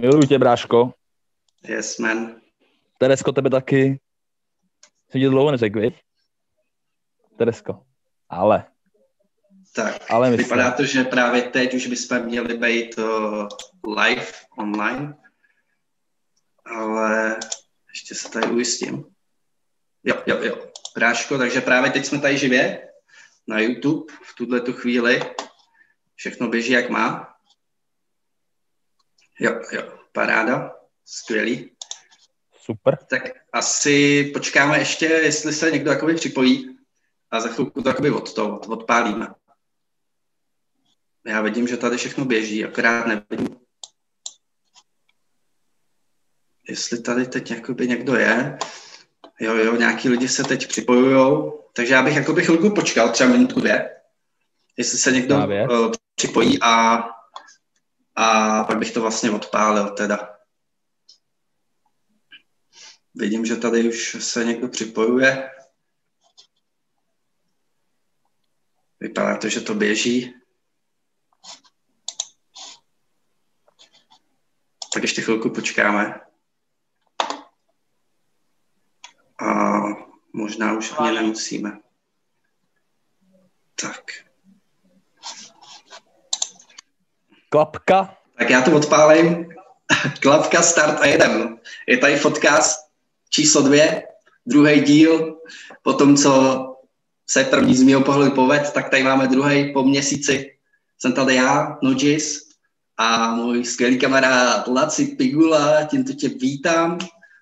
Miluji tě, bráško. Yes, man. Teresko, tebe taky. Jsem ti dlouho neřekl, viď? Teresko. Ale. Tak, Ale myslím. vypadá to, že právě teď už bychom měli být uh, live online, ale ještě se tady ujistím. Jo, jo, jo. Bráško, takže právě teď jsme tady živě na YouTube v tuhle tu chvíli. Všechno běží, jak má. Jo, jo, paráda, skvělý. Super. Tak asi počkáme ještě, jestli se někdo jakoby připojí a za chvilku to jakoby od to, odpálíme. Já vidím, že tady všechno běží, akorát nevidím, jestli tady teď jakoby někdo je. Jo, jo, nějaký lidi se teď připojují, takže já bych jakoby chvilku počkal, třeba minutku dvě, jestli se někdo uh, připojí a, a pak bych to vlastně odpálil teda. Vidím, že tady už se někdo připojuje. Vypadá to, že to běží. Tak ještě chvilku počkáme. A možná už ani nemusíme. Tak. Klapka. Tak já to odpálím. Klapka, start a jedem. Je tady podcast číslo dvě, druhý díl. Po tom, co se první z mého pohledu poved, tak tady máme druhý po měsíci. Jsem tady já, Nojis, a můj skvělý kamarád Laci Pigula. Tímto tě vítám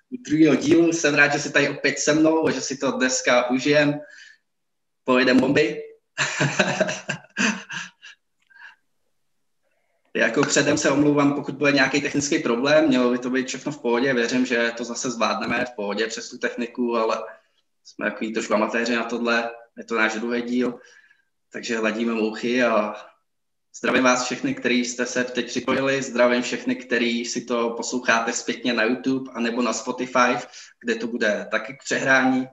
u druhého dílu. Jsem rád, že jsi tady opět se mnou a že si to dneska užijem. Pojedem bomby. Jako předem se omlouvám, pokud bude nějaký technický problém, mělo by to být všechno v pohodě, věřím, že to zase zvládneme v pohodě přes tu techniku, ale jsme takový trošku amatéři na tohle, je to náš druhý díl, takže hladíme mouchy a zdravím vás všechny, kteří jste se teď připojili, zdravím všechny, kteří si to posloucháte zpětně na YouTube anebo na Spotify, kde to bude taky k přehrání.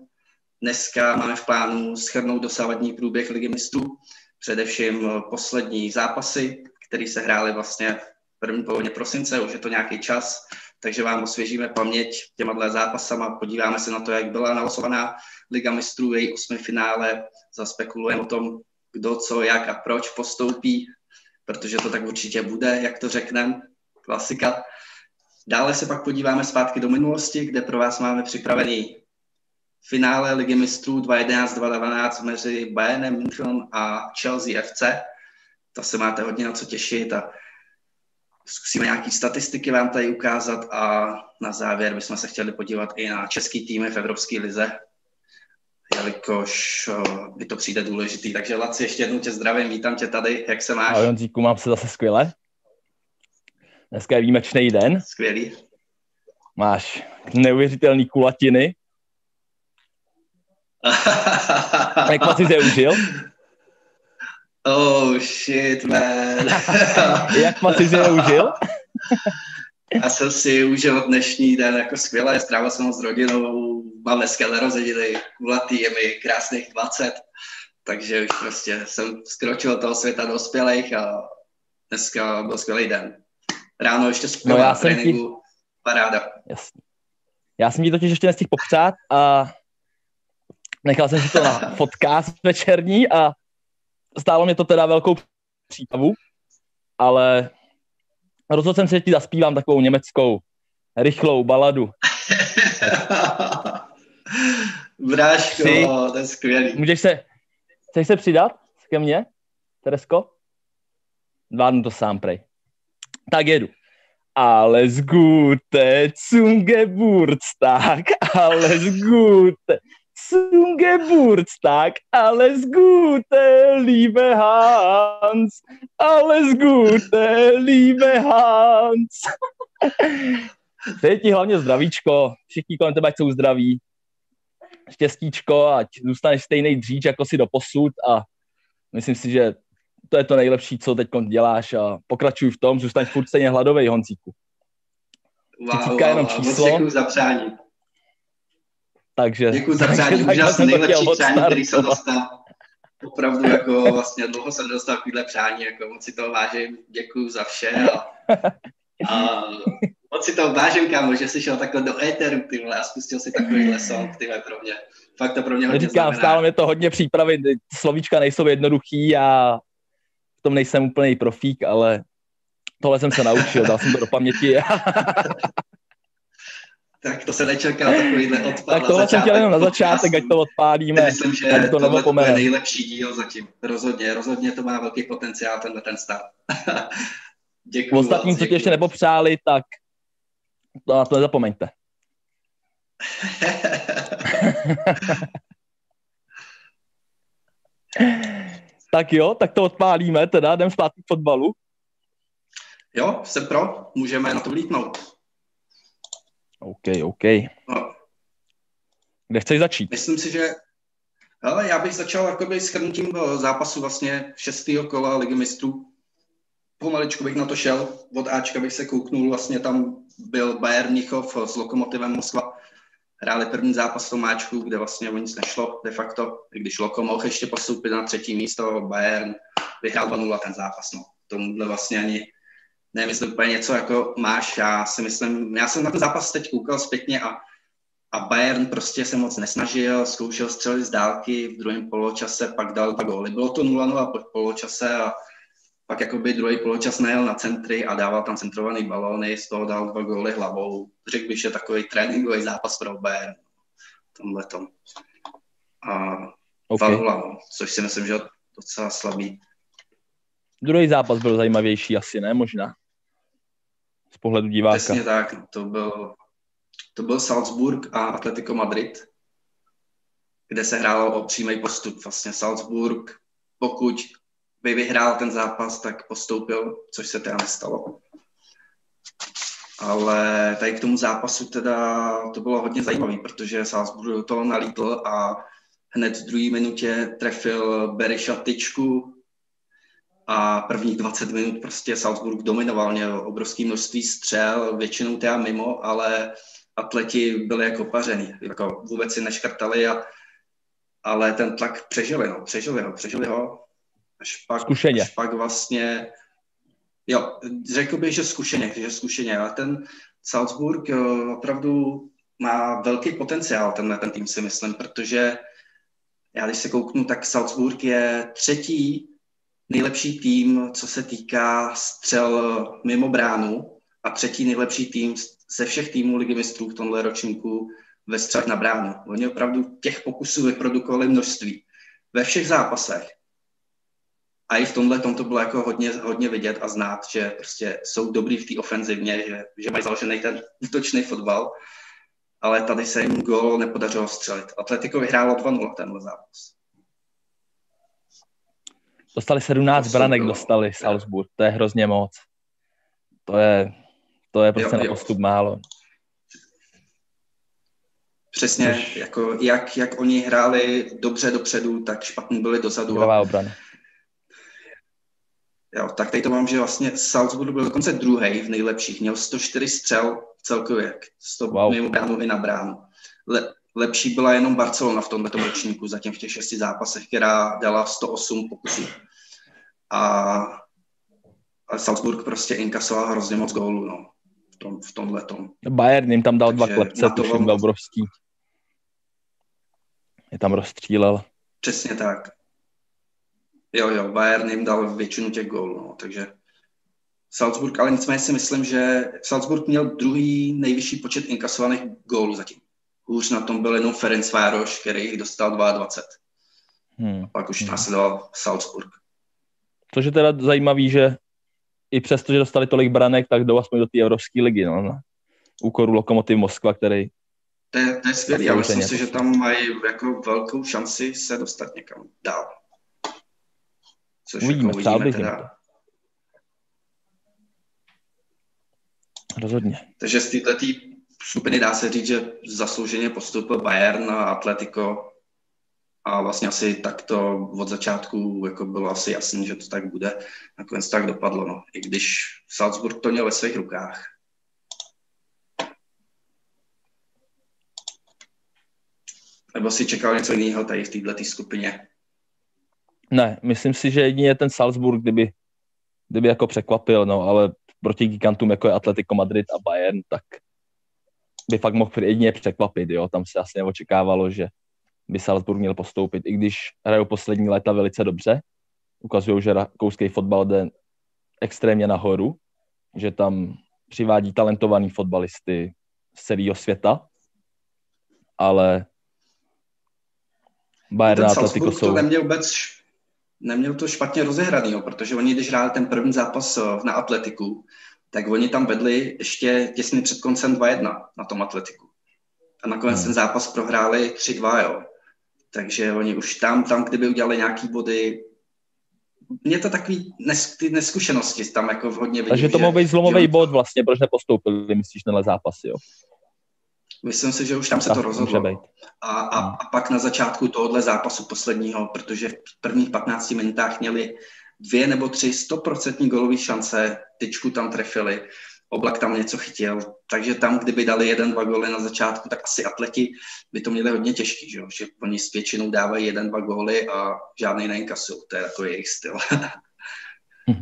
Dneska máme v plánu schrnout dosávadní průběh ligy mistrů, především poslední zápasy, které se hrály vlastně v první polovině prosince, už je to nějaký čas, takže vám osvěžíme paměť těma zápasama, podíváme se na to, jak byla nalosovaná Liga mistrů, její osmi finále, zaspekulujeme o tom, kdo, co, jak a proč postoupí, protože to tak určitě bude, jak to řekneme, klasika. Dále se pak podíváme zpátky do minulosti, kde pro vás máme připravený finále Ligy mistrů 2011-2012 mezi Bayernem München a Chelsea FC to se máte hodně na co těšit a zkusíme nějaké statistiky vám tady ukázat a na závěr bychom se chtěli podívat i na český týmy v Evropské lize, jelikož mi to přijde důležitý. Takže Laci, ještě jednou tě zdravím, vítám tě tady, jak se máš? Ahoj Honzíku, mám se zase skvěle. Dneska je výjimečný den. Skvělý. Máš neuvěřitelný kulatiny. jak jsi se užil? Oh shit, man. Jak moc jsi se užil? Já jsem si užil dnešní den jako skvěle, strávil jsem ho s rodinou, mám dneska narozeniny, kulatý, je mi krásných 20, takže už prostě jsem skročil toho světa dospělých a dneska byl skvělý den. Ráno ještě skvělá no já tréninku, ti... paráda. Jasně. Já jsem ti totiž ještě nestihl popřát a nechal jsem si to na podcast večerní a stálo mě to teda velkou přípravu, ale rozhodl jsem se, že ti zaspívám takovou německou rychlou baladu. Bráško, Jsi, to je skvělý. Můžeš se, chceš se přidat ke mně, Teresko? Zvládnu to sám, prej. Tak jedu. Alles Gute zum Geburtstag, alles Gute zum Geburtstag. Alles Gute, liebe Hans. Alles Gute, liebe Hans. Přeji ti hlavně zdravíčko, všichni kolem tebe jsou zdraví. Štěstíčko, ať zůstaneš stejný dříč, jako si do posud a myslím si, že to je to nejlepší, co teď děláš a pokračuj v tom, zůstaň furt stejně hladovej, Honcíku. Wow, wow, jenom číslo. Moc za přání. Takže... Děkuji za přání, úžasný, nejlepší přání, který jsem dostal. Opravdu jako vlastně dlouho jsem dostal takovýhle přání, jako moc si toho vážím, děkuji za vše a A moc si to vážím, kámo, že jsi šel takhle do éteru, ty vole, a spustil si takovýhle song, ty pro mě. Fakt to pro mě hodně Říkám, stále mě to hodně přípravy, slovíčka nejsou jednoduchý a v tom nejsem úplný profík, ale tohle jsem se naučil, dal jsem to do paměti. tak to se nečeká takovýhle odpad Tak tohle jsem chtěl jenom na začátek, ať to odpálíme. Myslím, že to tohle je nejlepší díl zatím. Rozhodně, rozhodně to má velký potenciál, tenhle ten stav. Děkuji. Ostatním, co ti ještě nepopřáli, tak to na to nezapomeňte. tak jo, tak to odpálíme, teda jdem zpátky k fotbalu. Jo, jsem pro, můžeme na to vlítnout. OK, OK. No. Kde chceš začít? Myslím si, že ale já bych začal jakoby schrnutím zápasu vlastně šestého kola ligy mistrů. Pomaličku bych na to šel, od Ačka bych se kouknul, vlastně tam byl Bayern Mnichov s Lokomotivem Moskva. Hráli první zápas v tom Ačku, kde vlastně o nic nešlo de facto, i když Loko mohl ještě postoupit na třetí místo, Bayern vyhrál 2-0 ten zápas. No. Tomuhle vlastně ani nevím, jestli úplně něco jako máš, já si myslím, já jsem na ten zápas teď koukal zpětně a, a Bayern prostě se moc nesnažil, zkoušel střelit z dálky v druhém poločase, pak dal dva góly. Bylo to 0-0 po poločase a pak jakoby druhý poločas najel na centry a dával tam centrovaný balóny, z toho dal dva góly hlavou. Řekl bych, že takový tréninkový zápas pro Bayern tomhle tom. A okay. 2 no, což si myslím, že je docela slabý. Druhý zápas byl zajímavější asi, ne? Možná z pohledu diváka. Přesně tak, to byl, to byl Salzburg a Atletico Madrid, kde se hrálo o přímý postup. Vlastně Salzburg, pokud by vyhrál ten zápas, tak postoupil, což se teda nestalo. Ale tady k tomu zápasu teda to bylo hodně zajímavé, protože Salzburg do toho nalítl a hned v druhé minutě trefil Berisha tyčku a prvních 20 minut prostě Salzburg dominoval, měl obrovské množství střel, většinou teda mimo, ale atleti byli jako paření, jako vůbec si neškrtali, a, ale ten tlak přežili, no, přežili ho, přežili ho, až pak, zkušeně. až pak vlastně, jo, řekl bych, že zkušeně, že zkušeně, ale ten Salzburg jo, opravdu má velký potenciál, tenhle ten tým si myslím, protože já když se kouknu, tak Salzburg je třetí nejlepší tým, co se týká střel mimo bránu a třetí nejlepší tým ze všech týmů ligy mistrů v tomhle ročníku ve střelech na bránu. Oni opravdu těch pokusů vyprodukovali množství ve všech zápasech. A i v tomhle tom to bylo jako hodně, hodně vidět a znát, že prostě jsou dobrý v té ofenzivně, že, že mají založený ten útočný fotbal, ale tady se jim gol nepodařilo střelit. Atletico vyhrálo 2-0 tenhle zápas. Dostali 17 to branek, dostali Salzburg, to je hrozně moc. To je, to je prostě jo, na postup jo. málo. Přesně, Což... jako jak, jak oni hráli dobře dopředu, tak špatně byli dozadu. Pravá obrana. Jo, tak tady to mám, že vlastně Salzburg byl dokonce druhý v nejlepších. Měl 104 střel celkově, 100 wow. mimo bránu i na bránu. Le, lepší byla jenom Barcelona v tomto ročníku, zatím v těch šesti zápasech, která dala 108 pokusů. A, Salzburg prostě inkasoval hrozně moc gólů, no, v, tom, v tomhle tom. Bayern jim tam dal Takže dva klepce, to byl obrovský. Je tam rozstřílel. Přesně tak. Jo, jo, Bayern jim dal většinu těch gólů, no, takže Salzburg, ale nicméně si myslím, že Salzburg měl druhý nejvyšší počet inkasovaných gólů zatím. Hůř na tom byl jenom Ferenc Vároš, který jich dostal 22. Hmm. A pak už hmm. následoval Salzburg. Což je teda zajímavý, že i přesto, že dostali tolik branek, tak jdou aspoň do té Evropské ligy, no, na úkoru Lokomotiv Moskva, který to je, to je skvělý, ale myslím si, že tam mají jako velkou šanci se dostat někam dál. Což uvidíme, jako uvidíme teda. Rozhodně. Takže z této skupiny dá se říct, že zaslouženě postupil Bayern a Atletico a vlastně asi tak to od začátku jako bylo asi jasné, že to tak bude. Nakonec tak dopadlo, no. I když Salzburg to měl ve svých rukách. Nebo si čekal něco jiného tady v této skupině? Ne, myslím si, že jedině ten Salzburg, kdyby, kdyby jako překvapil, no, ale proti gigantům, jako je Atletico Madrid a Bayern, tak by fakt mohl jedině překvapit, jo. Tam se asi neočekávalo, že by Salzburg měl postoupit, i když hrajou poslední léta velice dobře. Ukazují, že rakouský fotbal jde extrémně nahoru, že tam přivádí talentovaný fotbalisty z celého světa, ale Bayern a Atletico jsou... to neměl vůbec neměl to špatně rozehraný, protože oni, když hráli ten první zápas eh, na Atletiku, tak oni tam vedli ještě těsně před koncem 2-1 na tom Atletiku. A nakonec hmm. ten zápas prohráli 3-2, jo. Takže oni už tam, tam, kdyby udělali nějaký body, mě to takový nes, ty neskušenosti tam jako hodně vidím. Takže to mohl být zlomový bod vlastně, proč nepostoupili, myslíš, tenhle zápas, jo? Myslím si, že už tam se to rozhodlo. A, a, a pak na začátku tohohle zápasu posledního, protože v prvních 15 minutách měli dvě nebo tři stoprocentní golové šance, tyčku tam trefili, Oblak tam něco chytil, takže tam, kdyby dali jeden, dva góly na začátku, tak asi atleti by to měli hodně těžký, že, že oni s většinou dávají jeden, dva góly a žádný neinkasují, to je jako jejich styl.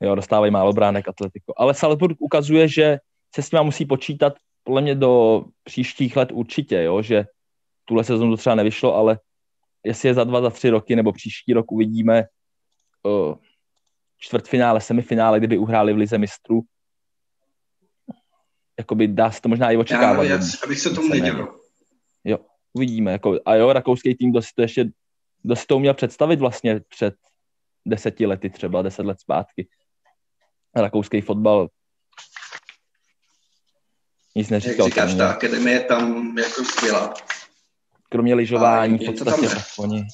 jo, dostávají málo bránek Atletico. Ale Salzburg ukazuje, že se s tím musí počítat podle mě do příštích let určitě, jo, že tuhle sezonu to třeba nevyšlo, ale jestli je za dva, za tři roky nebo příští rok uvidíme uh, čtvrtfinále, semifinále, kdyby uhráli v Lize mistrů, jakoby dá se to možná i očekávat. Já, já abych se tomu nedělal. Jo, uvidíme. Jako, a jo, rakouský tým, kdo si to ještě, kdo si to uměl představit vlastně před deseti lety třeba, deset let zpátky. Rakouský fotbal nic neříkal. Jak říkáš, ta akademie je tam jako skvělá. Kromě lyžování, v podstatě oni.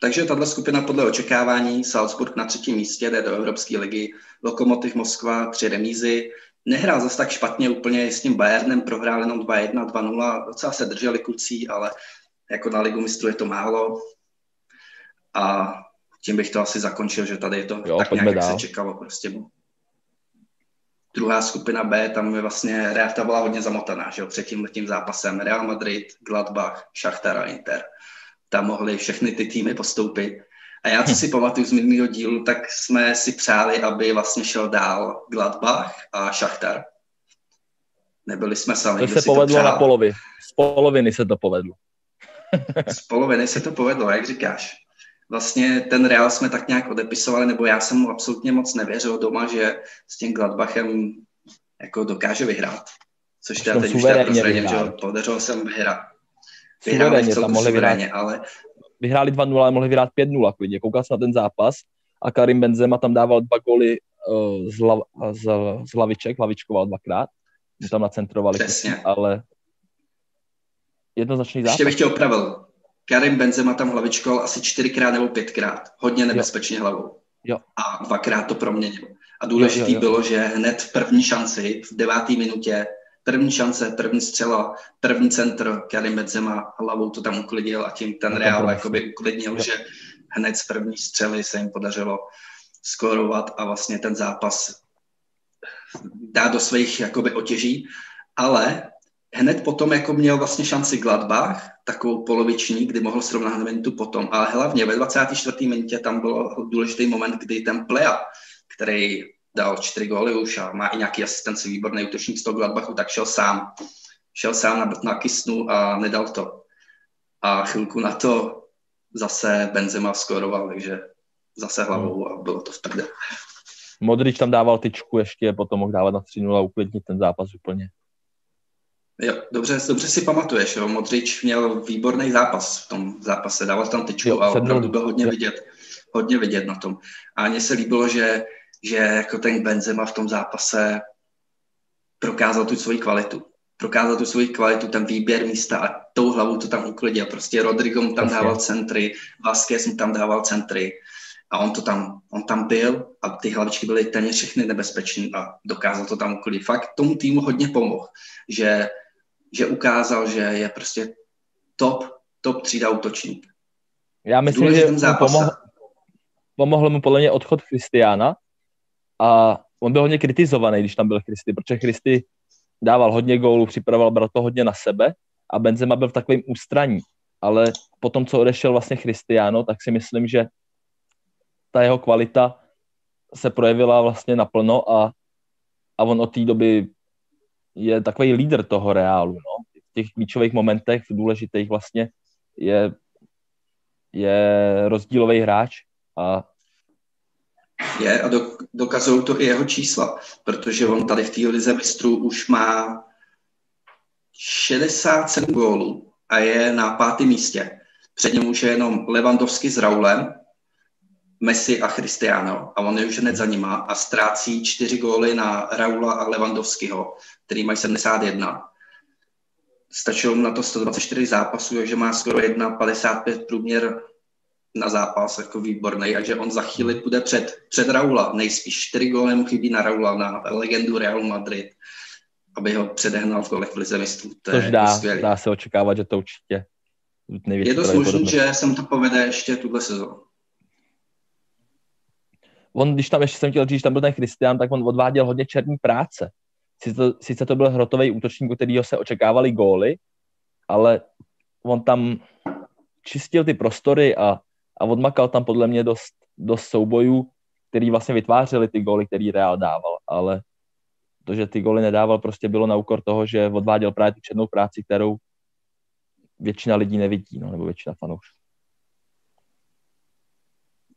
Takže tahle skupina podle očekávání Salzburg na třetím místě jde do Evropské ligy, Lokomotiv Moskva tři remízy, nehrál zase tak špatně úplně s tím Bayernem, prohrál jenom 2-1, 2-0, docela se drželi kluci, ale jako na ligu mistrů je to málo. A tím bych to asi zakončil, že tady je to jo, tak nějak, jak se čekalo. Prostě druhá skupina B, tam je vlastně Realta byla hodně zamotaná, že jo, před tím letím zápasem Real Madrid, Gladbach, Shakhtar a Inter. Tam mohly všechny ty týmy postoupit. A já, co si pamatuju z minulého dílu, tak jsme si přáli, aby vlastně šel dál Gladbach a Shakhtar. Nebyli jsme sami. To se povedlo to na polovi. Z poloviny se to povedlo. Z poloviny se to povedlo, jak říkáš vlastně ten Real jsme tak nějak odepisovali, nebo já jsem mu absolutně moc nevěřil doma, že s tím Gladbachem jako dokáže vyhrát. Což teda teď už teda prozradím, že podařilo se mu vyhrát. Vyhráli tam mohli vyhrát, ale... Vyhráli 2-0, ale mohli vyhrát 5-0 klidně. Koukal jsem na ten zápas a Karim Benzema tam dával dva góly uh, z, lav, z, z laviček, lavičkoval dvakrát. My tam nacentrovali, Přesně. ale jednoznačný zápas. Ještě bych tě opravil. Karim Benzema tam hlavičkoval asi čtyřikrát nebo pětkrát. Hodně nebezpečně jo. hlavou. Jo. A dvakrát to proměnil. A jo. bylo, že hned v první šanci, v deváté minutě, první šance, první střela, první centr, Karim Benzema hlavou to tam uklidil a tím ten Real jakoby uklidnil, jo. že hned z první střely se jim podařilo skorovat a vlastně ten zápas dát do svých jakoby otěží, ale hned potom jako měl vlastně šanci Gladbach, takovou poloviční, kdy mohl srovnat minutu potom, ale hlavně ve 24. minutě tam byl důležitý moment, kdy ten Plea, který dal čtyři góly už a má i nějaký asistenci, výborný útočník z toho Gladbachu, tak šel sám. Šel sám na, na kysnu a nedal to. A chvilku na to zase Benzema skoroval, takže zase hlavou a bylo to v prdě. Modrič tam dával tyčku ještě, potom mohl dávat na 3 a uklidnit ten zápas úplně. Jo, dobře, dobře si pamatuješ, jo. Modrič měl výborný zápas v tom zápase, dával tam tyčku jo, a opravdu byl hodně vidět, hodně vidět na tom. A mně se líbilo, že, že jako ten Benzema v tom zápase prokázal tu svoji kvalitu. Prokázal tu svoji kvalitu, ten výběr místa a tou hlavou to tam uklidil. Prostě Rodrigo mu tam dával centry, Vázquez mu tam dával centry a on to tam, on tam byl a ty hlavičky byly téměř všechny nebezpečné a dokázal to tam uklidit. Fakt tomu týmu hodně pomohl, že že ukázal, že je prostě top, top třída útočník. Já myslím, že mu pomohl, pomohl mu podle mě odchod Christiana a on byl hodně kritizovaný, když tam byl Christy, protože Christy dával hodně gólů, připravoval, bral to hodně na sebe a Benzema byl v takovém ústraní. Ale po tom, co odešel vlastně Cristiano, tak si myslím, že ta jeho kvalita se projevila vlastně naplno a, a on od té doby je takový lídr toho reálu, no. V těch klíčových momentech, v důležitých vlastně je, je rozdílový hráč a je a dokazují to i jeho čísla, protože on tady v té lize mistrů už má 67 gólů a je na pátém místě. Před něm už je jenom Levandovský s Raulem, Messi a Cristiano a on je už hned za nima a ztrácí čtyři góly na Raula a Levandovského, který mají 71. Stačilo mu na to 124 zápasů, takže má skoro 1,55 průměr na zápas jako výborný a že on za chvíli půjde před, před Raula, nejspíš čtyři góly mu chybí na Raula, na legendu Real Madrid, aby ho předehnal v golech v Lize mistrů. To Což dá, dá se očekávat, že to určitě největší Je to možné, že jsem to povede ještě tuhle sezónu. On, když tam ještě jsem chtěl říct, že tam byl ten Christian, tak on odváděl hodně černý práce. Sice to, sice to byl hrotový útočník, u kterého se očekávali góly, ale on tam čistil ty prostory a a odmakal tam podle mě dost, dost soubojů, který vlastně vytvářeli ty góly, který Real dával, ale to, že ty góly nedával, prostě bylo na úkor toho, že odváděl právě tu černou práci, kterou většina lidí nevidí, no, nebo většina fanoušků.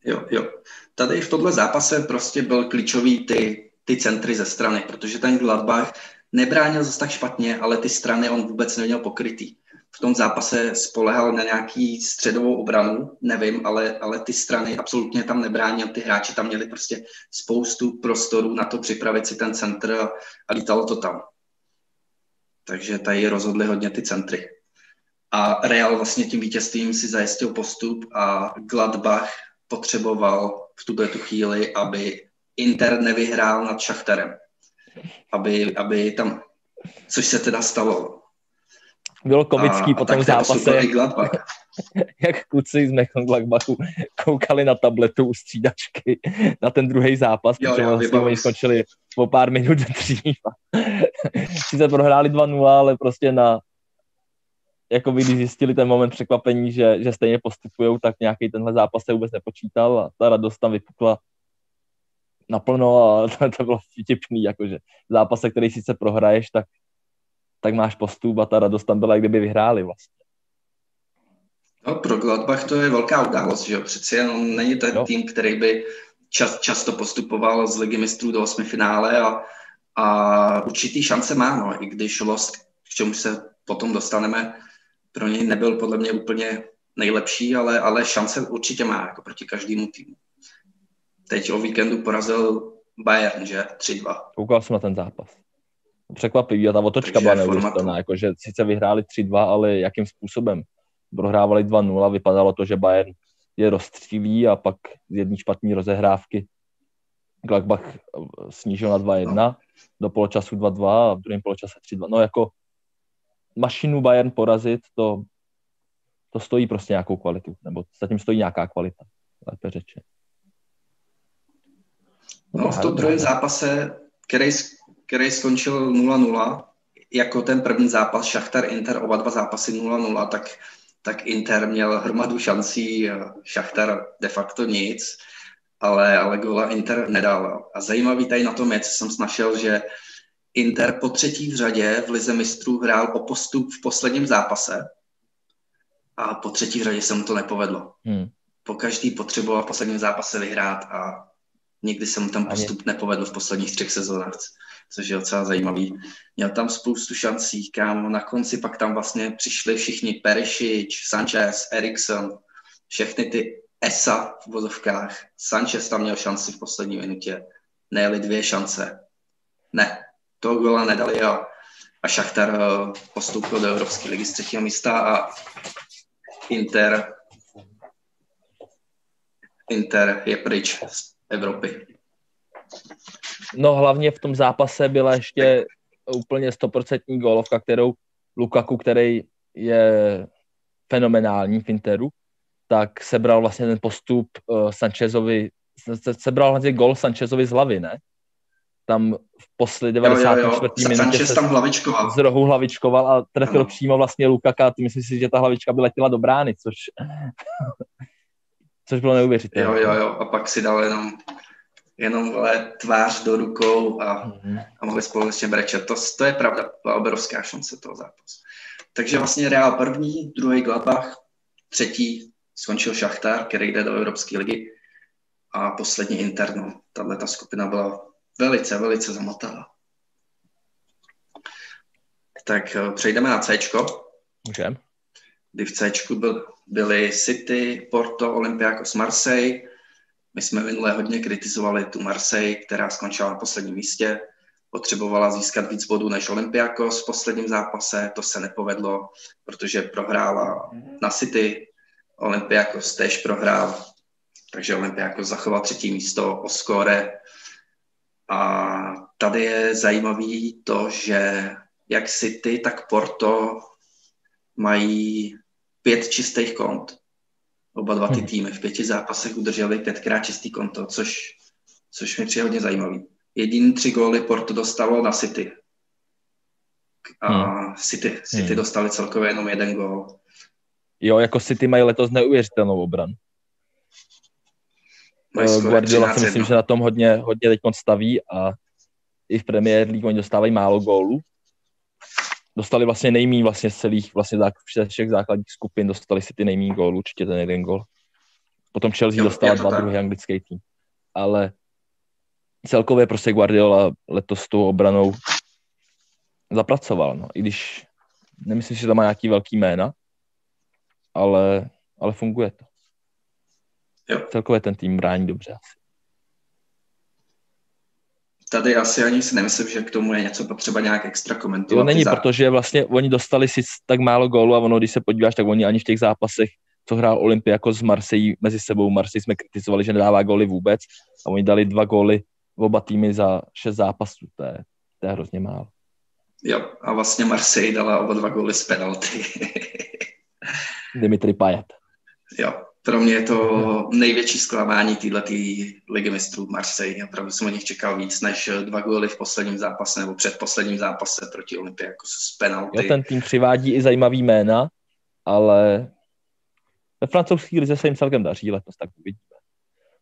Jo, jo. Tady v tomhle zápase prostě byl klíčový ty, ty centry ze strany, protože ten Gladbach nebránil zase tak špatně, ale ty strany on vůbec neměl pokrytý v tom zápase spolehal na nějaký středovou obranu, nevím, ale, ale ty strany absolutně tam nebránil, ty hráči tam měli prostě spoustu prostorů na to připravit si ten centr a, a lítalo to tam. Takže tady rozhodli hodně ty centry. A Real vlastně tím vítězstvím si zajistil postup a Gladbach potřeboval v tuto tu chvíli, aby Inter nevyhrál nad Šachterem. Aby, aby tam, což se teda stalo, bylo komický a, po tom zápase, jak, jak kluci z Mönchengladbachu koukali na tabletu u střídačky na ten druhý zápas, jo, protože jo, vlastně oni skončili po pár minut dřív. Sice prohráli 2-0, ale prostě na jako když zjistili ten moment překvapení, že, že stejně postupují, tak nějaký tenhle zápas se vůbec nepočítal a ta radost tam vypukla naplno a to, to bylo vtipný, jakože zápase, který sice prohraješ, tak tak máš postup a ta radost tam byla, kdyby vyhráli vlastně. No, pro Gladbach to je velká událost, že jo? Přeci jenom není to jo. tým, který by čas, často postupoval z ligy mistrů do osmi finále a, a určitý šance má, no, i když Lost, k čemu se potom dostaneme, pro něj nebyl podle mě úplně nejlepší, ale, ale šance určitě má, jako proti každému týmu. Teď o víkendu porazil Bayern, že? 3-2. Koukal jsem na ten zápas překvapivý a ta otočka byla neuvěřitelná, jako, že sice vyhráli 3-2, ale jakým způsobem prohrávali 2-0, vypadalo to, že Bayern je rozstřílí a pak z jedné špatné rozehrávky Gladbach snížil na 2-1, no. do poločasu 2-2 a v druhém poločase 3-2. No jako mašinu Bayern porazit, to, to stojí prostě nějakou kvalitu, nebo zatím stojí nějaká kvalita, lépe řeče. No, v tom druhém zápase, který který skončil 0-0, jako ten první zápas Šachtar Inter, oba dva zápasy 0-0, tak, tak Inter měl hromadu šancí, Šachtar de facto nic, ale, ale gola Inter nedal. A zajímavý tady na tom je, co jsem snašel, že Inter po třetí v řadě v Lize mistrů hrál o postup v posledním zápase a po třetí v řadě se mu to nepovedlo. Hmm. Po každý potřeboval v posledním zápase vyhrát a nikdy se mu tam postup nepovedl v posledních třech sezónách což je docela zajímavý. Měl tam spoustu šancí, kam na konci pak tam vlastně přišli všichni Perišič, Sanchez, Erikson, všechny ty ESA v vozovkách. Sanchez tam měl šanci v poslední minutě. Nejeli dvě šance. Ne, toho gola nedali a, a Šachtar eh, postoupil do Evropské ligy z třetího místa a Inter Inter je pryč z Evropy. No hlavně v tom zápase byla ještě úplně stoprocentní gólovka, kterou Lukaku, který je fenomenální v Interu, tak sebral vlastně ten postup uh, Sanchezovi, sebral vlastně gol Sanchezovi z hlavy, ne? Tam v poslední 94. minutě se tam hlavičkoval. z rohu hlavičkoval a trefil přímo vlastně Lukaka. Ty myslíš si, že ta hlavička by letěla do brány, což což bylo neuvěřitelné. Jo, jo, jo, a pak si dal jenom, jenom vole, tvář do rukou a, mm-hmm. a mohli společně brečet. To, to je pravda, byla obrovská šance toho zápasu. Takže vlastně Real první, druhý Gladbach, třetí skončil Šachtar, který jde do Evropské ligy a poslední Interno. Tahle ta skupina byla velice, velice zamotavá. Tak eh, přejdeme na C. Můžeme. Kdy v C byl, byly City, Porto, Olympiakos, Marseille. My jsme minule hodně kritizovali tu Marseille, která skončila na posledním místě. Potřebovala získat víc bodů než Olympiakos v posledním zápase. To se nepovedlo, protože prohrála na City. Olympiakos tež prohrál, takže Olympiakos zachoval třetí místo o skóre. A tady je zajímavý to, že jak City, tak Porto mají pět čistých kont. Oba dva ty hmm. týmy v pěti zápasech udrželi pětkrát čistý konto, což, což mi přijde hodně zajímavý. Jediný tři góly Porto dostalo na City. A hmm. City, City hmm. dostali celkově jenom jeden gól. Jo, jako City mají letos neuvěřitelnou obranu. Eh, Guardiola si myslím, že na tom hodně, hodně teď staví a i v Premier League oni dostávají málo gólů dostali vlastně nejmí vlastně z celých vlastně všech základních skupin, dostali si ty nejmí gólů, určitě ten jeden gól. Potom Chelsea dostala dva druhý anglický tým. Ale celkově prostě Guardiola letos s tou obranou zapracoval, no. I když nemyslím si, že tam má nějaký velký jména, ale, ale funguje to. Jo. Celkově ten tým brání dobře asi tady asi ani si nemyslím, že k tomu je něco potřeba nějak extra komentovat. Jo, není, protože vlastně oni dostali si tak málo gólu a ono, když se podíváš, tak oni ani v těch zápasech, co hrál Olympia jako z Marseille mezi sebou, Marseille jsme kritizovali, že nedává góly vůbec a oni dali dva góly v oba týmy za šest zápasů, to je, to je hrozně málo. Jo, a vlastně Marseille dala oba dva góly z penalty. Dimitri Payet. Jo, pro mě je to největší zklamání této ligy mistrů Marseille. Opravdu jsem od nich čekal víc než dva góly v posledním zápase nebo před posledním zápase proti jako z penalty. Jo, ten tým přivádí i zajímavý jména, ale ve francouzské lize se jim celkem daří letos, tak uvidíme.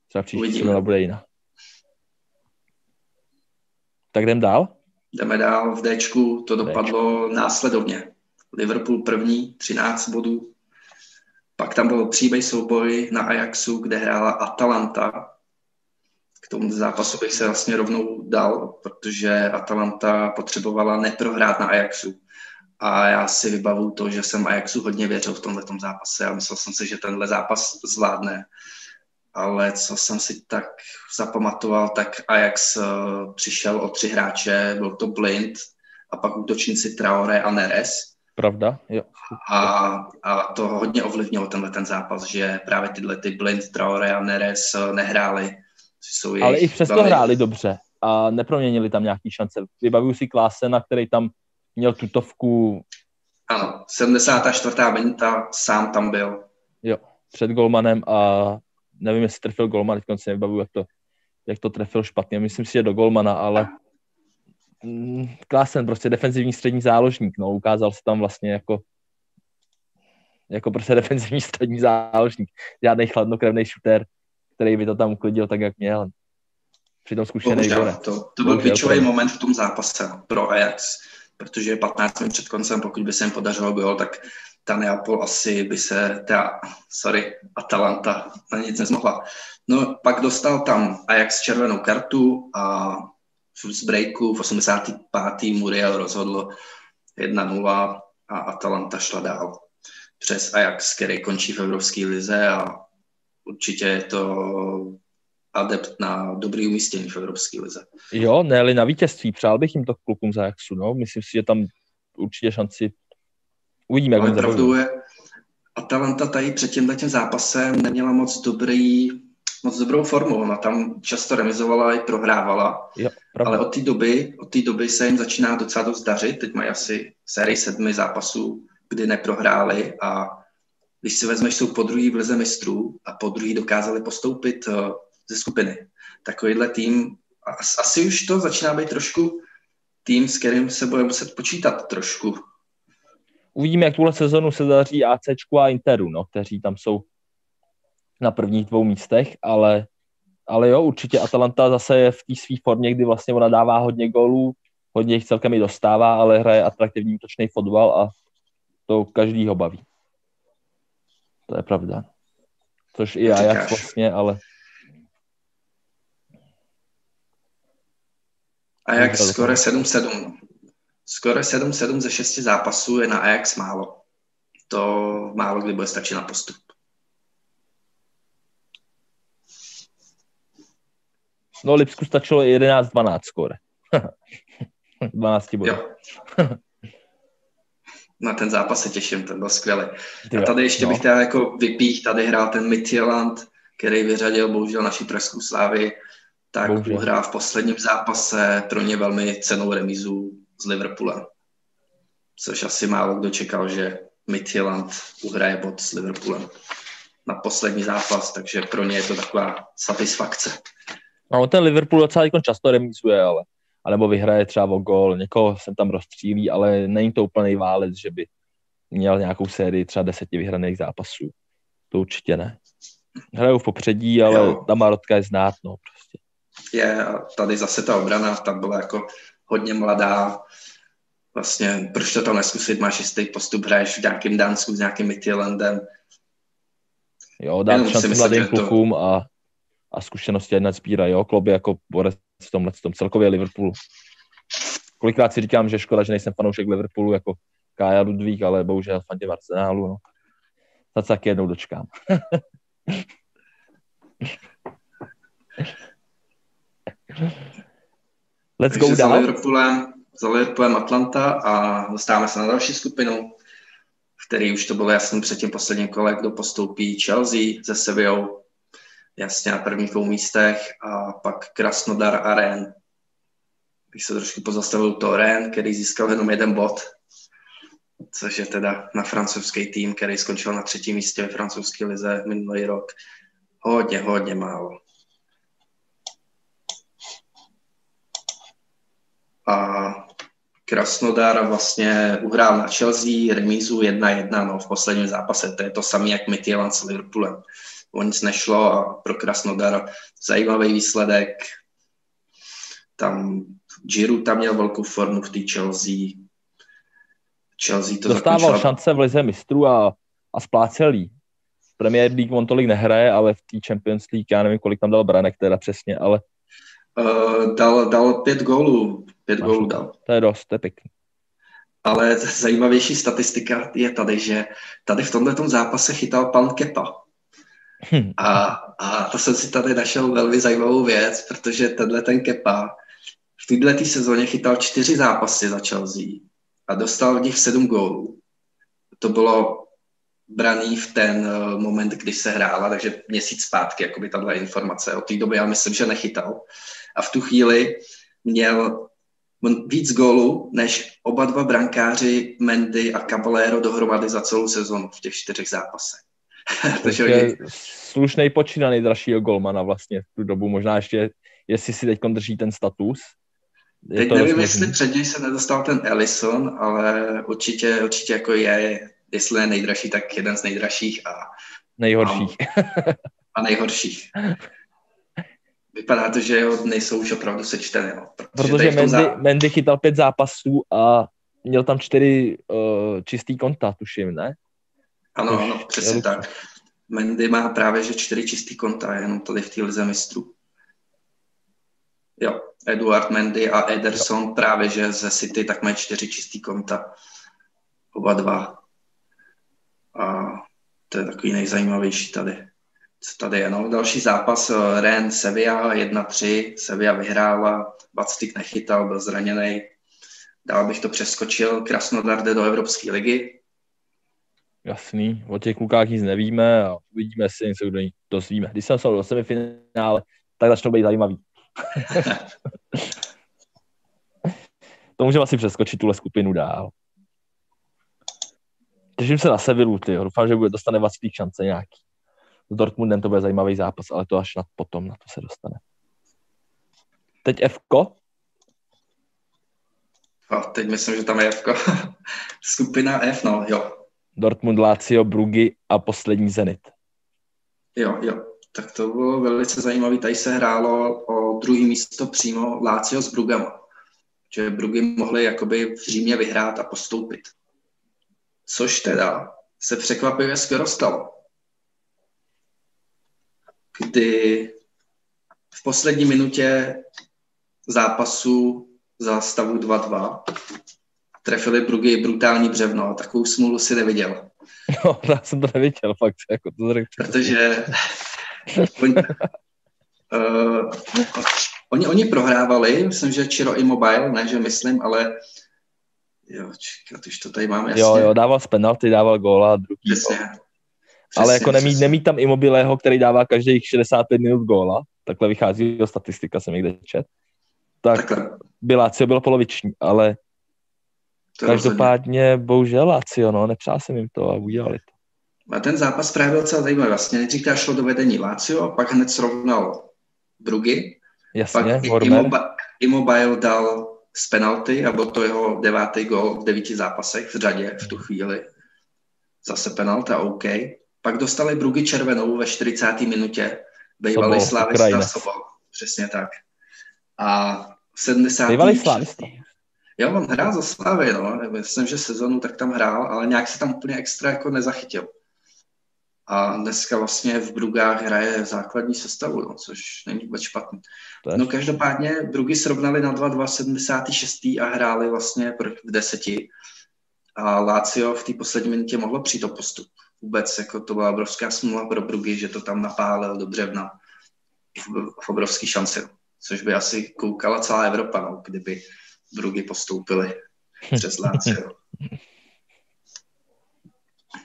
Třeba příští sezóna bude jiná. Tak jdem dál? Jdeme dál v Dčku, to dopadlo Dčku. následovně. Liverpool první, 13 bodů, pak tam byl příběh souboj na Ajaxu, kde hrála Atalanta. K tomu zápasu bych se vlastně rovnou dal, protože Atalanta potřebovala neprohrát na Ajaxu. A já si vybavu to, že jsem Ajaxu hodně věřil v tomhle zápase a myslel jsem si, že tenhle zápas zvládne. Ale co jsem si tak zapamatoval, tak Ajax eh, přišel o tři hráče, byl to Blind a pak útočníci Traore a Neres Pravda, jo. A, a to hodně ovlivnilo tenhle ten zápas, že právě tyhle ty Blind, Traore a Neres eh, nehráli. Jsou Ale i přesto velmi... hráli dobře a neproměnili tam nějaký šance. Vybavuju si Klásena, který tam měl tutovku. Ano, 74. minuta, sám tam byl. Jo, před golmanem a nevím, jestli trefil golman, teď si nevybavuju, jak to, jak to trefil špatně. Myslím si, že do golmana, ale Klasen, prostě defenzivní střední záložník, no, ukázal se tam vlastně jako jako prostě defenzivní střední záložník. Žádný chladnokrevný shooter, který by to tam uklidil tak, jak měl. Přitom zkušený To, to byl klíčový moment v tom zápase pro Ajax, protože 15 minut před koncem, pokud by se jim podařilo gol, tak ta Neapol asi by se, ta, sorry, Atalanta na nic nezmohla. No, pak dostal tam Ajax červenou kartu a z breaku v 85. Muriel rozhodl 1-0 a Atalanta šla dál přes Ajax, který končí v Evropské lize a určitě je to adept na dobrý umístění v Evropské lize. Jo, ne na vítězství. Přál bych jim to klukům z Ajaxu. No. Myslím si, že tam určitě šanci uvidíme, Ale je, Atalanta tady před tímhle zápasem neměla moc dobrý moc dobrou formu. Ona tam často remizovala i prohrávala, jo, ale od té doby, od té doby se jim začíná docela dost dařit. Teď mají asi sérii sedmi zápasů, kdy neprohráli a když si vezmeš, jsou po druhý v lize mistrů a po druhý dokázali postoupit uh, ze skupiny. Takovýhle tým, asi už to začíná být trošku tým, s kterým se bude muset počítat trošku. Uvidíme, jak tuhle sezonu se daří ACčku a Interu, no, kteří tam jsou na prvních dvou místech, ale, ale jo, určitě Atalanta zase je v té své formě, kdy vlastně ona dává hodně gólů, hodně jich celkem i dostává, ale hraje atraktivní útočný fotbal a to každý ho baví. To je pravda. Což i Ajax vlastně, ale... Ajax skoro 7-7. Skoro 7-7 ze 6 zápasů je na Ajax málo. To málo kdy bude stačit na postup. No Lipsku stačilo 11-12 skore. 12 bodů. Na ten zápas se těším, ten byl skvělý. A tady ještě no. bych teda jako vypích, tady hrál ten Midtjylland, který vyřadil bohužel naší pražskou slávy, tak bohužel. uhrál v posledním zápase pro ně velmi cenou remízu s Liverpoolem. Což asi málo kdo čekal, že Midtjylland uhraje bod s Liverpoolem na poslední zápas, takže pro ně je to taková satisfakce. No, ten Liverpool docela jako často remízuje, ale anebo vyhraje třeba o gol, někoho sem tam rozstřílí, ale není to úplný válec, že by měl nějakou sérii třeba deseti vyhraných zápasů. To určitě ne. Hrajou v popředí, ale jo. ta Marotka je znát, no prostě. Je, a tady zase ta obrana, tam byla jako hodně mladá, vlastně, proč to tam neskusit, máš jistý postup, hraješ v nějakým Dánsku s nějakým Midtjyllandem. Jo, dát šanci mladým klukům to... a, a zkušenosti jedna sbírá, jo, Kloby jako borec v tomhle tom celkově Liverpoolu. Kolikrát si říkám, že škoda, že nejsem fanoušek Liverpoolu jako Kája Ludvík, ale bohužel fandě v Arsenálu, no. Tak se taky jednou dočkám. Let's go za Liverpoolem, za Liverpoolem Atlanta a dostáváme se na další skupinu, který už to bylo jasný před tím posledním kole, kdo postoupí Chelsea se Sevillou jasně na prvních dvou místech a pak Krasnodar a Ren. Bych se trošku pozastavil to Ren, který získal jenom jeden bod, což je teda na francouzský tým, který skončil na třetím místě ve francouzské lize minulý rok. Hodně, hodně málo. A Krasnodar vlastně uhrál na Chelsea remízu 1-1 no, v posledním zápase. To je to samé, jak Midtjylland s Liverpoolem o nic nešlo a pro Krasnodar zajímavý výsledek. Tam Giroud tam měl velkou formu v té Chelsea. Chelsea to Dostával zakončila... šance v lize mistrů a, a splácel jí. Premier League on tolik nehraje, ale v té Champions League, já nevím, kolik tam dal branek teda přesně, ale... Uh, dal, dal pět gólů. Pět gólů dal. To je dost, to je pěkný. Ale zajímavější statistika je tady, že tady v tomto zápase chytal pan Kepa. Hmm. A, a to jsem si tady našel velmi zajímavou věc, protože tenhle ten Kepa v této sezóně chytal čtyři zápasy za Chelsea a dostal v nich sedm gólů. To bylo braný v ten uh, moment, kdy se hrála, takže měsíc zpátky, jako by tahle informace. Od té doby já myslím, že nechytal. A v tu chvíli měl víc gólů než oba dva brankáři Mendy a Caballero dohromady za celou sezonu v těch čtyřech zápasech. Takže je slušný počínaný dražšího golmana vlastně v tu dobu. Možná ještě, jestli si teď drží ten status. Je teď nevím, jestli před něj se nedostal ten Ellison, ale určitě, určitě jako je, jestli je nejdražší, tak jeden z nejdražších a nejhorších. A, a nejhorších. Vypadá to, že jeho nejsou už opravdu sečtené. No, protože protože Mendy, zá... Mendy chytal pět zápasů a měl tam čtyři uh, čistý konta, tuším, ne? Ano, ano, přesně tak. Mendy má právě že čtyři čistý konta, jenom tady v té lize mistrů. Jo, Eduard Mendy a Ederson jo. právě že ze City tak mají čtyři čistý konta. Oba dva. A to je takový nejzajímavější tady. Co tady je? No, další zápas eh, Ren Sevilla 1-3. Sevilla vyhrála, Bactik nechytal, byl zraněný. Dál bych to přeskočil. Krasnodar jde do Evropské ligy. Jasný, o těch klukách nic nevíme a uvidíme, jestli něco kdo dozvíme. Když jsem se do semifinále, tak začnou být zajímavý. to můžeme asi přeskočit tuhle skupinu dál. Těším se na Sevillu, ty. Doufám, že bude dostane Vaclík šance nějaký. S Dortmundem to bude zajímavý zápas, ale to až na potom, na to se dostane. Teď Fko. A teď myslím, že tam je Fko. Skupina F, no jo. Dortmund, Lazio, Brugy a poslední Zenit. Jo, jo. Tak to bylo velice zajímavé. Tady se hrálo o druhý místo přímo Lácio s Brugama. Že Brugy mohly jakoby v Římě vyhrát a postoupit. Což teda se překvapivě skoro stalo. Kdy v poslední minutě zápasu za stavu 2-2 trefili Brugy brutální břevno. Takovou smůlu si neviděl. No, já jsem to neviděl, fakt. Jako to. Protože oni, uh, oni, oni prohrávali, myslím, že Chiro Immobile, ne, že myslím, ale jo, čekat, už to tady máme jasně. Jo, jo, dával z penalty, dával góla, druhý Přesně. gól. Přesně, Ale jako nemít, nemít tam Immobileho, který dává každých 65 minut góla, takhle vychází do statistika, jsem někde čet, tak Takhle, by Lazio bylo poloviční, ale to rozhodně. každopádně bohužel Lazio, no, nepřál jsem jim to a udělali to. A ten zápas právě byl docela zajímavý. Vlastně nejdřív šlo do vedení Lazio, pak hned srovnal Brugy, pak Jasně, i- Hormer, Immobi- Immobile dal z penalty a byl to jeho devátý gol v devíti zápasech v řadě v tu chvíli. Zase penalta, OK. Pak dostali Brugy červenou ve 40. minutě. Bývalý Ukrajinec. Sobol. Přesně tak. A v 70. bývalý slávista. Jo, on hrál za Slávy, no. Myslím, že sezonu tak tam hrál, ale nějak se tam úplně extra jako nezachytil. A dneska vlastně v Brugách hraje základní sestavu, no, což není vůbec špatný. No každopádně Brugy srovnali na 2-2 76. a hráli vlastně proti v deseti. A Lazio v té poslední minutě mohlo přijít o postup. Vůbec jako to byla obrovská smůla pro Brugy, že to tam napálil do břevna v, v obrovský šance, což by asi koukala celá Evropa, no, kdyby Brugy postoupili přes Lazio.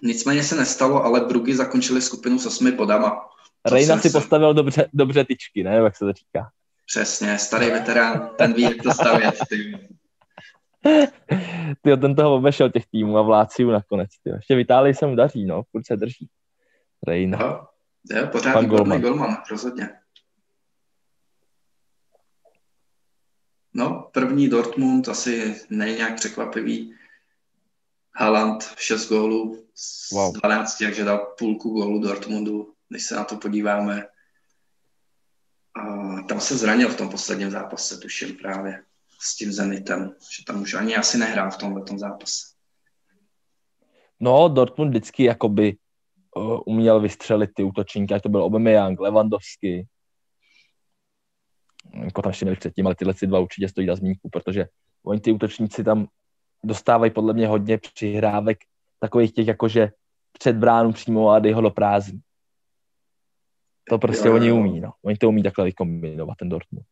Nicméně se nestalo, ale Brugy zakončili skupinu s osmi bodama. Rejna si se- postavil dobře, dobře tyčky, ne, jak se to říká. Přesně, starý veterán, ten ví, jak to stavět. Ty. Ty ten toho obešel těch týmů a v Láciu nakonec. Tyjo. Ještě v Itálii se mu daří, no, furt se drží. Rejna. Jo, jo, pořád Pan Golman. golman, rozhodně. No, první Dortmund asi není nějak překvapivý. Haaland 6 gólů z Wow. 12, takže dal půlku gólu Dortmundu, když se na to podíváme. A tam se zranil v tom posledním zápase, tuším právě s tím Zenitem, že tam už ani asi nehrál v tomhle tom zápase. No, Dortmund vždycky jakoby uh, uměl vystřelit ty útočníky, ať to byl Aubameyang, Lewandowski. Jako tam ještě měli předtím, ale tyhle si dva určitě stojí za zmínku, protože oni ty útočníci tam dostávají podle mě hodně přihrávek takových těch jakože před bránu přímo a dej ho do prázdní. To prostě Jo, oni umí, no. Oni to umí takhle vykombinovat, ten Dortmund.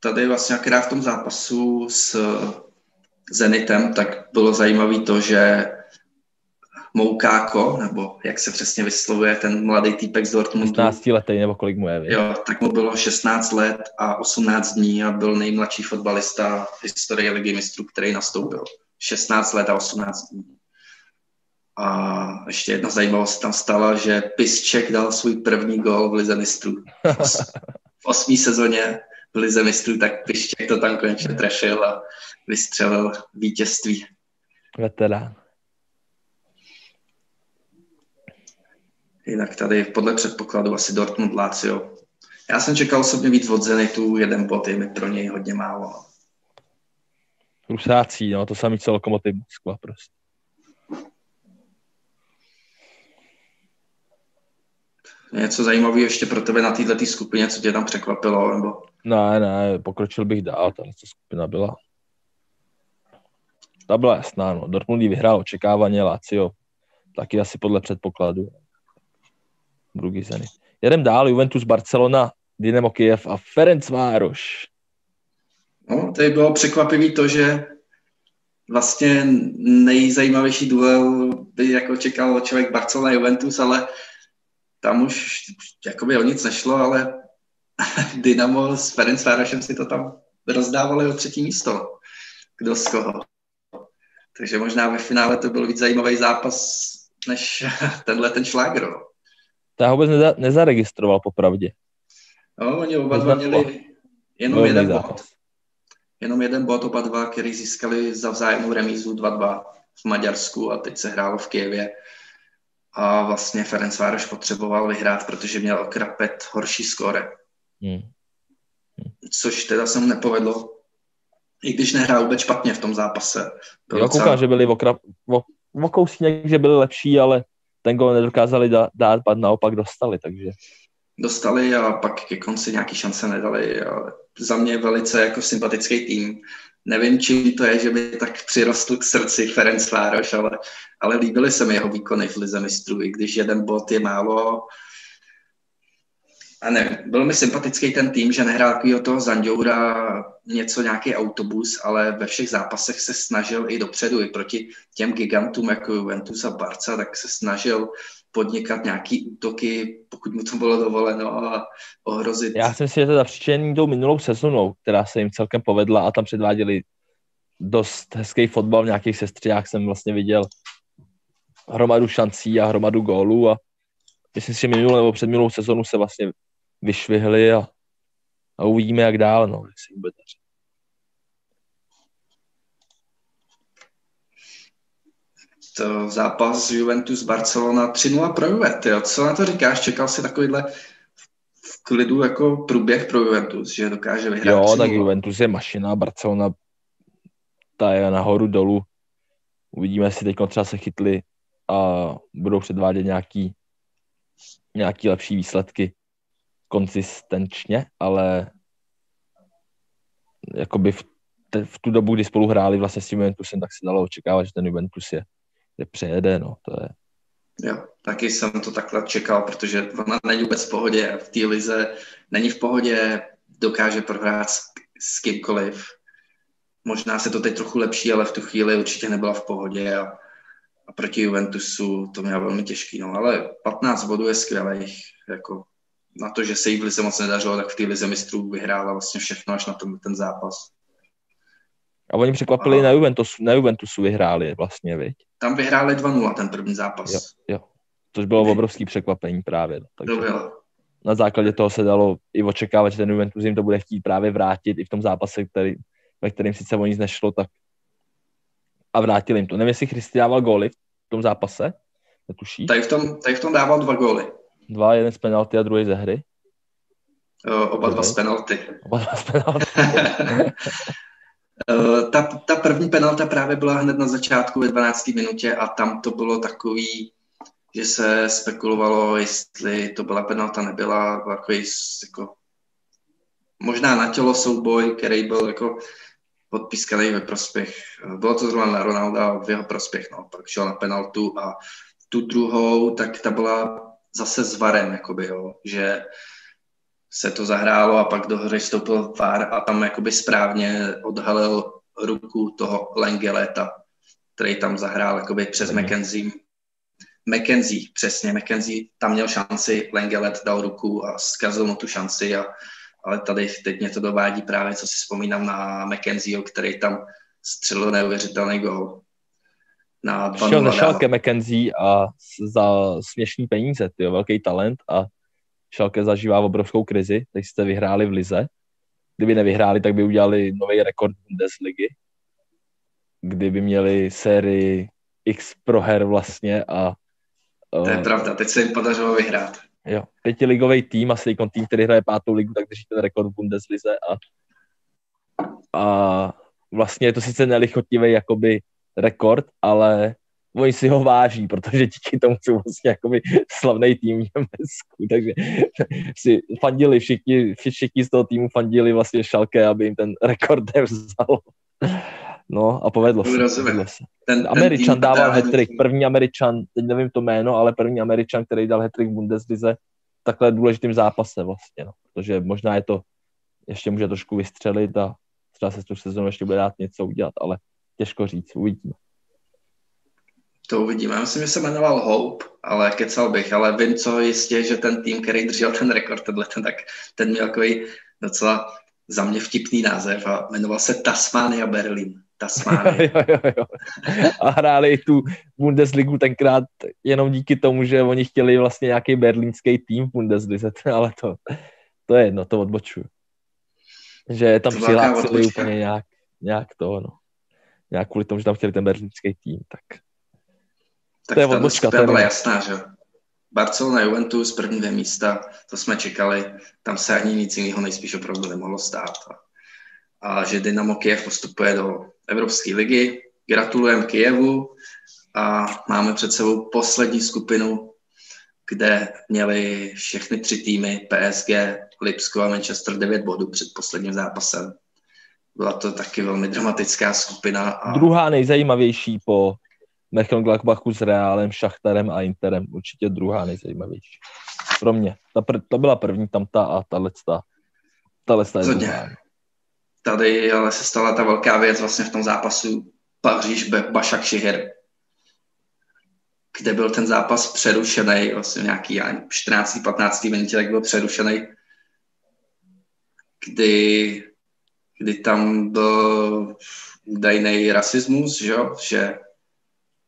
tady vlastně akorát v tom zápasu s Zenitem, tak bylo zajímavé to, že Moukáko, nebo jak se přesně vyslovuje ten mladý týpek z Dortmundu, 15 letý nebo kolik mu je, víš? jo, tak mu bylo 16 let a 18 dní a byl nejmladší fotbalista v historii ligy mistrů, který nastoupil. 16 let a 18 dní. A ještě jedna zajímavost tam stala, že Piszczek dal svůj první gol v lize mistrů. V os- V osmý sezóně v lize mistrů, tak Piszczek to tam konečně trefil a vystřelil vítězství. Veterán. Jinak tady podle předpokladu asi Dortmund Lazio. Já jsem čekal osobně víc od Zenitu, jeden bod je mi pro něj hodně málo. Rusácí, no, to samý co Lokomotiv Moskva prostě. Něco zajímavého ještě pro tebe na této skupině, co tě tam překvapilo, nebo Ne, ne, pokročil bych dál, tahle skupina byla. Ta byla jasná, no. Dortmund vyhrál očekávaně, Lazio taky asi podle předpokladu. Druhý zeny. Jedem dál, Juventus, Barcelona, Dynamo Kiev a Ferencvároš. No, tady bylo překvapivé to, že vlastně nejzajímavější duel by jako čekal člověk Barcelona Juventus, ale tam už jakoby o nic nešlo, ale Dynamo s Ferencvárosem si to tam rozdávali o třetí místo. Kdo z koho. Takže možná ve finále to byl víc zajímavý zápas, než tenhle ten šlágr. To já vůbec neza, nezaregistroval popravdě. No, oni oba dva měli jenom jeden bod. zápas. Jenom jeden bod oba dva, který získali za vzájemnou remízu 2-2 v Maďarsku a teď se hrálo v Kijevě. a vlastně Ferencvároš potřeboval vyhrát, protože měl Krapet horší skóre. Hmm. Což teda se mu nepovedlo, i když nehrál vůbec špatně v tom zápase. Jo, docela... koukám, že byli o, krap, o, o kousínek, že byli lepší, ale ten gol nedokázali dát, dát, naopak dostali, takže... Dostali a pak ke konci nějaký šance nedali. Za mě velice jako sympatický tým. Nevím, čím to je, že by tak přirostl k srdci Ferenc Vároš, ale, ale líbily se mi jeho výkony v Lize mistrů, i když jeden bod je málo. A ne, byl mi sympatický ten tým, že nehrál takového toho Zandoura něco, nějaký autobus, ale ve všech zápasech se snažil i dopředu, i proti těm gigantům jako Juventus a Barca, tak se snažil podnikat nějaký útoky, pokud mu to bylo dovoleno a ohrozit. Já si myslím, že to zapříčení tou minulou sezonou, která se jim celkem povedla a tam předváděli dost hezký fotbal v nějakých sestřiách jsem vlastně viděl hromadu šancí a hromadu gólů a myslím si, že minulou nebo předminulou sezonu se vlastně vyšvihli a, a uvidíme, jak dál, no, jestli bude dařit. to zápas Juventus Barcelona 3-0 pro Juve. Co na to říkáš? Čekal jsi takovýhle v klidu jako průběh pro Juventus, že dokáže vyhrát Jo, 3-0. tak Juventus je mašina, Barcelona ta je nahoru dolů. Uvidíme, jestli teď třeba se chytli a budou předvádět nějaký, nějaký lepší výsledky konzistenčně, ale jakoby v, te, v tu dobu, kdy spolu hráli vlastně s tím Juventusem, tak se dalo očekávat, že ten Juventus je je přejede, no, to je. Jo, taky jsem to takhle čekal, protože ona není vůbec v pohodě v té lize není v pohodě, dokáže prohrát s, s kýmkoliv. Možná se to teď trochu lepší, ale v tu chvíli určitě nebyla v pohodě a, a proti Juventusu to měla velmi těžký, no, ale 15 bodů je skvělých, jako na to, že se jí v lize moc nedařilo, tak v té lize mistrů vyhrála vlastně všechno až na ten, ten zápas. A oni překvapili a... na Juventusu, na Juventusu vyhráli vlastně, viď? Tam vyhráli 2-0 ten první zápas. Jo, jo. Což bylo obrovský překvapení právě. No. Takže to bylo. Na základě toho se dalo i očekávat, že ten Juventus jim to bude chtít právě vrátit i v tom zápase, který, ve kterém sice o nic nešlo, tak a vrátili jim to. Nevím, jestli Christy dával góly v tom zápase, netuší. Tady v tom, tady v tom dával dva góly. Dva, jeden z penalty a druhý ze hry. Oba dva z penalty. Oba dva z penalty. Eh, ta, ta první penalta právě byla hned na začátku ve 12. minutě a tam to bylo takový, že se spekulovalo, jestli to byla penalta, nebyla, takový jako, možná na tělo souboj, který byl jako podpískaný ve prospěch. Bylo to zrovna na Ronalda v jeho prospěch, no, pak šel na penaltu a tu druhou, tak ta byla zase s varem, jakoby, jo, že se to zahrálo a pak do hry vstoupil VAR a tam jakoby správně odhalil ruku toho Lengeleta, který tam zahrál jakoby přes. McKenzie. McKenzie, přesně, McKenzie tam měl šanci, Lengelet dal ruku a zkazil mu tu šanci, a, ale tady teď mě to dovádí právě, co si vzpomínám na McKenzie, který tam střelil neuvěřitelný gol. Na Šel na šálke McKenzie a za směšný peníze, ty velký talent a Schalke zažívá obrovskou krizi, teď jste vyhráli v Lize. Kdyby nevyhráli, tak by udělali nový rekord Bundesligy, kdyby měli sérii X proher vlastně a... To je uh, pravda, teď se jim podařilo vyhrát. Jo, pětiligový tým, asi tým, který hraje pátou ligu, tak drží ten rekord v Bundeslize a, a vlastně je to sice nelichotivý jakoby rekord, ale oni si ho váží, protože díky tomu jsou vlastně jakoby slavný tým v Německu, takže si fandili všichni, všichni z toho týmu fandili vlastně Šalke, aby jim ten rekord vzal. No a povedlo se. Povedlo se. Ten, Američan ten dával hetrik, první Američan, teď nevím to jméno, ale první Američan, který dal hetrik v Bundeslize, takhle důležitým zápase vlastně, no. protože možná je to, ještě může trošku vystřelit a třeba se tu sezónu ještě bude dát něco udělat, ale těžko říct, uvidíme. To uvidíme. Já myslím, že se jmenoval Hope, ale kecal bych, ale vím co jistě, že ten tým, který držel ten rekord, tenhle, ten, tak ten měl takový docela za mě vtipný název a jmenoval se Tasmania Berlin. Tasmania. jo, jo, jo. A hráli tu Bundesligu tenkrát jenom díky tomu, že oni chtěli vlastně nějaký berlínský tým v Bundeslize, ale to, to je jedno, to odbočuju. Že tam přihlásili úplně nějak, nějak to, no. Nějak kvůli tomu, že tam chtěli ten berlínský tým, tak Tak to je odbočka, ta byla jasná, že Barcelona, Juventus, první dvě místa, to jsme čekali, tam se ani nic jiného nejspíš opravdu nemohlo stát. A, a že Dynamo Kiev postupuje do Evropské ligy, gratulujeme Kijevu a máme před sebou poslední skupinu, kde měli všechny tři týmy PSG, Lipsko a Manchester 9 bodů před posledním zápasem. Byla to taky velmi dramatická skupina. A... Druhá nejzajímavější po Mönchengladbachu s Reálem, Šachtarem a Interem. Určitě druhá nejzajímavější. Pro mě. Ta pr- to byla první tam ta a tahle ta, tahle ta je. Tady ale se stala ta velká věc vlastně v tom zápasu Paříž Bašak Šiher, kde byl ten zápas přerušený, vlastně nějaký 14-15 minutě, tak byl přerušený, kdy, kdy tam byl údajný rasismus, že, že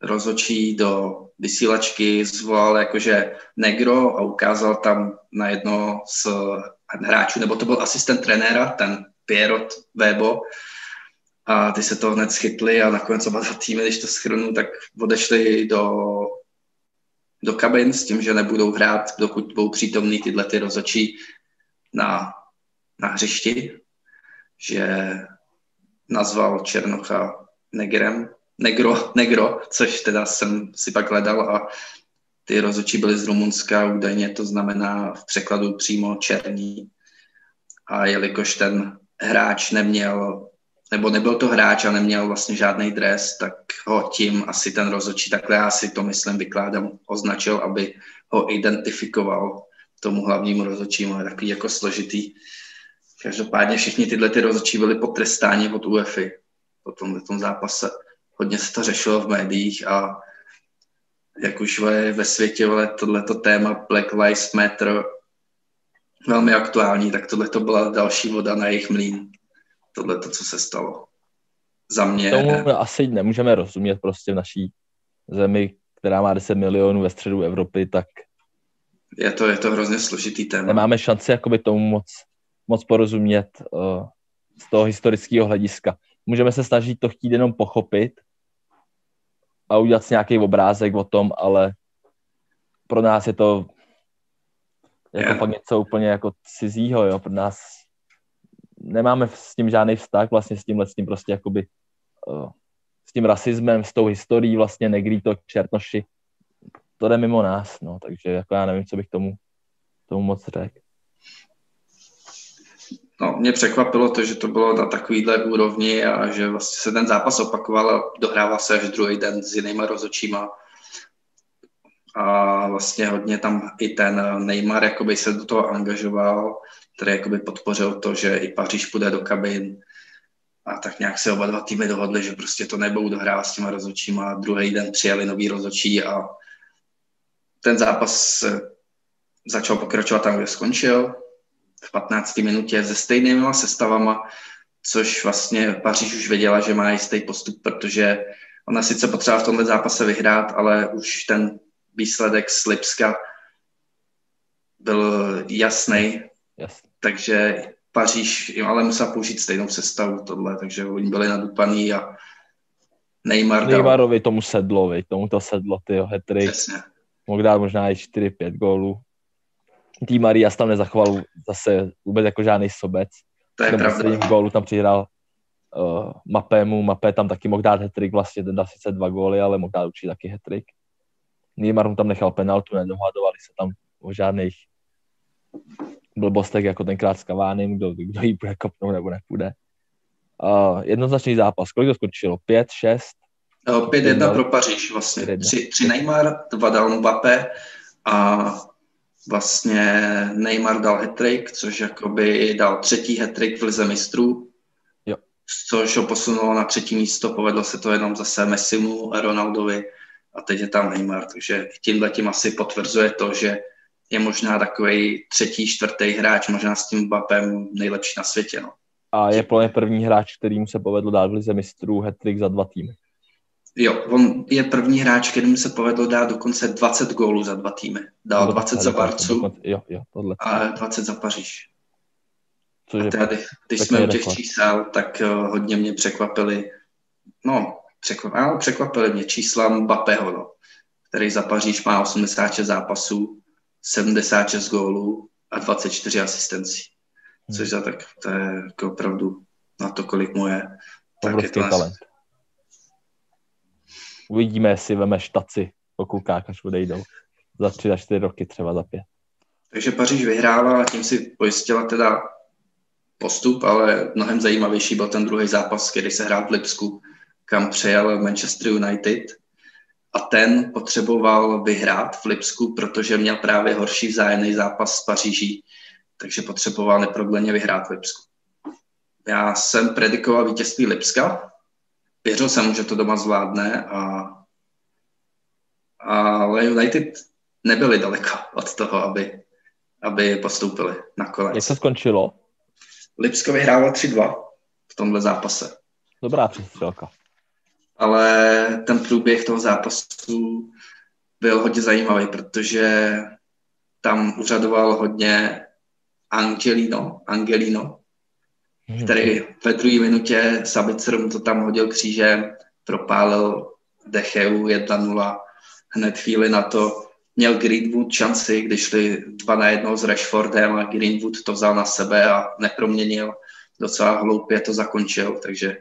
rozočí do vysílačky zvolal jakože negro a ukázal tam na jedno z hráčů, nebo to byl asistent trenéra, ten Pierrot Webo, a ty se to hned schytli a nakonec oba dva týmy, když to schrnu, tak odešli do, do kabin s tím, že nebudou hrát, dokud budou přítomní tyhle ty rozočí na, na hřišti, že nazval Černocha negrem, negro, negro, což teda jsem si pak hledal a ty rozočí byly z Rumunska, údajně to znamená v překladu přímo černí. A jelikož ten hráč neměl, nebo nebyl to hráč a neměl vlastně žádný dres, tak ho tím asi ten rozočí, takhle já si to myslím vykládám, označil, aby ho identifikoval tomu hlavnímu rozočímu. Je takový jako složitý. Každopádně všichni tyhle ty rozočí byly potrestáni od UEFI po tomhle tom zápase hodně se to řešilo v médiích a jak už je ve světě vole, tohleto téma Black Lives Matter velmi aktuální, tak tohle to byla další voda na jejich mlín. Tohle to, co se stalo. Za mě... Tomu asi nemůžeme rozumět prostě v naší zemi, která má 10 milionů ve středu Evropy, tak je to, je to hrozně složitý téma. Nemáme šanci jakoby tomu moc, moc porozumět uh, z toho historického hlediska. Můžeme se snažit to chtít jenom pochopit, a udělat si nějaký obrázek o tom, ale pro nás je to jako yeah. fakt něco úplně jako cizího, jo, pro nás nemáme s tím žádný vztah vlastně s tímhle, s tím prostě jakoby uh, s tím rasismem, s tou historií vlastně negrýto, čertnoši, to jde mimo nás, no, takže jako já nevím, co bych tomu, tomu moc řekl. No, mě překvapilo to, že to bylo na takovýhle úrovni a že vlastně se ten zápas opakoval a dohrával se až druhý den s jinýma rozočíma. A vlastně hodně tam i ten Neymar jakoby se do toho angažoval, který jakoby podpořil to, že i Paříž půjde do kabin. A tak nějak se oba dva týmy dohodli, že prostě to nebudou dohrávat s těma rozočíma. Druhý den přijeli nový rozočí a ten zápas začal pokračovat tam, kde skončil v 15 minutě se stejnými sestavama, což vlastně Paříž už věděla, že má jistý postup, protože ona sice potřeba v tomhle zápase vyhrát, ale už ten výsledek z Lipska byl jasný, yes. takže Paříž ale musela použít stejnou sestavu tohle, takže oni byli nadupaný a Neymar. Neymarovi tomu sedlo, vej, tomu to sedlo, ty hetry. Mohl dát možná i 4-5 gólů. Tý Marias tam nezachoval zase vůbec jako žádný sobec. To je pravda. V gólu tam přihrál uh, Mapému, Mapé tam taky mohl dát hetrik, vlastně ten dá sice dva góly, ale mohl dát určitě taky hetrik. Neymar mu tam nechal penaltu, nedohadovali se tam o žádných blbostech, jako tenkrát s Kavánem, kdo, kdo jí bude kopnout nebo nepůjde. Uh, jednoznačný zápas. Kolik to skončilo? Pět, šest? 5-1 pro Paříž vlastně. Tři, tři Neymar, dva dal Mbappé a vlastně Neymar dal hat což jakoby dal třetí hat v lize mistrů, jo. což ho posunulo na třetí místo, povedlo se to jenom zase Messimu a Ronaldovi a teď je tam Neymar, takže tímhle tím asi potvrzuje to, že je možná takový třetí, čtvrtý hráč, možná s tím Bapem nejlepší na světě. No. A je plně první hráč, kterým se povedlo dát v lize mistrů hat za dva týmy. Jo, on je první hráč, kterým se povedlo dát dokonce 20 gólů za dva týmy. Dal no, 20 za Barcu jo, jo, tohle. a 20 za Paříž. Což a tady, když jsme u těch čísel, tak uh, hodně mě překvapili, no, překvapili, překvapili mě čísla Mbappého, no, který za Paříž má 86 zápasů, 76 gólů a 24 asistencí. Hmm. Což za tak to je jako opravdu na to, kolik mu je. Tak je to talent. Uvidíme, jestli veme štaci po klukách, až odejdou. Za tři, za čtyři roky, třeba za pět. Takže Paříž vyhrála a tím si pojistila teda postup, ale mnohem zajímavější byl ten druhý zápas, který se hrál v Lipsku, kam přejel Manchester United a ten potřeboval vyhrát v Lipsku, protože měl právě horší vzájemný zápas s Paříží, takže potřeboval neprodleně vyhrát v Lipsku. Já jsem predikoval vítězství Lipska, věřil jsem, že to doma zvládne, a, ale United nebyli daleko od toho, aby, aby postoupili nakonec. Jak se skončilo? Lipsko vyhrálo 3-2 v tomhle zápase. Dobrá přestřelka. Ale ten průběh toho zápasu byl hodně zajímavý, protože tam uřadoval hodně Angelino, Angelino. Který ve druhé minutě Sabicer mu to tam hodil křížem, propálil Decheu 1-0. Hned chvíli na to měl Greenwood šanci, když šli dva na jedno s Rashfordem a Greenwood to vzal na sebe a neproměnil. Docela hloupě to zakončil, takže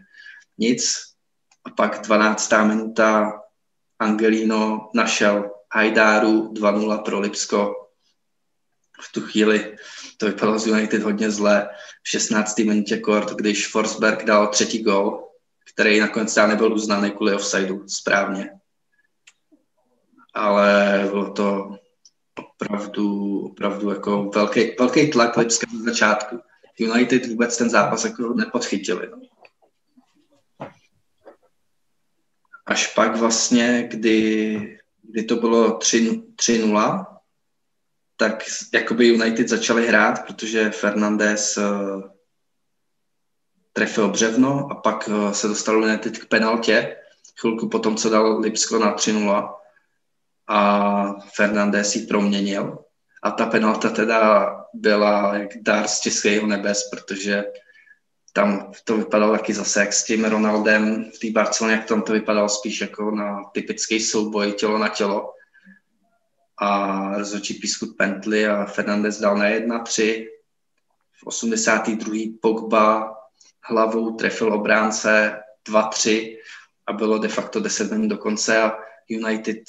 nic. A pak 12. minuta Angelino našel Hajdáru 2-0 pro Lipsko. V tu chvíli to vypadalo z United hodně zle. V 16. minutě kort, když Forsberg dal třetí gol, který nakonec nebyl uznaný kvůli offsideu správně ale bylo to opravdu, opravdu jako velký, velký tlak Lipska na začátku. United vůbec ten zápas jako nepodchytili. Až pak vlastně, kdy, kdy to bylo 3-0, tak jakoby United začali hrát, protože Fernandez uh, trefil břevno a pak uh, se dostal United k penaltě, chvilku potom, co dal Lipsko na 3-0 a Fernandez ji proměnil. A ta penalta teda byla jak dar z českého nebes, protože tam to vypadalo taky zase jak s tím Ronaldem v té Barceloně, jak tam to vypadalo spíš jako na typický souboj tělo na tělo. A rozhodčí pískut Pently a Fernandez dal na 1-3. V 82. Pogba hlavou trefil obránce 2-3 a bylo de facto 10 minut do konce a United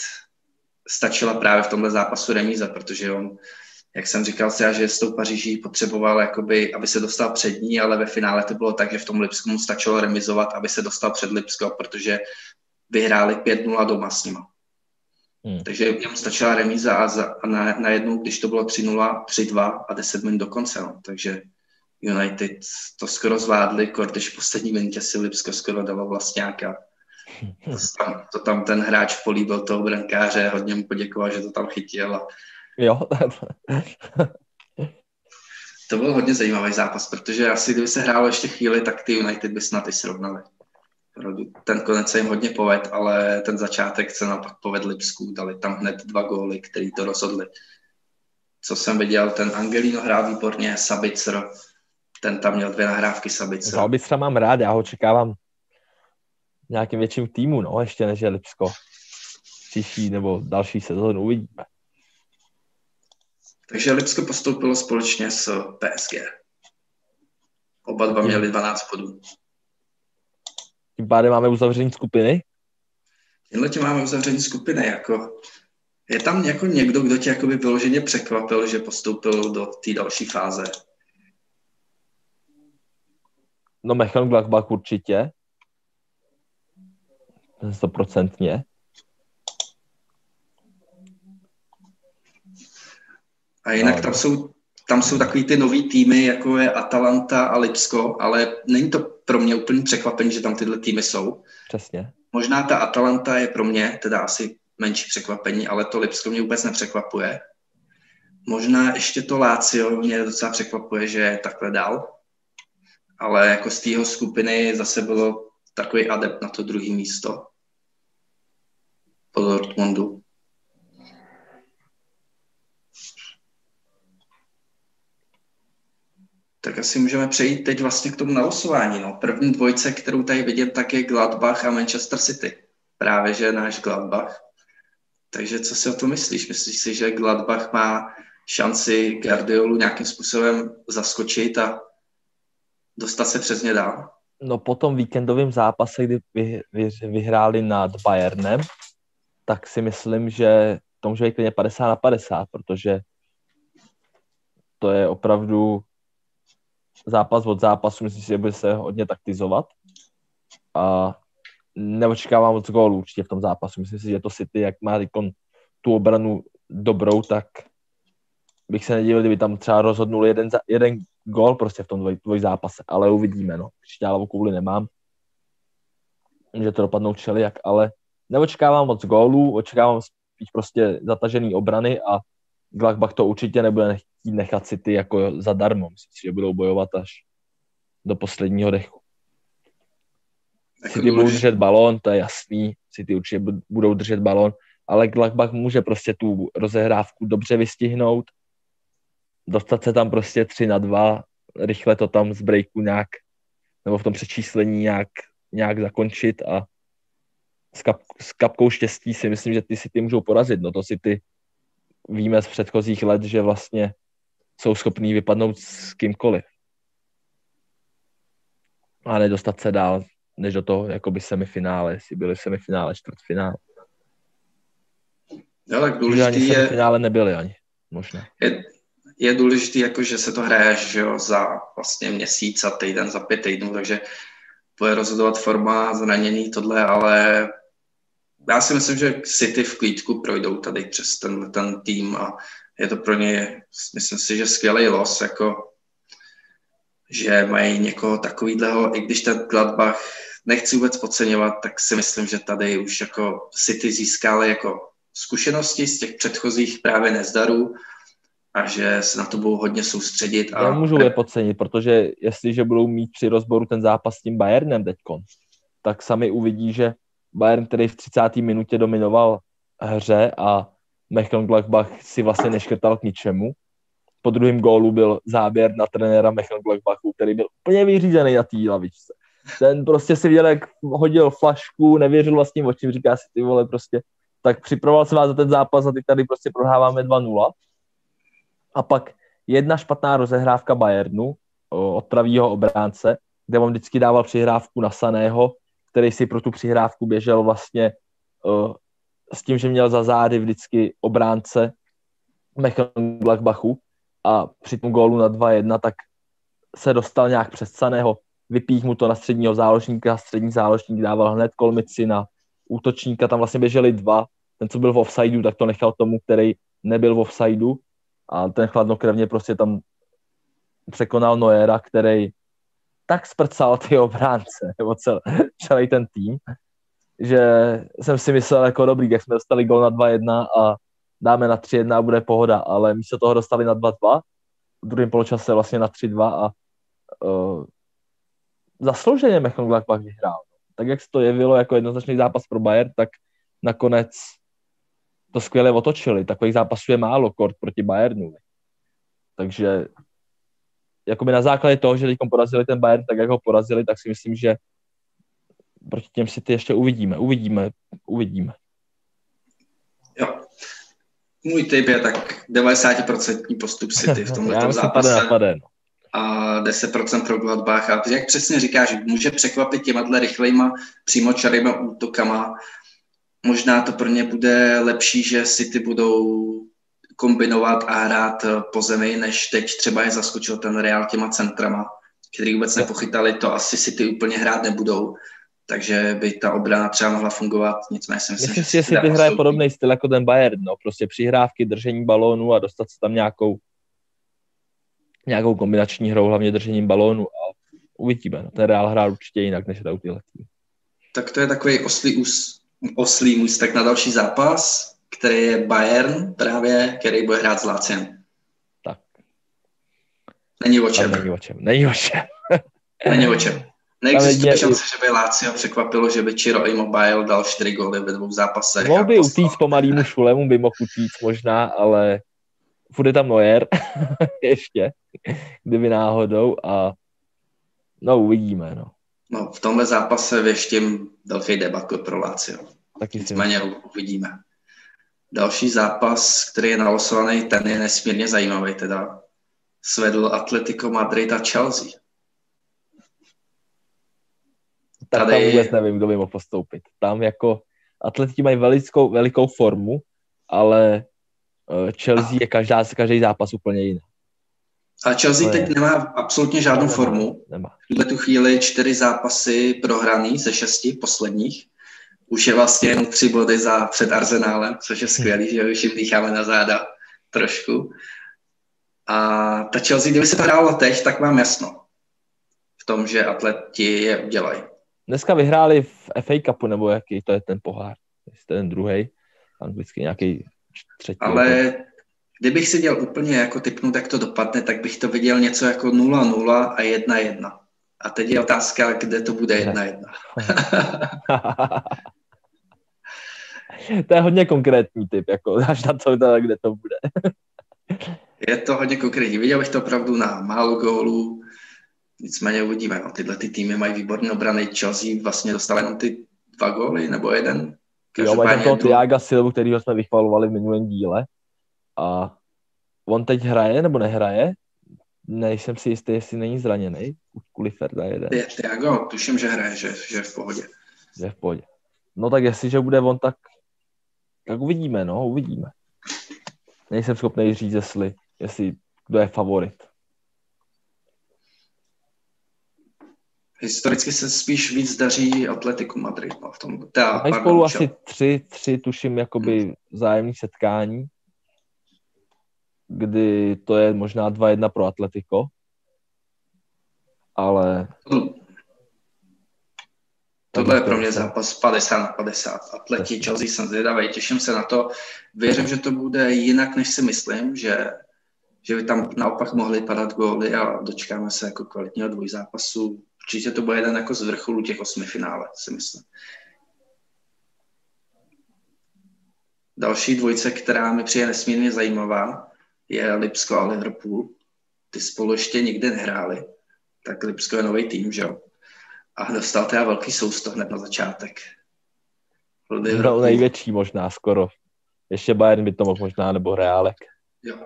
stačila právě v tomhle zápasu remíza, protože on, jak jsem říkal si, že s tou Paříží potřeboval, jakoby, aby se dostal před ní, ale ve finále to bylo tak, že v tom Lipsku mu stačilo remizovat, aby se dostal před Lipsko, protože vyhráli 5-0 doma s nima. Hmm. Takže jemu stačila remíza a, za, a na, najednou, když to bylo 3-0, 3-2 a 10 minut do konce. No. Takže United to skoro zvládli, když v poslední minutě si Lipsko skoro dalo vlastňáka to tam, to tam ten hráč políbil toho brankáře, hodně mu poděkoval, že to tam chytil. A... Jo. to byl hodně zajímavý zápas, protože asi kdyby se hrálo ještě chvíli, tak ty United by snad i srovnali. Ten konec se jim hodně poved, ale ten začátek se naopak povedl Lipsku, dali tam hned dva góly, který to rozhodli. Co jsem viděl, ten Angelino hrál výborně, Sabitzer, ten tam měl dvě nahrávky Sabitzer. Sabitzer mám rád, já ho čekávám nějakým větším týmu, no, ještě než je Lipsko. Příští nebo další sezónu uvidíme. Takže Lipsko postoupilo společně s PSG. Oba dva měli 12 bodů. Tím pádem máme uzavření skupiny? Tímhle tím máme uzavření skupiny. Jako, je tam jako někdo, kdo tě jakoby vyloženě překvapil, že postoupil do té další fáze? No Mönchengladbach určitě stoprocentně. A jinak tam jsou, tam jsou takový ty nový týmy, jako je Atalanta a Lipsko, ale není to pro mě úplně překvapení, že tam tyhle týmy jsou. Přesně. Možná ta Atalanta je pro mě teda asi menší překvapení, ale to Lipsko mě vůbec nepřekvapuje. Možná ještě to Lácio mě docela překvapuje, že je takhle dál. Ale jako z tého skupiny zase bylo takový adept na to druhé místo po Dortmundu. Tak asi můžeme přejít teď vlastně k tomu nalosování. No. První dvojce, kterou tady vidím, tak je Gladbach a Manchester City. Právě, že náš Gladbach. Takže co si o to myslíš? Myslíš si, že Gladbach má šanci Guardiolu nějakým způsobem zaskočit a dostat se přesně dál? No po tom víkendovém zápase, kdy vy, vy, vyhráli nad Bayernem, tak si myslím, že to může být klidně 50 na 50, protože to je opravdu zápas od zápasu, myslím si, že bude se hodně taktizovat a neočekávám moc gólů určitě v tom zápasu. Myslím si, že to City, jak má tu obranu dobrou, tak bych se nedivil, kdyby tam třeba rozhodnul jeden, za, jeden gól prostě v tom dvoj, dvoj zápase, ale uvidíme, no. Křišťálovou kouli nemám, že to dopadnou jak, ale neočekávám moc gólů, očekávám spíš prostě zatažený obrany a Gladbach to určitě nebude chtít nechat City jako zadarmo. Myslím si, že budou bojovat až do posledního dechu. City budou držet balón, to je jasný, City určitě budou držet balón, ale Gladbach může prostě tu rozehrávku dobře vystihnout, dostat se tam prostě 3 na 2, rychle to tam z breaku nějak, nebo v tom přečíslení nějak, nějak zakončit a s, kap, s kapkou štěstí si myslím, že ty City můžou porazit. No to si ty víme z předchozích let, že vlastně jsou schopní vypadnout s kýmkoliv. A nedostat se dál, než do toho jakoby semifinále, jestli byli semifinále, čtvrtfinále. Jo, tak důležitý je... finále nebyli ani, možná. Je, je důležité, jako, že se to hraje že jo, za vlastně měsíc a týden, za pět týdnů, takže bude rozhodovat forma, zranění, tohle, ale já si myslím, že City v klídku projdou tady přes ten, ten tým a je to pro ně, myslím si, že skvělý los, jako že mají někoho takovýhleho, i když ten Gladbach nechci vůbec podceňovat, tak si myslím, že tady už jako City získali jako zkušenosti z těch předchozích právě nezdarů a že se na to budou hodně soustředit. A... Nemůžu je podcenit, protože jestliže budou mít při rozboru ten zápas s tím Bayernem teďkon, tak sami uvidí, že Bayern, který v 30. minutě dominoval hře a Mönchengladbach si vlastně neškrtal k ničemu. Po druhém gólu byl záběr na trenéra Mönchengladbachu, který byl úplně vyřízený na té lavičce. Ten prostě si viděl, jak hodil flašku, nevěřil vlastním očím, říká si ty vole prostě, tak připravoval se vás za ten zápas a teď tady prostě prohráváme 2-0. A pak jedna špatná rozehrávka Bayernu od pravýho obránce, kde on vždycky dával přihrávku na Saného, který si pro tu přihrávku běžel vlastně uh, s tím, že měl za zády vždycky obránce Mönchengladbachu a při tom gólu na 2-1 tak se dostal nějak přes Saného, vypích mu to na středního záložníka, střední záložník dával hned kolmici na útočníka, tam vlastně běželi dva, ten, co byl v offsideu, tak to nechal tomu, který nebyl v offsideu a ten chladnokrevně prostě tam překonal Noera, který tak sprcal ty obránce, nebo cel, celý ten tým, že jsem si myslel jako dobrý, jak jsme dostali gol na 2-1 a dáme na 3-1 a bude pohoda, ale místo toho dostali na 2-2, v druhém poločase vlastně na 3-2 a uh, zaslouženě Mönchengladbach vyhrál. Tak jak se to jevilo jako jednoznačný zápas pro Bayern, tak nakonec to skvěle otočili. Takových zápasů je málo kort proti Bayernu. Takže jakoby na základě toho, že teď porazili ten Bayern tak, jak ho porazili, tak si myslím, že proti těm si ty ještě uvidíme. Uvidíme, uvidíme. Jo. Můj tip je tak 90% postup City v tomhle zápase. Napade, no. A 10% pro Gladbach. A jak přesně říkáš, může překvapit těma rychlejma přímočarýma útokama. Možná to pro ně bude lepší, že City budou kombinovat a hrát eh, po zemi, než teď třeba je zaskočil ten Real těma centrama, který vůbec nepochytali, to asi si ty úplně hrát nebudou, takže by ta obrana třeba mohla fungovat, nicméně si myslím, myslím že, že si ty hraje podobný styl jako ten Bayern, no, prostě přihrávky, držení balónu a dostat se tam nějakou nějakou kombinační hrou, hlavně držením balónu a uvidíme. No. Ten Real hrál určitě jinak než ty týmy. Tak to je takový oslý, ús, oslý můstek na další zápas který je Bayern právě, který bude hrát s Láciem. Tak. Není o čem. není o čem. Není o čem. není o čem. Neexistuje šance, že by Lácio překvapilo, že by Ciro Immobile dal čtyři góly ve dvou zápasech. Mohl by utíct pomalýmu šulemu, by mohl utíct možná, ale bude tam Neuer ještě, kdyby náhodou a no uvidíme, no. No, v tomhle zápase věštím velký debakl pro Lácio. Taky Nicméně uvidíme. Další zápas, který je nalosovaný, ten je nesmírně zajímavý teda. Svedl Atletico Madrid a Chelsea. Tak Tady... tam vůbec nevím, kdo by mohl postoupit. Tam jako atleti mají velikou, velikou formu, ale eh, Chelsea je každá, každý zápas úplně jiný. A Chelsea teď nemá absolutně žádnou nemá, formu. Nemá. V tu chvíli čtyři zápasy prohraný ze šesti posledních. Už je vlastně jenom tři body za před Arzenálem, což je skvělý, že už jim dýcháme na záda trošku. A ta Chelsea, kdyby se to hrálo teď, tak mám jasno v tom, že atleti je udělají. Dneska vyhráli v FA Cupu, nebo jaký to je ten pohár? Jestli ten druhý, anglicky nějaký třetí. Ale kdybych si dělal úplně jako typnout, jak to dopadne, tak bych to viděl něco jako 0-0 a 1-1. A teď je otázka, kde to bude 1-1. to je hodně konkrétní typ, jako až na to, kde to bude. je to hodně konkrétní. Viděl bych to opravdu na málo gólů, nicméně uvidíme. No, tyhle ty týmy mají výborný obrany. Chelsea vlastně dostal jenom ty dva góly, nebo jeden. Jo, mají toho Tiaga Silvu, kterýho jsme vychvalovali v minulém díle. A on teď hraje nebo nehraje? Nejsem si jistý, jestli není zraněný. Kvůli Ferda jeden. Tiago, tuším, že hraje, že, že je v pohodě. Je v pohodě. No tak jestliže bude on, tak, tak uvidíme, no, uvidíme. Nejsem schopný říct, jestli, jestli kdo je favorit. Historicky se spíš víc daří Atletiku Madrid. No, v tom, ta, Mají spolu asi tři, tři, tuším, jakoby zájemní setkání, kdy to je možná 2-1 pro Atletico, ale... Tohle je pro mě zápas 50 na 50. Atleti Chelsea jsem zvědavý, těším se na to. Věřím, že to bude jinak, než si myslím, že, že by tam naopak mohly padat góly a dočkáme se jako kvalitního dvojzápasu určitě to bude jeden jako z vrcholu těch osmi finále, si myslím. Další dvojce, která mi přijde nesmírně zajímavá, je Lipsko a Liverpool. Ty spolu ještě nikdy nehráli, tak Lipsko je nový tým, že jo? A dostal teda velký sousto hned na začátek. Liverpool. největší možná skoro. Ještě Bayern by to mohl možná, nebo Reálek. Jo.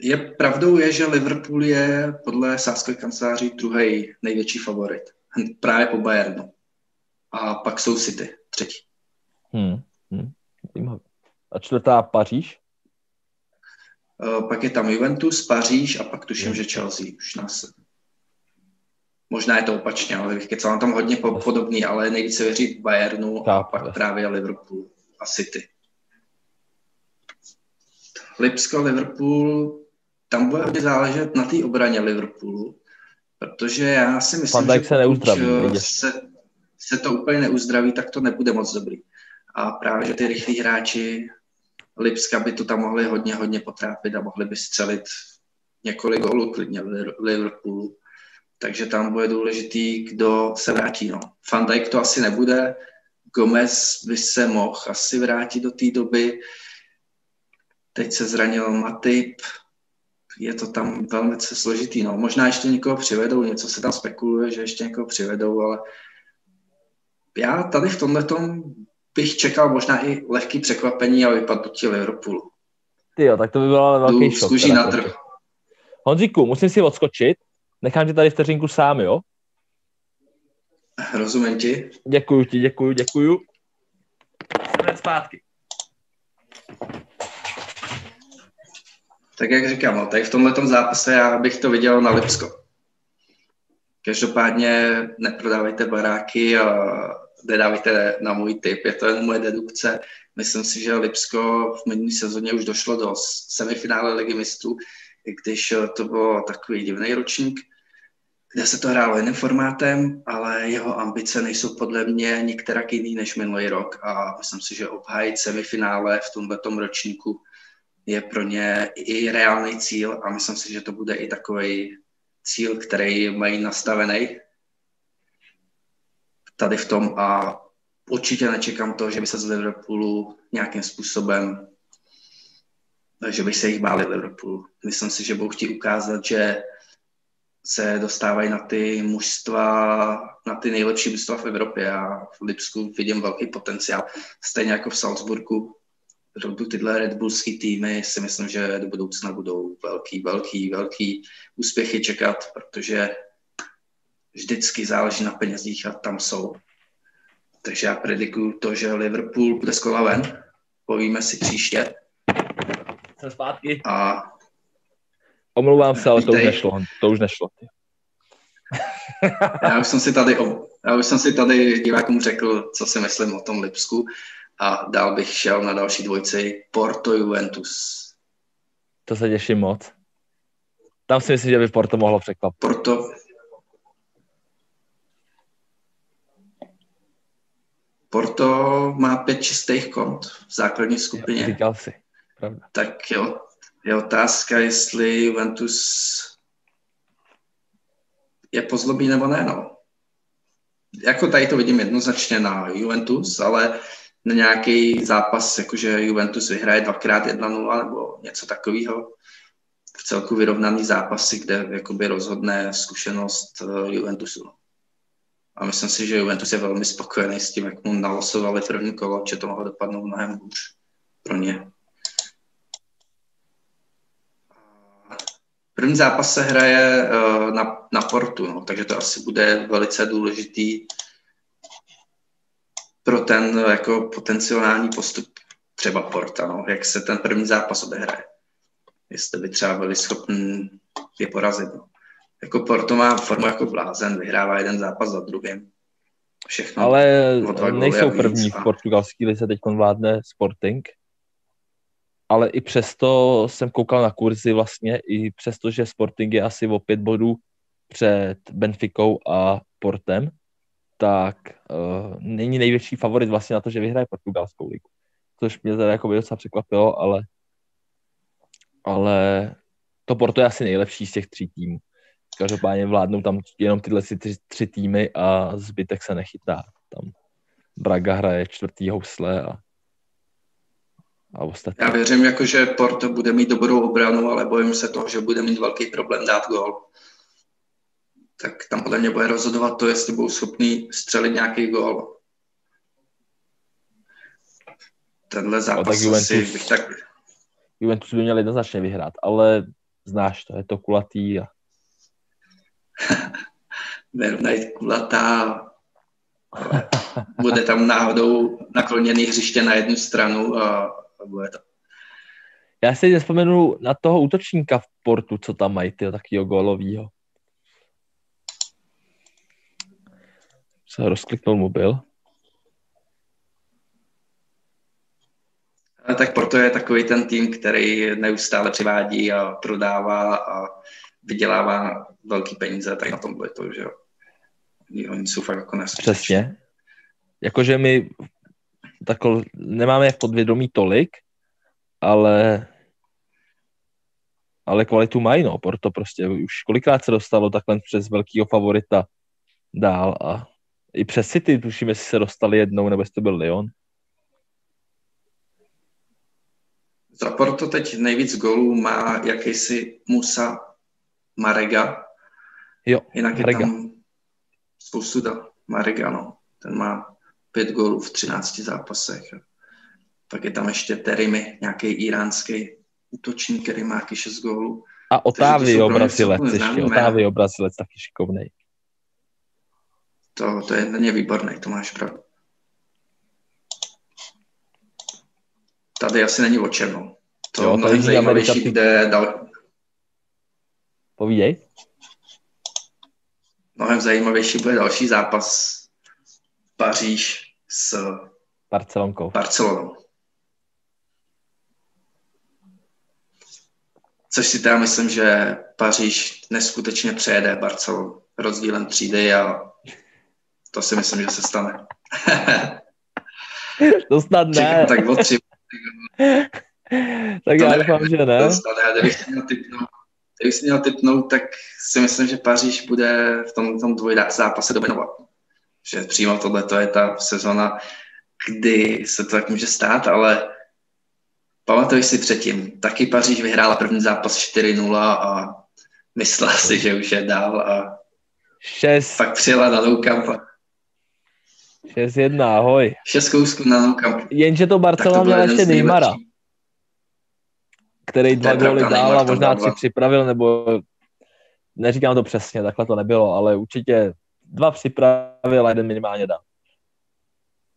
Je pravdou je, že Liverpool je podle sáskové kanceláří druhý největší favorit. Právě po Bayernu. A pak jsou City, třetí. Hmm. Hmm. A čtvrtá Paříž? Uh, pak je tam Juventus, Paříž a pak tuším, hmm. že Chelsea už nás. Možná je to opačně, ale bych kecal tam hodně podobný, ale nejvíce věří Bayernu a pak právě Liverpool a City. Lipsko, Liverpool, tam bude hodně záležet na té obraně Liverpoolu, protože já si myslím, že se, neuzdraví, se, se to úplně neuzdraví, tak to nebude moc dobrý. A právě, že ty rychlí hráči Lipska by to tam mohli hodně, hodně potrápit a mohli by střelit několik gólů klidně Liverpoolu. Takže tam bude důležitý, kdo se vrátí. No. Van Dijk to asi nebude, Gomez by se mohl asi vrátit do té doby. Teď se zranil Matip, je to tam velmi složitý. No. Možná ještě někoho přivedou, něco se tam spekuluje, že ještě někoho přivedou, ale já tady v tomhle bych čekal možná i lehký překvapení a vypadnutí Liverpoolu. Ty jo, tak to by bylo velký šok. Zkuží na trh. Honzíku, musím si odskočit. Nechám tě tady vteřinku sám, jo? Rozumím ti. Děkuju ti, děkuju, děkuju. Jsme zpátky. Tak jak říkám, no, tady v tomhle zápase já bych to viděl na Lipsko. Každopádně neprodávejte baráky a nedávejte na můj tip, je to jen moje dedukce. Myslím si, že Lipsko v minulý sezóně už došlo do semifinále ligy mistrů, když to byl takový divný ročník, kde se to hrálo jiným formátem, ale jeho ambice nejsou podle mě některak jiný než minulý rok a myslím si, že obhájit semifinále v tomto ročníku je pro ně i reálný cíl a myslím si, že to bude i takový cíl, který mají nastavený tady v tom a určitě nečekám to, že by se z Liverpoolu nějakým způsobem že by se jich báli Liverpoolu. Myslím si, že budou chtít ukázat, že se dostávají na ty mužstva, na ty nejlepší mužstva v Evropě a v Lipsku vidím velký potenciál. Stejně jako v Salzburgu opravdu tyhle Red Bullské týmy si myslím, že do budoucna budou velký, velký, velký úspěchy čekat, protože vždycky záleží na penězích a tam jsou. Takže já predikuju to, že Liverpool bude z kola ven. Povíme si příště. Jsem zpátky. A Omlouvám se, ale to už nešlo. To už nešlo. já už jsem si tady, já už jsem si tady divákům řekl, co si myslím o tom Lipsku a dál bych šel na další dvojci Porto Juventus. To se těším moc. Tam si myslím, že by Porto mohlo překvapit. Porto, Porto má pět čistých kont v základní skupině. Říkal si, pravda. Tak jo, je otázka, jestli Juventus je pozlobí nebo ne, no. Jako tady to vidím jednoznačně na Juventus, ale na nějaký zápas, jakože Juventus vyhraje dvakrát 1-0 nebo něco takového. V celku vyrovnaný zápasy, kde jakoby rozhodne zkušenost eh, Juventusu. No. A myslím si, že Juventus je velmi spokojený s tím, jak mu nalosovali první kolo, že to mohlo dopadnout mnohem hůř pro ně. První zápas se hraje uh, na, na portu, no, takže to asi bude velice důležitý pro ten jako potenciální postup třeba Porta, no, jak se ten první zápas odehraje. Jestli by třeba byli schopni je porazit. No. Jako Porto má formu jako blázen, vyhrává jeden zápas za druhým. Všechno. Ale nejsou první v portugalský lize, teď vládne Sporting. Ale i přesto jsem koukal na kurzy vlastně, i přesto, že Sporting je asi o pět bodů před Benficou a Portem, tak uh, není největší favorit vlastně na to, že vyhraje portugalskou ligu. Což mě teda jako docela překvapilo, ale ale to Porto je asi nejlepší z těch tří týmů. Každopádně vládnou tam jenom tyhle tři, tři týmy a zbytek se nechytá. Tam Braga hraje čtvrtý housle a, a ostatní. Já věřím, jako, že Porto bude mít dobrou obranu, ale bojím se toho, že bude mít velký problém dát gol. Tak tam podle mě bude rozhodovat to, jestli budou schopni střelit nějaký gol. Tenhle zápas no, tak Juventus, asi bych tak... Juventus by měl jednoznačně vyhrát, ale znáš to, je to kulatý a Bernard kulatá, bude tam náhodou nakloněný hřiště na jednu stranu a, a bude to. Já si nespomenu na toho útočníka v portu, co tam mají, tyho takového golovýho. Se rozkliknul mobil. Tak Porto je takový ten tým, který neustále přivádí a prodává a vydělává velký peníze, tak na tom bude to, že jo. Oni jsou fakt jako neskutečný. Přesně. Jakože my tako, nemáme v podvědomí tolik, ale ale kvalitu mají, no, proto prostě už kolikrát se dostalo takhle přes velkýho favorita dál a i přes City, tuším, jestli se dostali jednou, nebo jestli to byl Lyon. Za Porto teď nejvíc gólů má jakýsi Musa Marega. Jo, Jinak Marega. je tam spoustu da. Marega, no. Ten má pět gólů v 13 zápasech. Pak je tam ještě Terimy, nějaký iránský útočník, který má taky 6 gólů. A Otávio Brazilec ještě, Otávio Brazilec taky šikovný. To, to je na ně výborný, to máš pravdu. Tady asi není o čem. No. To jo, je zajímavější, kde dal, Povídej. Mnohem zajímavější bude další zápas Paříž s Barcelonkou. Barcelonou. Což si teda myslím, že Paříž neskutečně přejede Barcelonu rozdílem třídy a to si myslím, že se stane. to snad ne. tak o tři. tak já doufám, že ne. To kdybych měl typnout Kdybych si měl typnout, tak si myslím, že Paříž bude v tom, tom dvojdá zápase dominovat. Že přímo tohle to je ta sezona, kdy se to tak může stát, ale pamatuj si předtím, taky Paříž vyhrála první zápas 4-0 a myslela si, že už je dál a 6. pak přijela na Nou Camp. 6-1, ahoj. 6 kousků na Nou Camp. Jenže to Barcelona měla ještě Neymara. který dva góly dál a možná tři připravil, nebo neříkám to přesně, takhle to nebylo, ale určitě dva připravil a jeden minimálně dal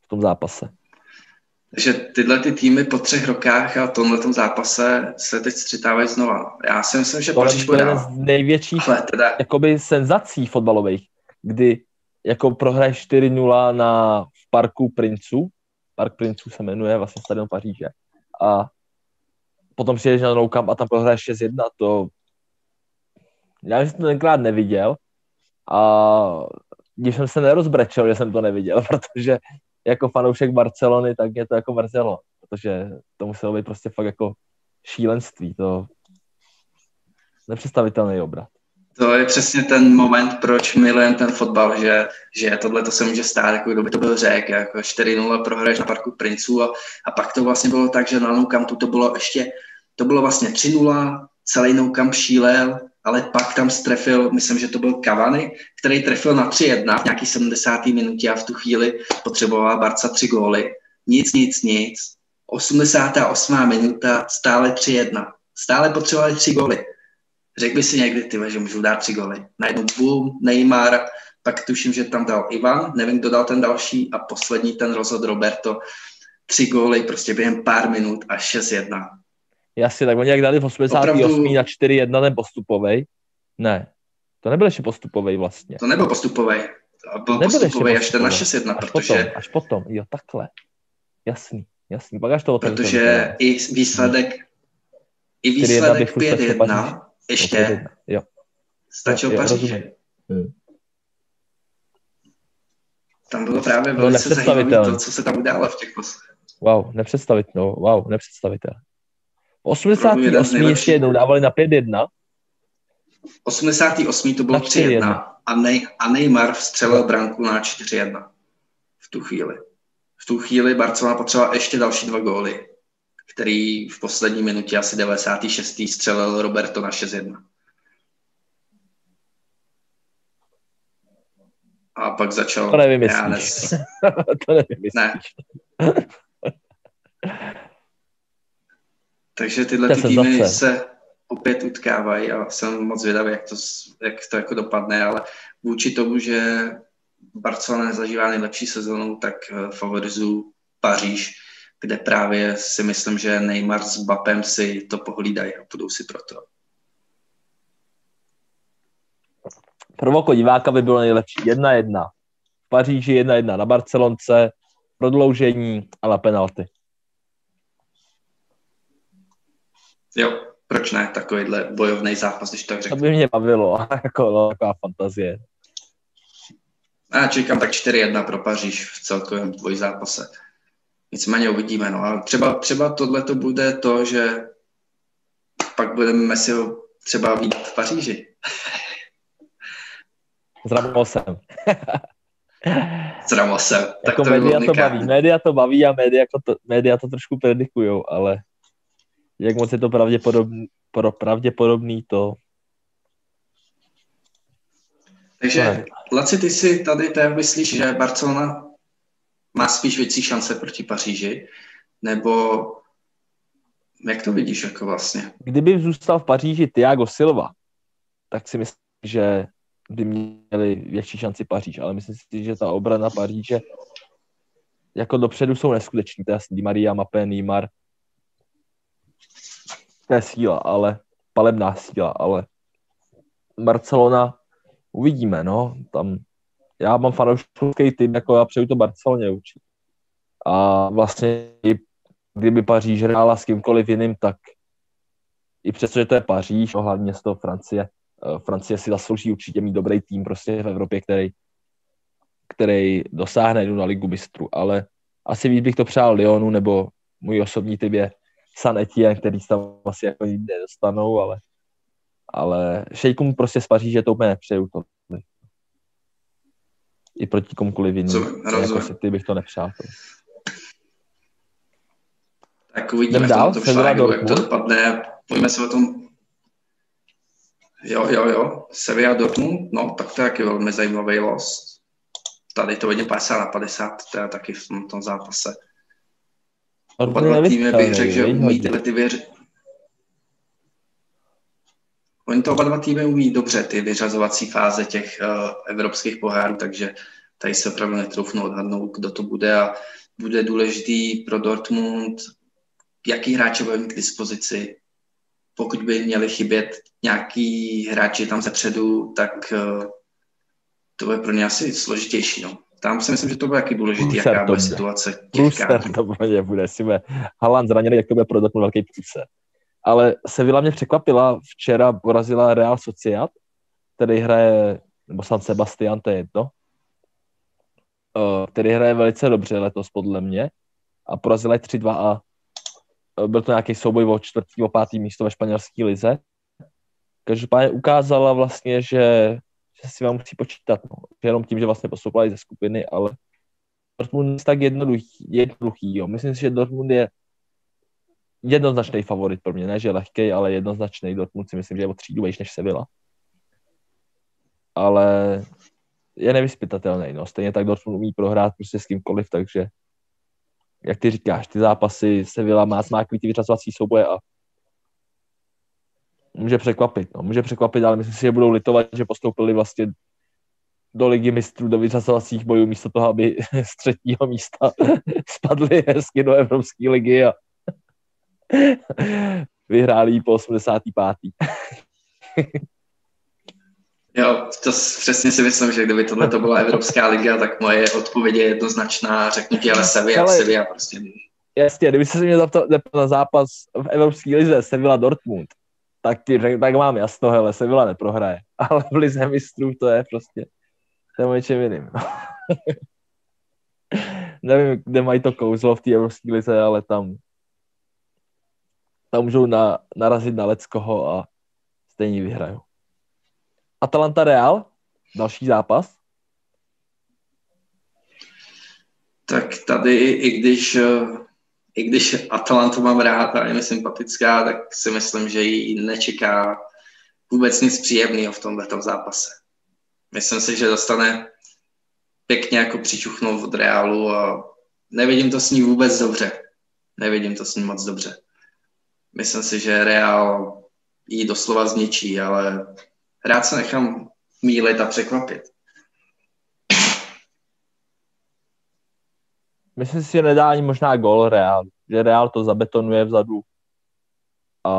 v tom zápase. Takže tyhle ty týmy po třech rokách a tomhle zápase se teď střetávají znova. Já si myslím, že Paříž bude jeden dál. z největších Ale teda, jakoby senzací fotbalových, kdy jako prohraješ 4-0 na v parku Princů, Park Princů se jmenuje, vlastně stadion Paříže, a potom přijedeš na Nou Camp a tam prohraješ 6-1, to já jsem to tenkrát neviděl a když jsem se nerozbrečel, že jsem to neviděl, protože jako fanoušek Barcelony, tak mě to jako mrzelo, protože to muselo být prostě fakt jako šílenství, to nepředstavitelný obrat. to je přesně ten moment, proč milujeme ten fotbal, že, že tohle to se může stát, jako kdo by to byl řek, jako 4-0 prohraješ na parku Princů a, a pak to vlastně bylo tak, že na Nou to bylo ještě, to bylo vlastně 3-0, celý Nou šílel, ale pak tam strefil, myslím, že to byl Cavani, který trefil na 3-1 v nějaký 70. minutě a v tu chvíli potřebovala Barca tři góly. Nic, nic, nic. 88. minuta, stále 3-1. Stále potřebovali tři góly. Řekl by si někdy, ty, že můžu dát tři góly. Najednou boom, Neymar, pak tuším, že tam dal Ivan, nevím, kdo dal ten další a poslední ten rozhod Roberto. Tři góly prostě během pár minut a 6-1. Jasně, tak oni jak dali v 88. Opravdu- na 4-1 ten postupovej. Ne, to nebyl ještě postupovej vlastně. To nebyl postupový. Byl Nebyl postupový ještě až ten na postupovej. 6-1, Až protože, potom, až potom, jo, takhle. Jasný, jasný, pak až to otevřel. protože i výsledek, i 4-1 výsledek bych furt stačil 5-1 ještě Jo, stačil rozumím. Hmm. Tam bylo právě Bylo velice zajímavé to, co se tam událo v těch pos... Wow, nepředstavitelné, wow, nepředstavitelné. V Opravdu jeden z 88. nejlepších. ještě jednou dávali na 5-1, 88. to bylo Na 3:1. 3-1 a, Nej, a Neymar vstřelil branku na 4-1 v tu chvíli. V tu chvíli Barcelona potřebovala ještě další dva góly, který v poslední minutě asi 96. střelil Roberto na 6-1. A pak začal... to já nevymyslíš. ne- to nevymyslíš. Ne. Takže tyhle ty týmy senzace. se opět utkávají a jsem moc zvědavý, jak to, jak to jako dopadne, ale vůči tomu, že Barcelona nezažívá nejlepší sezonu, tak eh, favorizuju Paříž, kde právě si myslím, že Neymar s Bapem si to pohlídají a půjdou si proto. Pro oko diváka by bylo nejlepší 1-1. V Paříži 1-1 na Barcelonce, prodloužení a na penalty. Jo, proč ne, takovýhle bojovný zápas, když tak To řeknu. by mě bavilo, jako no, taková fantazie. Já čekám tak 4-1 pro Paříž v celkovém dvojzápase. Nicméně uvidíme. No. A třeba, třeba tohle to bude to, že pak budeme Messi třeba vidět v Paříži. S Ramosem. S Ramosem. Tak jako to média to baví. Média to baví a média, jako to, média to trošku predikujou, ale jak moc je to pravděpodobný, pro pravděpodobný to... Takže, Ne. Laci, ty si tady té myslíš, že Barcelona má spíš větší šance proti Paříži? Nebo jak to vidíš jako vlastně? Kdyby zůstal v Paříži Thiago Silva, tak si myslím, že by měli větší šanci Paříž, ale myslím si, že ta obrana Paříže jako dopředu jsou neskuteční, to je jasný, Di Maria, Mapé, Neymar, je síla, ale palebná síla, ale Barcelona uvidíme, no, tam já mám fanouškovský tým, jako já přeju to Barceloně určitě. A vlastně i kdyby Paříž hrála s kýmkoliv jiným, tak i přesto, že to je Paříž, no, hlavně z toho Francie, eh, Francie si zaslouží určitě mít dobrý tým prostě v Evropě, který, který dosáhne jdu na ligu mistrů, ale asi víc bych to přál Lyonu, nebo můj osobní typ je San Etienne, který se tam asi jako nikdy nedostanou, ale, ale šejkům prostě z Paříže to úplně nepřeju to. I proti komukoliv Co, jinému. Jako rozumím. City bych to nepřál. To. Tak uvidíme Jdem v dál, tomto Sevilla šlágru, jak to dopadne. Pojďme se o tom... Jo, jo, jo. Sevilla Dortmund, no, tak to je taky velmi zajímavý los. Tady to vidím 50 na 50, to je taky v tom, tom zápase. Oba dva týmy bych řekl, že umí tyhle ty věř... Oni to oba dva týmy umí dobře, ty vyřazovací fáze těch uh, evropských pohárů, takže tady se opravdu netroufnu odhadnout, kdo to bude a bude důležitý pro Dortmund, jaký hráče bude mít k dispozici. Pokud by měli chybět nějaký hráči tam zepředu, tak uh, to bude pro ně asi složitější. No. Tam si myslím, že to bude jaký důležitý, Průser jaká bude situace těch to bude, bude. Si bude Haaland zraněný, jak to bude pro Dortmund velký průser. Ale Sevilla mě překvapila, včera porazila Real Sociedad, který hraje, nebo San Sebastian, to je jedno, eh, který hraje velice dobře letos podle mě a porazila je 3-2 a eh, byl to nějaký souboj o čtvrtý, o pátý místo ve španělské lize. Každopádně ukázala vlastně, že, si vám musí počítat. No. Jenom tím, že vlastně postoupila ze skupiny, ale Dortmund je tak jednoduchý, jednoduchý jo. Myslím si, že Dortmund je jednoznačný favorit pro mě, ne že lehký, ale jednoznačný. Dortmund si myslím, že je o třídu vejš než Sevilla. Ale je nevyspytatelný. No. Stejně tak Dortmund umí prohrát prostě s kýmkoliv, takže jak ty říkáš, ty zápasy Sevilla má smáklý ty vyřazovací souboje a může překvapit. No. Může překvapit, ale myslím si, že budou litovat, že postoupili vlastně do ligy mistrů, do vyřazovacích bojů, místo toho, aby z třetího místa spadli hezky do Evropské ligy a vyhráli po 85. Jo, to přesně si myslím, že kdyby tohle to byla Evropská liga, tak moje odpověď je jednoznačná. Řeknu ti, ale Sevilla, ale, Sevilla prostě. Jasně, kdyby se mě zeptal na zápas v Evropské lize Sevilla Dortmund, tak řek, tak mám jasno, hele, Sevilla neprohraje. Ale v lize mistrů to je prostě, to je o něčem jiným. Nevím, kde mají to kouzlo v té Evropské lize, ale tam tam můžou na, narazit na Leckoho a stejně vyhrajou. Atalanta Real, další zápas. Tak tady, i když, i když Atalantu mám rád a je mi sympatická, tak si myslím, že ji nečeká vůbec nic příjemného v tomto zápase. Myslím si, že dostane pěkně jako přičuchnout od Realu a nevidím to s ní vůbec dobře. Nevidím to s ní moc dobře myslím si, že Real jí doslova zničí, ale rád se nechám mílit a překvapit. Myslím si, že nedá ani možná gol Real, že Real to zabetonuje vzadu a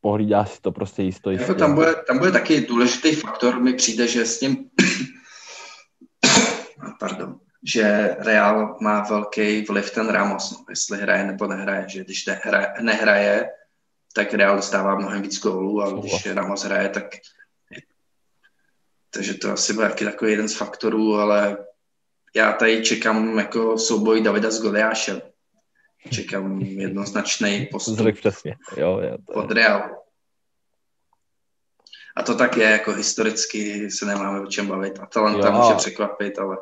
pohlídá si to prostě jisto. jisto. Jako tam, bude, tam bude taky důležitý faktor, mi přijde, že s tím pardon, že Real má velký vliv ten Ramos, no, jestli hraje nebo nehraje, že když nehraje, nehraje tak Real dostává mnohem víc gólů a když Ramos hraje, tak takže to asi bude taky takový jeden z faktorů, ale já tady čekám jako souboj Davida s Goliášem. Čekám jednoznačný postup přesně. Jo, jo, to od Real. A to tak je, jako historicky se nemáme o čem bavit. Atalanta jo. může překvapit, ale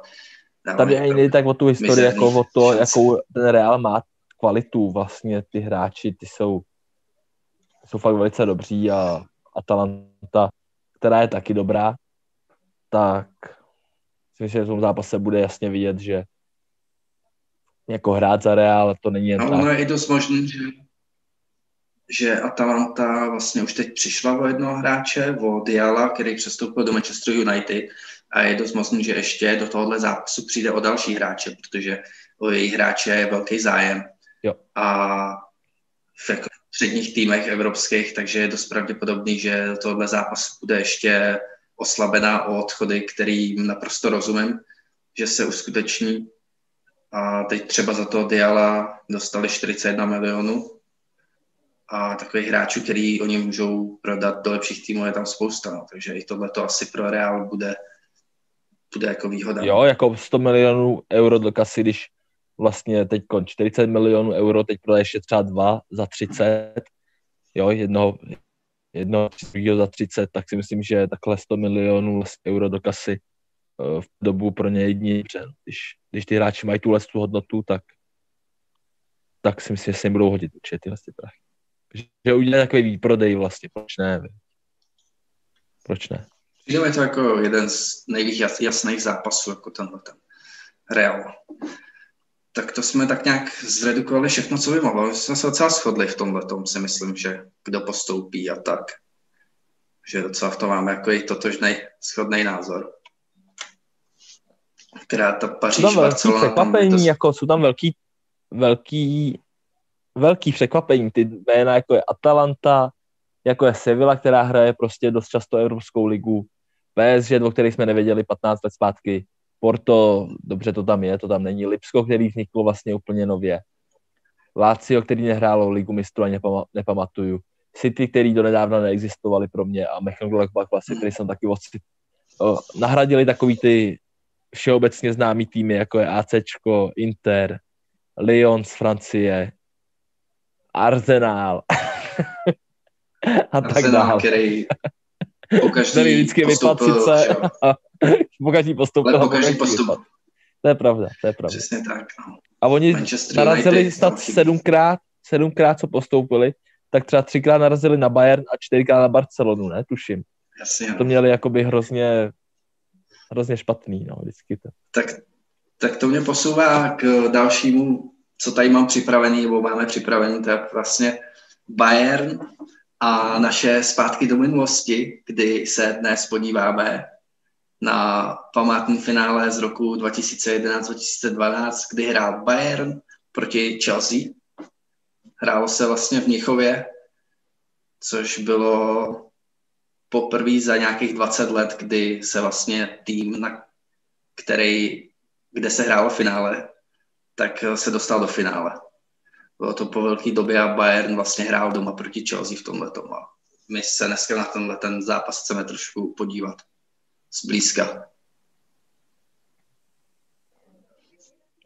Tady ani nejde tak o tu historii, jako o to, jakou ten Real má kvalitu vlastně ty hráči, ty jsou, jsou fakt velice dobří a Atalanta, která je taky dobrá, tak myslím, že v tom zápase bude jasně vidět, že jako hrát za Real, to není jen no, ono je i dost možné, že, že Atalanta vlastně už teď přišla o jednoho hráče, o Diala, který přestoupil do Manchester United a je dost možný, že ještě do tohohle zápasu přijde o další hráče, protože o jejich hráče je velký zájem. Jo. A v jako předních týmech evropských, takže je dost pravděpodobný, že do tohohle zápasu bude ještě oslabená o odchody, kterým naprosto rozumím, že se uskuteční. A teď třeba za to Diala dostali 41 milionů a takových hráčů, který oni můžou prodat do lepších týmů, je tam spousta. No. Takže i tohle to asi pro Real bude bude jako výhoda. Jo, jako 100 milionů euro do kasy, když vlastně teď 40 milionů euro, teď prodá ještě třeba dva za 30, jo, jednoho, jednoho za 30, tak si myslím, že takhle 100 milionů euro do kasy eh, v dobu pro ně jedině, když, když ty hráči mají tuhle tu hodnotu, tak tak si myslím, že se jim budou hodit určitě tyhle ty prachy. Že udělají takový výprodej vlastně, proč ne? Proč ne? Přijde to jako jeden z nejvíc jasných zápasů, jako tenhle ten Real. Tak to jsme tak nějak zredukovali všechno, co by mohlo. My jsme se docela shodli v tomhle tom, si myslím, že kdo postoupí a tak. Že docela v tom máme jako i totožný shodný názor. Která ta Paříž, jsou tam velký překvapení, to... jako jsou tam velký, velký, velký překvapení. Ty jména, jako je Atalanta, jako je Sevilla, která hraje prostě dost často Evropskou ligu, PSG, o kterých jsme nevěděli 15 let zpátky, Porto, dobře to tam je, to tam není, Lipsko, který vzniklo vlastně úplně nově, Lazio, který nehrálo ligu mistrů a nepama, nepamatuju, City, který do nedávna neexistovali pro mě a Mönchengladbach vlastně, který jsem taky ocit, nahradili takový ty všeobecně známý týmy, jako je ACčko, Inter, Lyon z Francie, Arsenal a tak dále. který po každý Který vždycky vypad postoupil, sice že jo. a po každý postoupil. Ale a po každý každý postup. vypad. To je pravda, to je pravda. Přesně tak. no. A oni Manchester narazili United snad chybí. sedmkrát, sedmkrát, co postoupili, tak třeba třikrát narazili na Bayern a čtyřikrát na Barcelonu, ne? Tuším. Jasně, To měli jakoby hrozně, hrozně špatný, no, vždycky to. tak, tak to mě posouvá k dalšímu, co tady mám připravený, nebo máme připravený, to je vlastně Bayern a naše zpátky do minulosti, kdy se dnes podíváme na památný finále z roku 2011-2012, kdy hrál Bayern proti Chelsea. Hrálo se vlastně v Mnichově, což bylo poprvé za nějakých 20 let, kdy se vlastně tým, na který, kde se hrálo finále, tak se dostal do finále. Bylo to po velké době a Bayern vlastně hrál doma proti Chelsea v tomhle tomu. My se dneska na tenhle ten zápas chceme trošku podívat zblízka.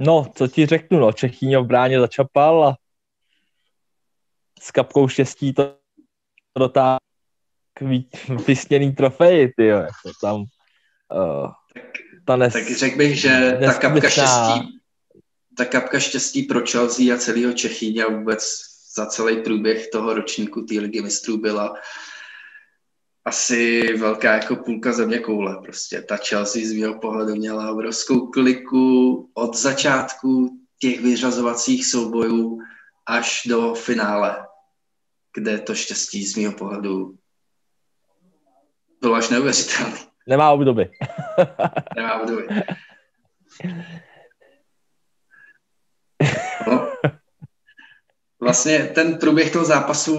No, co ti řeknu, no, Čechýňo v bráně začapal a s kapkou štěstí to dotáhl k vysněný trofeji, ty jako tam uh, ta nes, Tak řekl bych, že ta kapka štěstí, ta kapka štěstí pro Chelsea a celého Čechýně a vůbec za celý průběh toho ročníku té ligy mistrů byla asi velká jako půlka země koule. Prostě ta Chelsea z mého pohledu měla obrovskou kliku od začátku těch vyřazovacích soubojů až do finále, kde to štěstí z mého pohledu bylo až neuvěřitelné. nemá obdoby. Nemá období. No. Vlastně ten průběh toho zápasu,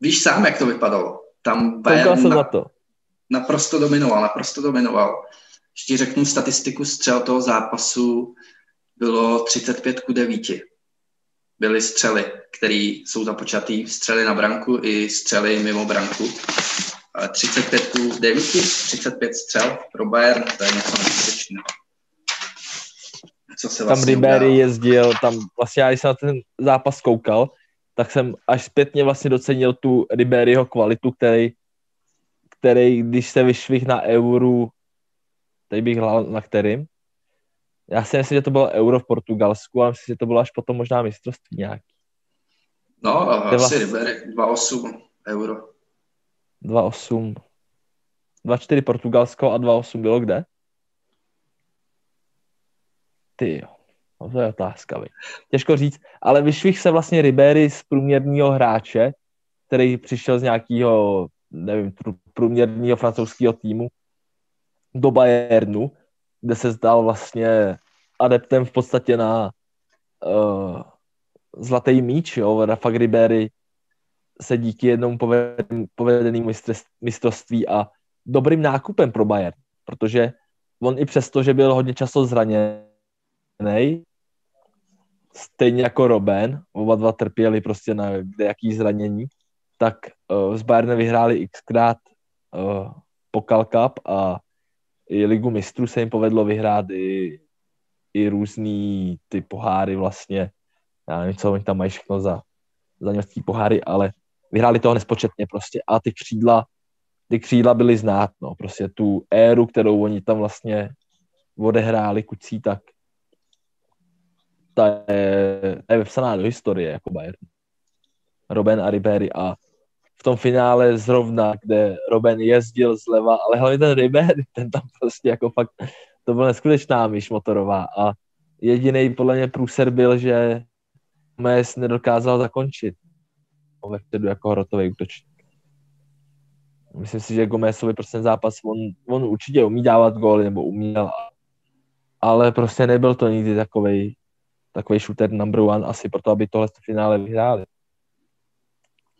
víš sám, jak to vypadalo. Tam Bayern jsem na na, to. naprosto dominoval, naprosto dominoval. Ještě řeknu statistiku střel toho zápasu, bylo 35 ku 9. Byly střely, které jsou započatý, střely na branku i střely mimo branku. Ale 35 ku 9, 35 střel pro Bayern, to je něco neskutečného. Co se Tam vlastně Ribery událo. jezdil, tam vlastně já, když jsem na ten zápas koukal, tak jsem až zpětně vlastně docenil tu Riberyho kvalitu, který, který když se vyšvih na euru, tady bych hlal na kterým, já si myslím, že to bylo euro v Portugalsku, ale myslím, že to bylo až potom možná mistrovství nějak. No, asi vlastně- Ribery, 2,8 euro. 2-8, 2-4 Portugalsko a 2-8 bylo kde? Ty jo, no to je otázka. Vy. Těžko říct, ale vyšvih se vlastně Ribery z průměrného hráče, který přišel z nějakého, nevím, pr- průměrného francouzského týmu do Bayernu, kde se zdal vlastně adeptem v podstatě na uh, zlatý míč, jo, Rafa Ribery se díky jednomu poveden- povedenému mistrovství a dobrým nákupem pro Bayern, protože on i přesto, že byl hodně často zraněný, stejně jako Robben, oba dva trpěli prostě na jaký zranění, tak uh, s Bayernem vyhráli xkrát uh, Pokal Cup a i Ligu mistrů se jim povedlo vyhrát i, i různý ty poháry vlastně, já nevím, co oni tam mají všechno za, za německý poháry, ale vyhráli toho nespočetně prostě. A ty křídla, ty křídla byly znát, no, prostě tu éru, kterou oni tam vlastně odehráli kucí, tak ta je, je vepsaná do historie jako Bayern. Robben a Ribery a v tom finále zrovna, kde Robben jezdil zleva, ale hlavně ten Ribery, ten tam prostě jako fakt, to byla neskutečná myš motorová a jediný podle mě průser byl, že Gomez nedokázal zakončit ve vpředu jako hrotový útočník. Myslím si, že Gomezovi prostě zápas, on, on určitě umí dávat góly, nebo uměl, ale prostě nebyl to nikdy takový takový shooter number one asi proto, aby tohle finále vyhráli.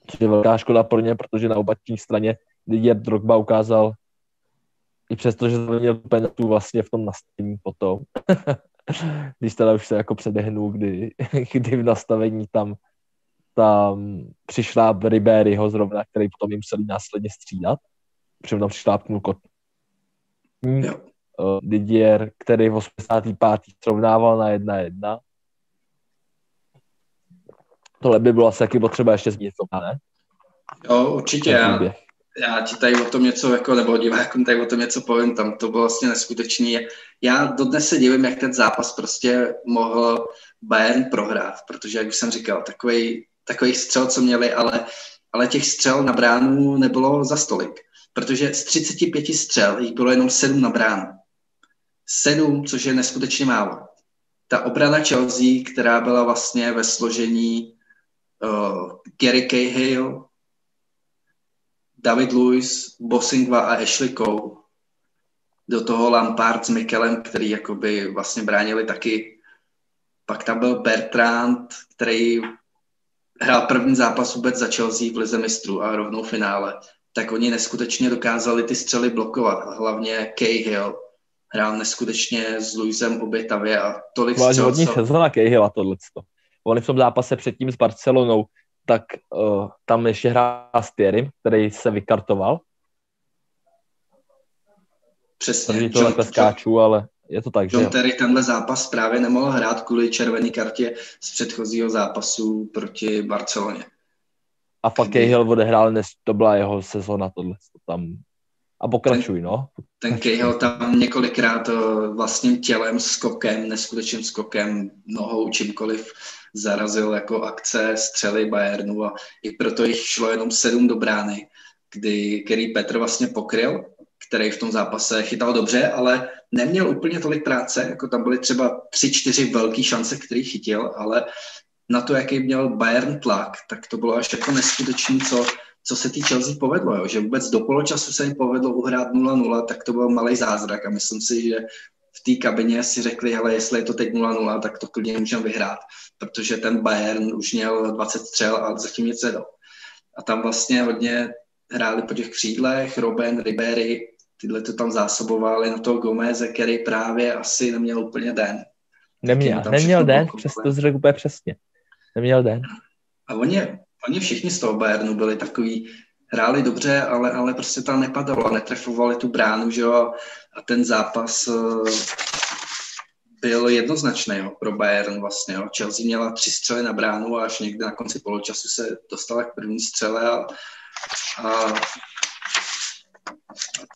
Což je velká škoda pro ně, protože na obatní straně Didier Drogba ukázal i přesto, že měl penaltu vlastně v tom nastavení potom. Když teda už se jako předehnu, kdy, kdy v nastavení tam, tam přišla Riberyho zrovna, který potom jim museli následně střídat. Protože tam přišlápnul kot. Uh, Didier, který v 85. srovnával na jedna jedna. Tohle by bylo asi taky potřeba ještě zmínit, ne? Jo, určitě. Já, já ti tady o tom něco, jako, nebo divákům tady o tom něco povím, tam to bylo vlastně neskutečný. Já dodnes se divím, jak ten zápas prostě mohl Bayern prohrát, protože, jak už jsem říkal, takový, takový střel, co měli, ale, ale těch střel na bránu nebylo za stolik, protože z 35 střel jich bylo jenom 7 na bránu. 7, což je neskutečně málo. Ta obrana Chelsea, která byla vlastně ve složení uh, Gary Cahill, David Lewis, Bossingva a Ashley Cole. Do toho Lampard s Mikelem, který jakoby vlastně bránili taky. Pak tam byl Bertrand, který hrál první zápas vůbec za Chelsea v Lize mistrů a rovnou finále. Tak oni neskutečně dokázali ty střely blokovat. Hlavně Cahill hrál neskutečně s Luisem obětavě a tolik střel. Hodně co... sezona Cahilla tohleto. Oni v tom zápase předtím s Barcelonou tak uh, tam ještě hrál s Thierrym, který se vykartoval. Přesně. Takže to takhle skáču, ale je to tak, John že Terry tenhle zápas právě nemohl hrát kvůli červené kartě z předchozího zápasu proti Barceloně. A pak. Cahill odehrál, to byla jeho sezona, tohle tam. A pokračuj, no. Ten Cahill tam několikrát eh, vlastním tělem, skokem, neskutečným skokem, nohou, čímkoliv zarazil jako akce střely Bayernu a i proto jich šlo jenom sedm do brány, kdy, který Petr vlastně pokryl, který v tom zápase chytal dobře, ale neměl úplně tolik práce, jako tam byly třeba tři, čtyři velké šance, který chytil, ale na to, jaký měl Bayern tlak, tak to bylo až jako neskutečný, co, co se tý Chelsea povedlo, jo? že vůbec do poločasu se jim povedlo uhrát 0-0, tak to byl malý zázrak a myslím si, že v té kabině si řekli, hele, jestli je to teď 0-0, tak to klidně můžeme vyhrát, protože ten Bayern už měl 20 střel a zatím nic nedal. A tam vlastně hodně hráli po těch křídlech, Robben, Ribery, tyhle to tam zásobovali na toho Gomeze, který právě asi neměl úplně den. Neměl, neměl den, přes to řekl úplně přesně. Neměl den. A oni, oni všichni z toho Bayernu byli takový, hráli dobře, ale, ale prostě tam nepadalo, netrefovali tu bránu, že jo, a ten zápas eh, byl jednoznačný jo, pro Bayern vlastně. Jo. Chelsea měla tři střely na bránu a až někde na konci poločasu se dostala k první střele a, a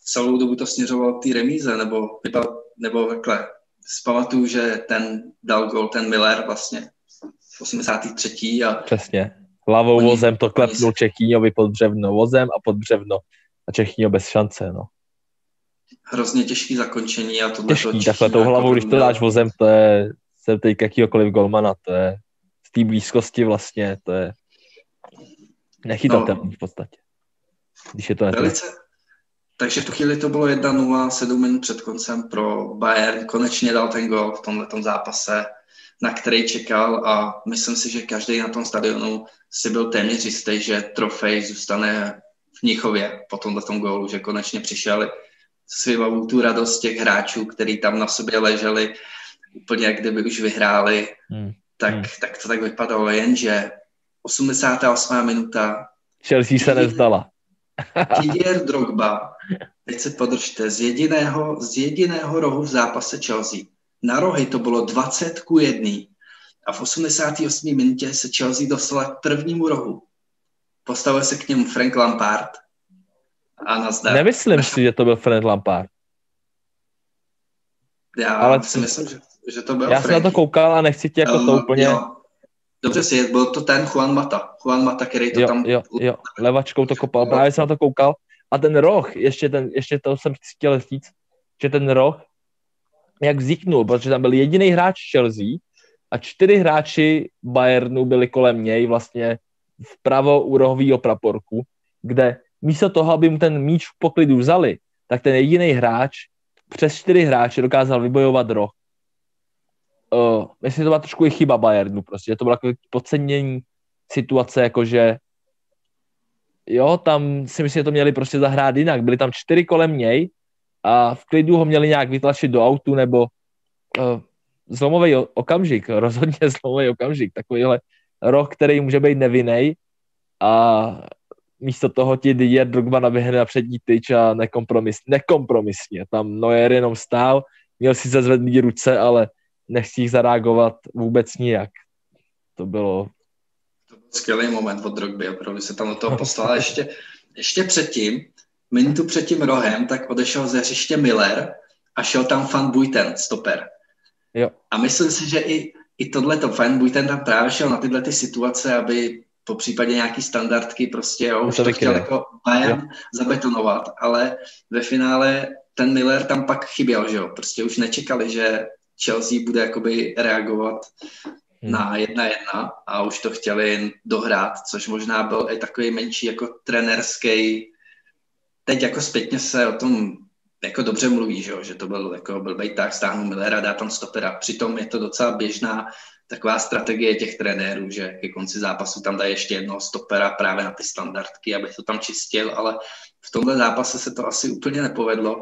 celou dobu to směřovalo té remíze, nebo, nebo takhle. Zpamatuju, že ten dal gol, ten Miller vlastně v 83. A Přesně. Hlavou oni, vozem to klepnul oni... Čechýňovi pod břevno vozem a pod břevno. A Čechýňo bez šance, no hrozně těžký zakončení a tohle Těžký, to takhle tou hlavou, když to dáš vozem, to je se teď jakýkoliv golmana, to je z té blízkosti vlastně, to je nechytatelný no, v podstatě. Když je to velice, takže v tu chvíli to bylo 1-0, 7 minut před koncem pro Bayern. Konečně dal ten gol v tomto zápase, na který čekal a myslím si, že každý na tom stadionu si byl téměř jistý, že trofej zůstane v Níchově po tomto gólu, že konečně přišel si vybavu tu radost těch hráčů, který tam na sobě leželi, úplně jak kdyby už vyhráli, hmm. Tak, hmm. tak to tak vypadalo, jenže 88. minuta Chelsea se nezdala. Didier Drogba, teď se podržte, z jediného, z jediného rohu v zápase Chelsea. Na rohy to bylo 20 ku 1. A v 88. minutě se Chelsea dostala k prvnímu rohu. Postavil se k němu Frank Lampard a nazdar. Nemyslím si, že to byl Fred Lampard. Já ale si myslím, že, že to byl Já jsem na to koukal a nechci tě jako um, to úplně... Jo. Dobře si, byl to ten Juan Mata. Juan Mata, který to jo, tam... Jo, jo, levačkou to kopal. Právě jsem na to koukal. A ten roh, ještě, ten, ještě to jsem chtěl říct, že ten roh, jak vzniknul, protože tam byl jediný hráč Chelsea a čtyři hráči Bayernu byli kolem něj vlastně vpravo u rohového praporku, kde místo toho, aby mu ten míč v poklidu vzali, tak ten jediný hráč přes čtyři hráče dokázal vybojovat roh. Uh, myslím, že to byla trošku i chyba Bayernu, prostě, to bylo takové podcenění situace, jakože jo, tam si myslím, že to měli prostě zahrát jinak. Byli tam čtyři kolem něj a v klidu ho měli nějak vytlačit do autu nebo uh, zlomový okamžik, rozhodně zlomový okamžik, takovýhle roh, který může být nevinný a místo toho ti Didier Drogba naběhne na přední tyč a nekompromis, nekompromisně. Tam Neuer jenom stál, měl si zvedný ruce, ale nechci zareagovat vůbec nijak. To bylo... To byl skvělý moment od Drogby, opravdu se tam do toho poslal. ještě, ještě předtím, minutu před tím rohem, tak odešel ze hřiště Miller a šel tam Fan Buiten, stoper. Jo. A myslím si, že i, i tohle to Fan Buiten tam právě šel na tyhle ty situace, aby po případě nějaký standardky prostě, jo, už to, to chtěl jako Bayern zabetonovat, ale ve finále ten Miller tam pak chyběl, že jo, prostě už nečekali, že Chelsea bude jakoby reagovat hmm. na jedna jedna a už to chtěli dohrát, což možná byl i takový menší jako trenerský teď jako zpětně se o tom jako dobře mluví, že, že to byl jako blbej tak, stáhnu Millera, dá tam stopera. Přitom je to docela běžná taková strategie těch trenérů, že ke konci zápasu tam dají ještě jednoho stopera právě na ty standardky, aby to tam čistil, ale v tomhle zápase se to asi úplně nepovedlo.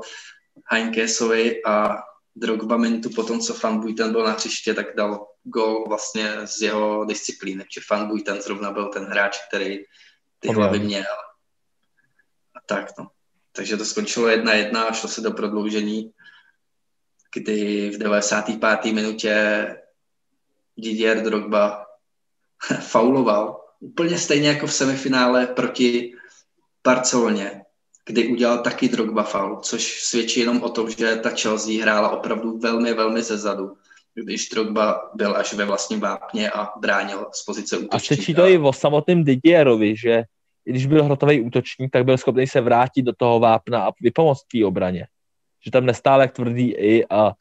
Heinkesovi a Drogba minutu potom, co Fan Buiten byl na hřiště, tak dal gol vlastně z jeho disciplíny, že Fan Buiten zrovna byl ten hráč, který ty hlavy měl tak no. Takže to skončilo 1-1 a šlo se do prodloužení, kdy v 95. minutě Didier Drogba fauloval. Úplně stejně jako v semifinále proti Barceloně, kdy udělal taky Drogba faul, což svědčí jenom o tom, že ta Chelsea hrála opravdu velmi, velmi zezadu když Drogba byl až ve vlastním vápně a bránil z pozice útočníka. A svědčí to i o samotném Didierovi, že když byl hrotový útočník, tak byl schopný se vrátit do toho vápna a vypomoct té obraně. Že tam nestál jak tvrdý i a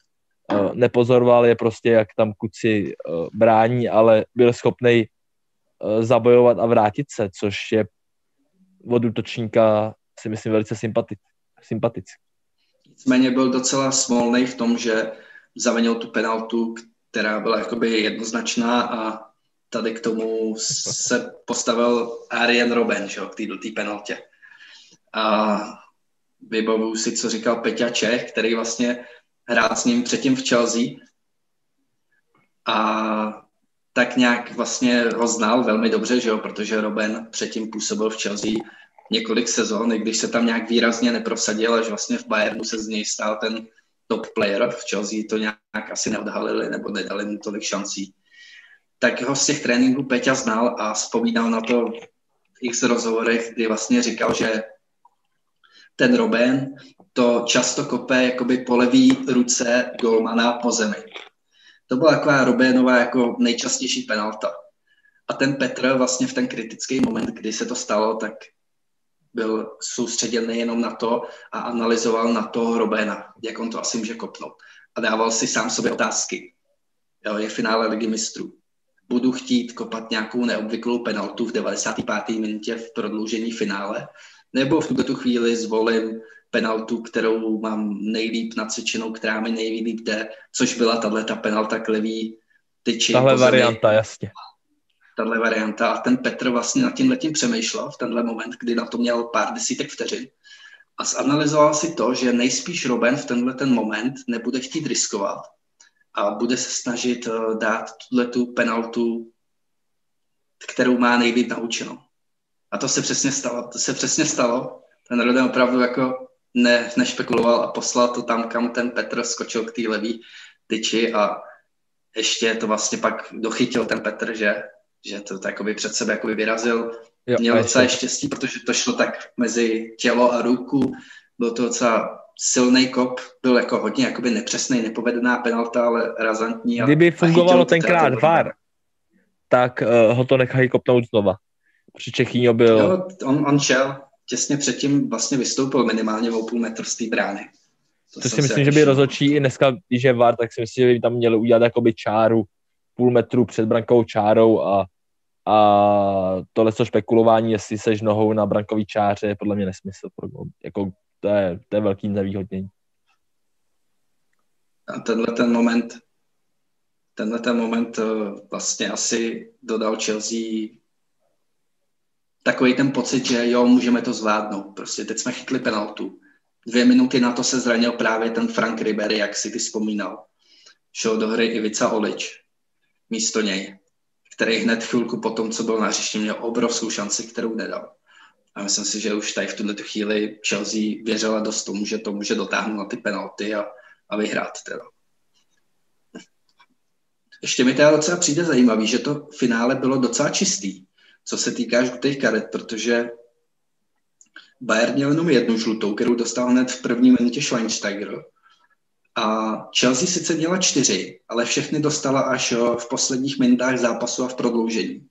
nepozoroval je prostě, jak tam kuci uh, brání, ale byl schopný uh, zabojovat a vrátit se, což je od útočníka si myslím velice sympatic, sympatický. Nicméně byl docela smolný v tom, že zavenil tu penaltu, která byla jakoby jednoznačná a tady k tomu se postavil Arian Robben, že, k této penaltě. A vybavuju si, co říkal Peťa Čech, který vlastně hrál s ním předtím v Chelsea a tak nějak vlastně ho znal velmi dobře, že jo, protože Robben předtím působil v Chelsea několik sezon, i když se tam nějak výrazně neprosadil, až vlastně v Bayernu se z něj stál ten top player, v Chelsea to nějak asi neodhalili nebo nedali mu tolik šancí tak ho z těch tréninků Peťa znal a vzpomínal na to v x rozhovorech, kdy vlastně říkal, že ten Robin to často kope jakoby po levý ruce golmana po zemi. To byla taková Robénová jako nejčastější penalta. A ten Petr vlastně v ten kritický moment, kdy se to stalo, tak byl soustředěn jenom na to a analyzoval na toho Robéna, jak on to asi může kopnout. A dával si sám sobě otázky. Jo, je finále ligy mistrů budu chtít kopat nějakou neobvyklou penaltu v 95. minutě v prodloužení finále, nebo v tuto chvíli zvolím penaltu, kterou mám nejlíp nacvičenou, která mi nejlíp jde, což byla tahle ta penalta k levý tyči. Tahle varianta, jasně. Tahle varianta. A ten Petr vlastně nad tím letím přemýšlel v tenhle moment, kdy na to měl pár desítek vteřin. A zanalizoval si to, že nejspíš Robin v tenhle ten moment nebude chtít riskovat, a bude se snažit eh, dát tuhle tu penaltu, kterou má nejlíp naučenou. A to se přesně stalo. To se přesně stalo. Ten Roden opravdu jako ne, nešpekuloval a poslal to tam, kam ten Petr skočil k té levý tyči a ještě to vlastně pak dochytil ten Petr, že, že to by před sebe jakoby vyrazil. Jo, Měl docela štěstí, protože to šlo tak mezi tělo a ruku. Bylo to docela silný kop, byl jako hodně jakoby nepřesný, nepovedená penalta, ale razantní. A, Kdyby fungovalo tenkrát VAR, tak uh, ho to nechají kopnout znova. Při Čechýňo byl... Jo, on, on šel, těsně předtím vlastně vystoupil minimálně o půl metr z té brány. To, to si myslím, že by rozhodčí i dneska, když je VAR, tak si myslím, že by tam měli udělat jakoby čáru půl metru před brankovou čárou a, a tohle co špekulování, jestli seš nohou na brankový čáře, je podle mě nesmysl. Jako, to, je, to je velký nevýhodnění. A tenhle ten moment, tenhle ten moment eh, vlastně asi dodal Chelsea takový ten pocit, že jo, můžeme to zvládnout. Prostě teď jsme chytli penaltu. Dvě minuty na to se zranil právě ten Frank Ribery, jak si ty vzpomínal. Šel do hry Ivica Olič místo něj, který hned chvilku po tom, co byl na hřišti, měl obrovskou šanci, kterou nedal. A myslím si, že už tady v tuto chvíli Chelsea věřila dost tomu, že to může dotáhnout na ty penalty a, a vyhrát teda. Ještě mi teda docela přijde zajímavý, že to finále bylo docela čistý, co se týká žlutých karet, protože Bayern měl jenom jednu žlutou, kterou dostal hned v první minutě Schweinsteiger. A Chelsea sice měla čtyři, ale všechny dostala až v posledních minutách zápasu a v prodloužení.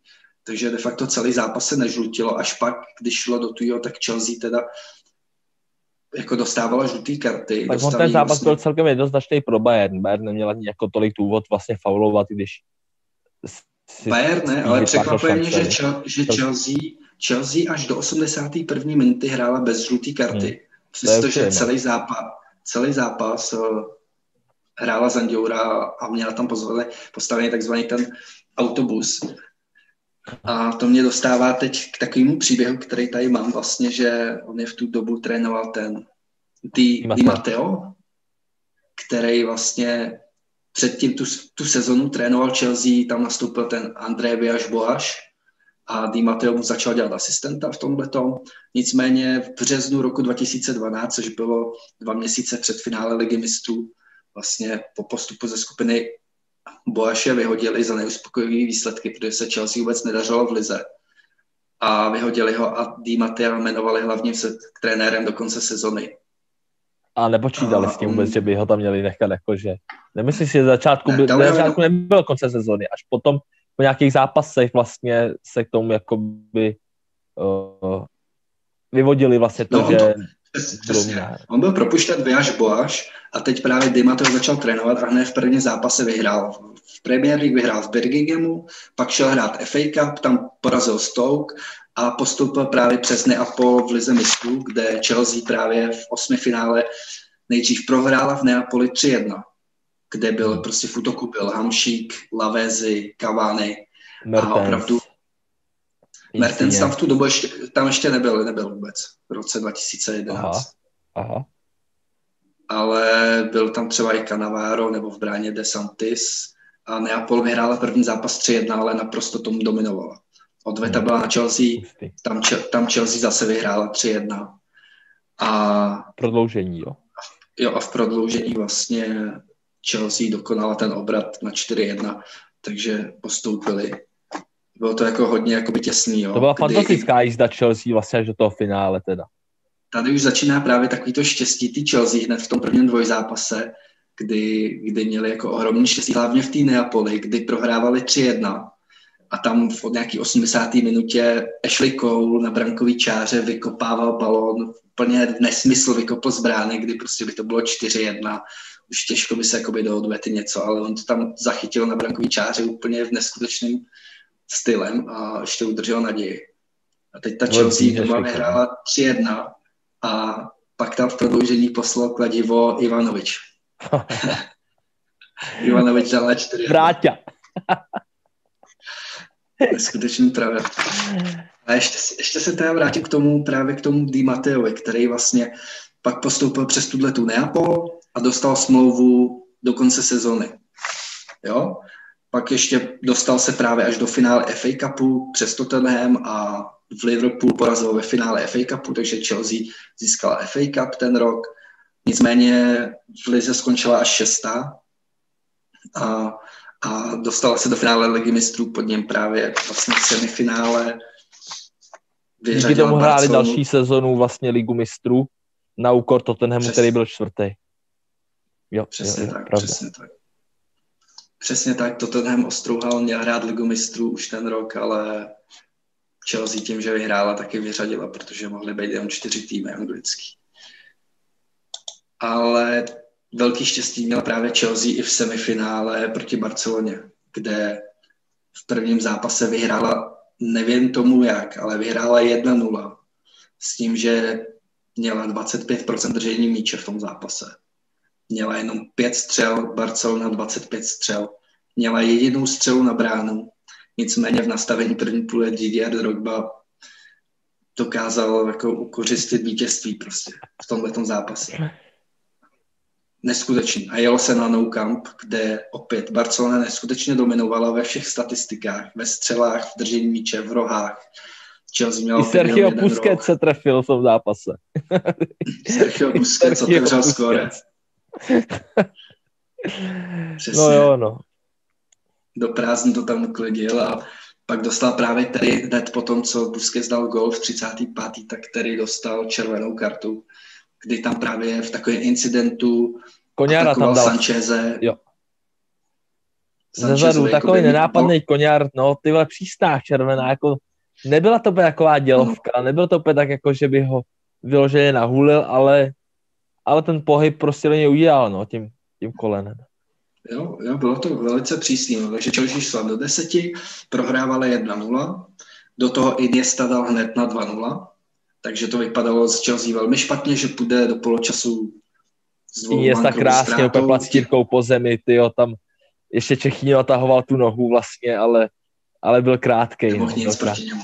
Takže de facto celý zápas se nežlutilo, až pak, když šlo do tujo, tak Chelsea teda jako dostávala žlutý karty. Tak on ten zápas vlastně... byl celkem jednoznačný pro Bayern. Bayern neměl ani jako tolik důvod vlastně faulovat, když Bayern ne, ale překvapuje mě, že, že Chelsea, Chelsea až do 81. minuty hrála bez žluté karty. Hmm. Přestože celý zápas, celý zápas uh, hrála Zanděura a měla tam postavený takzvaný ten autobus. A to mě dostává teď k takovému příběhu, který tady mám vlastně, že on je v tu dobu trénoval ten Di, Di Matteo, který vlastně předtím tu, tu sezonu trénoval Chelsea, tam nastoupil ten André Biaš Boaš a Di Matteo mu začal dělat asistenta v tomhle tom. Nicméně v březnu roku 2012, což bylo dva měsíce před finále ligy mistrů, vlastně po postupu ze skupiny Boaše vyhodili za neuspokojivé výsledky, protože se Chelsea vůbec nedařilo v lize. A vyhodili ho a Di Matteo jmenovali hlavně k trenérem do konce sezony. A nepočítali a s tím vůbec, on... že by ho tam měli nechat jakože. Nemyslím si, že začátku, ne, by, na začátku nebylo konce sezony, až potom po nějakých zápasech vlastně se k tomu jakoby uh, vyvodili vlastně to, no, že... Přesně. On byl propuštěn Vyáš Boáš a teď právě Dimato začal trénovat a hned v první zápase vyhrál. V Premier League vyhrál v Birminghamu, pak šel hrát FA Cup, tam porazil Stoke a postoupil právě přes Neapol v Lize mistrů, kde Chelsea právě v osmi finále nejdřív prohrála v Neapoli 3-1 kde byl hmm. prostě v útoku byl Hamšík, Lavezi, Cavani Mertens. a opravdu Mertens tam v tu dobu ještě, tam ještě nebyl, nebyl vůbec v roce 2011. Aha. Aha. Ale byl tam třeba i Canavaro nebo v bráně De Santis a Neapol vyhrála první zápas 3-1, ale naprosto tomu dominovala. Odveta hmm. byla na Chelsea, tam, tam Chelsea zase vyhrála 3-1. A prodloužení, jo? Jo, a v prodloužení vlastně Chelsea dokonala ten obrat na 4-1, takže postoupili. Bylo to jako hodně jakoby těsný. Jo, to byla kdy... fantastická jízda Chelsea vlastně až do toho finále teda. Tady už začíná právě takový to štěstí ty Chelsea hned v tom prvním dvojzápase, kdy, kdy měli jako ohromný štěstí, hlavně v té Neapoli, kdy prohrávali 3-1 a tam v nějaký 80. minutě Ashley Cole na brankový čáře vykopával balón, úplně nesmysl vykopl z brány, kdy prostě by to bylo 4-1 už těžko by se jakoby do odvety něco, ale on to tam zachytil na brankový čáře úplně v neskutečným stylem a ještě udržel naději. A teď ta Chelsea doma vyhrála 3-1 a pak tam v prodloužení poslal kladivo Ivanovič. Ivanovič dal 4 Vráťa. Neskutečný pravda. A ještě, ještě se teda vrátím k tomu, právě k tomu Di Mateovi, který vlastně pak postoupil přes tuhle tu Neapol, a dostal smlouvu do konce sezony. Jo? Pak ještě dostal se právě až do finále FA Cupu přes Tottenham a v Liverpool porazil ve finále FA Cupu, takže Chelsea získala FA Cup ten rok. Nicméně v Lize skončila až šestá a, a dostala se do finále Ligy mistrů pod něm právě vlastně v semifinále. Díky tomu hráli další sezonu vlastně Ligu mistrů na úkor Tottenhamu, Přes... který byl čtvrtý. Jo, přesně jo, tak, pravda. přesně tak. Přesně tak, Tottenham ostrouhal, měl hrát ligu mistrů už ten rok, ale Chelsea tím, že vyhrála, taky vyřadila, protože mohly být jen čtyři týmy anglický. ale velký štěstí měl právě Chelsea i v semifinále proti Barceloně, kde v prvním zápase vyhrála, nevím tomu jak, ale vyhrála 1-0 s tím, že měla 25% držení míče v tom zápase. Měla jenom 5 střel, Barcelona 25 střel. Měla jedinou střelu na bránu, nicméně v nastavení první půle Didier Drogba dokázal jako ukořistit vítězství prostě v tomhle zápase. Neskutečný. A jelo se na Nou Camp, kde opět Barcelona neskutečně dominovala ve všech statistikách, ve střelách, v držení míče, v rohách. Chelsea měl I Sergio Busquets se trefil v tom zápase. Sergio Busquets otevřel skore. No jo, no. Do prázdní to tam uklidil a pak dostal právě tady hned po tom, co Busquets dal gol v 35. tak který dostal červenou kartu, kdy tam právě v takovém incidentu Koňára tam dal. Sancheze. Jo. Zezadu, takový nenápadný koňár, no, ty vole přísták červená, jako nebyla to úplně taková dělovka, no. nebylo to úplně tak, jako že by ho vyloženě nahulil, ale, ale ten pohyb prostě do něj udělal, no, tím, tím kolenem. Jo, jo, bylo to velice přísný, no, takže Chelsea šla do deseti, prohrávali 1-0, do toho Iniesta dal hned na 2-0, takže to vypadalo z Chelsea velmi špatně, že půjde do poločasu s dvou Iniesta krásně, úplně placítírkou po zemi, tyjo, tam ještě Čechýně natahoval tu nohu vlastně, ale, ale byl krátký. Nemohl no, nic proti němu.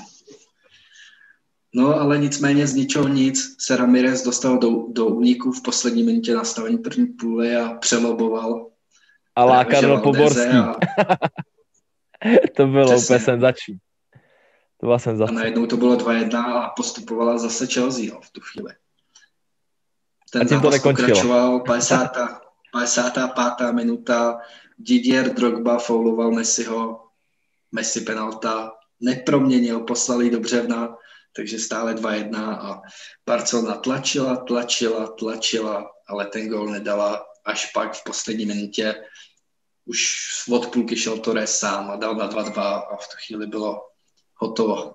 No, ale nicméně z ničeho nic se Ramirez dostal do, do úniku v poslední minutě nastavení první půle a přeloboval a lákadlo Poborský. A... to bylo Přesně. úplně senzační. To byla senzace. A najednou to bylo 2-1 a postupovala zase Chelsea jo, v tu chvíli. Ten a tím to pokračoval 50. 55. minuta. Didier Drogba fouloval Messiho. Messi penalta. Neproměnil, poslali do břevna, takže stále 2-1 a Barcelona tlačila, tlačila, tlačila, ale ten gol nedala až pak v poslední minutě už od půlky šel Torres sám a dal na 2-2 a v tu chvíli bylo hotovo.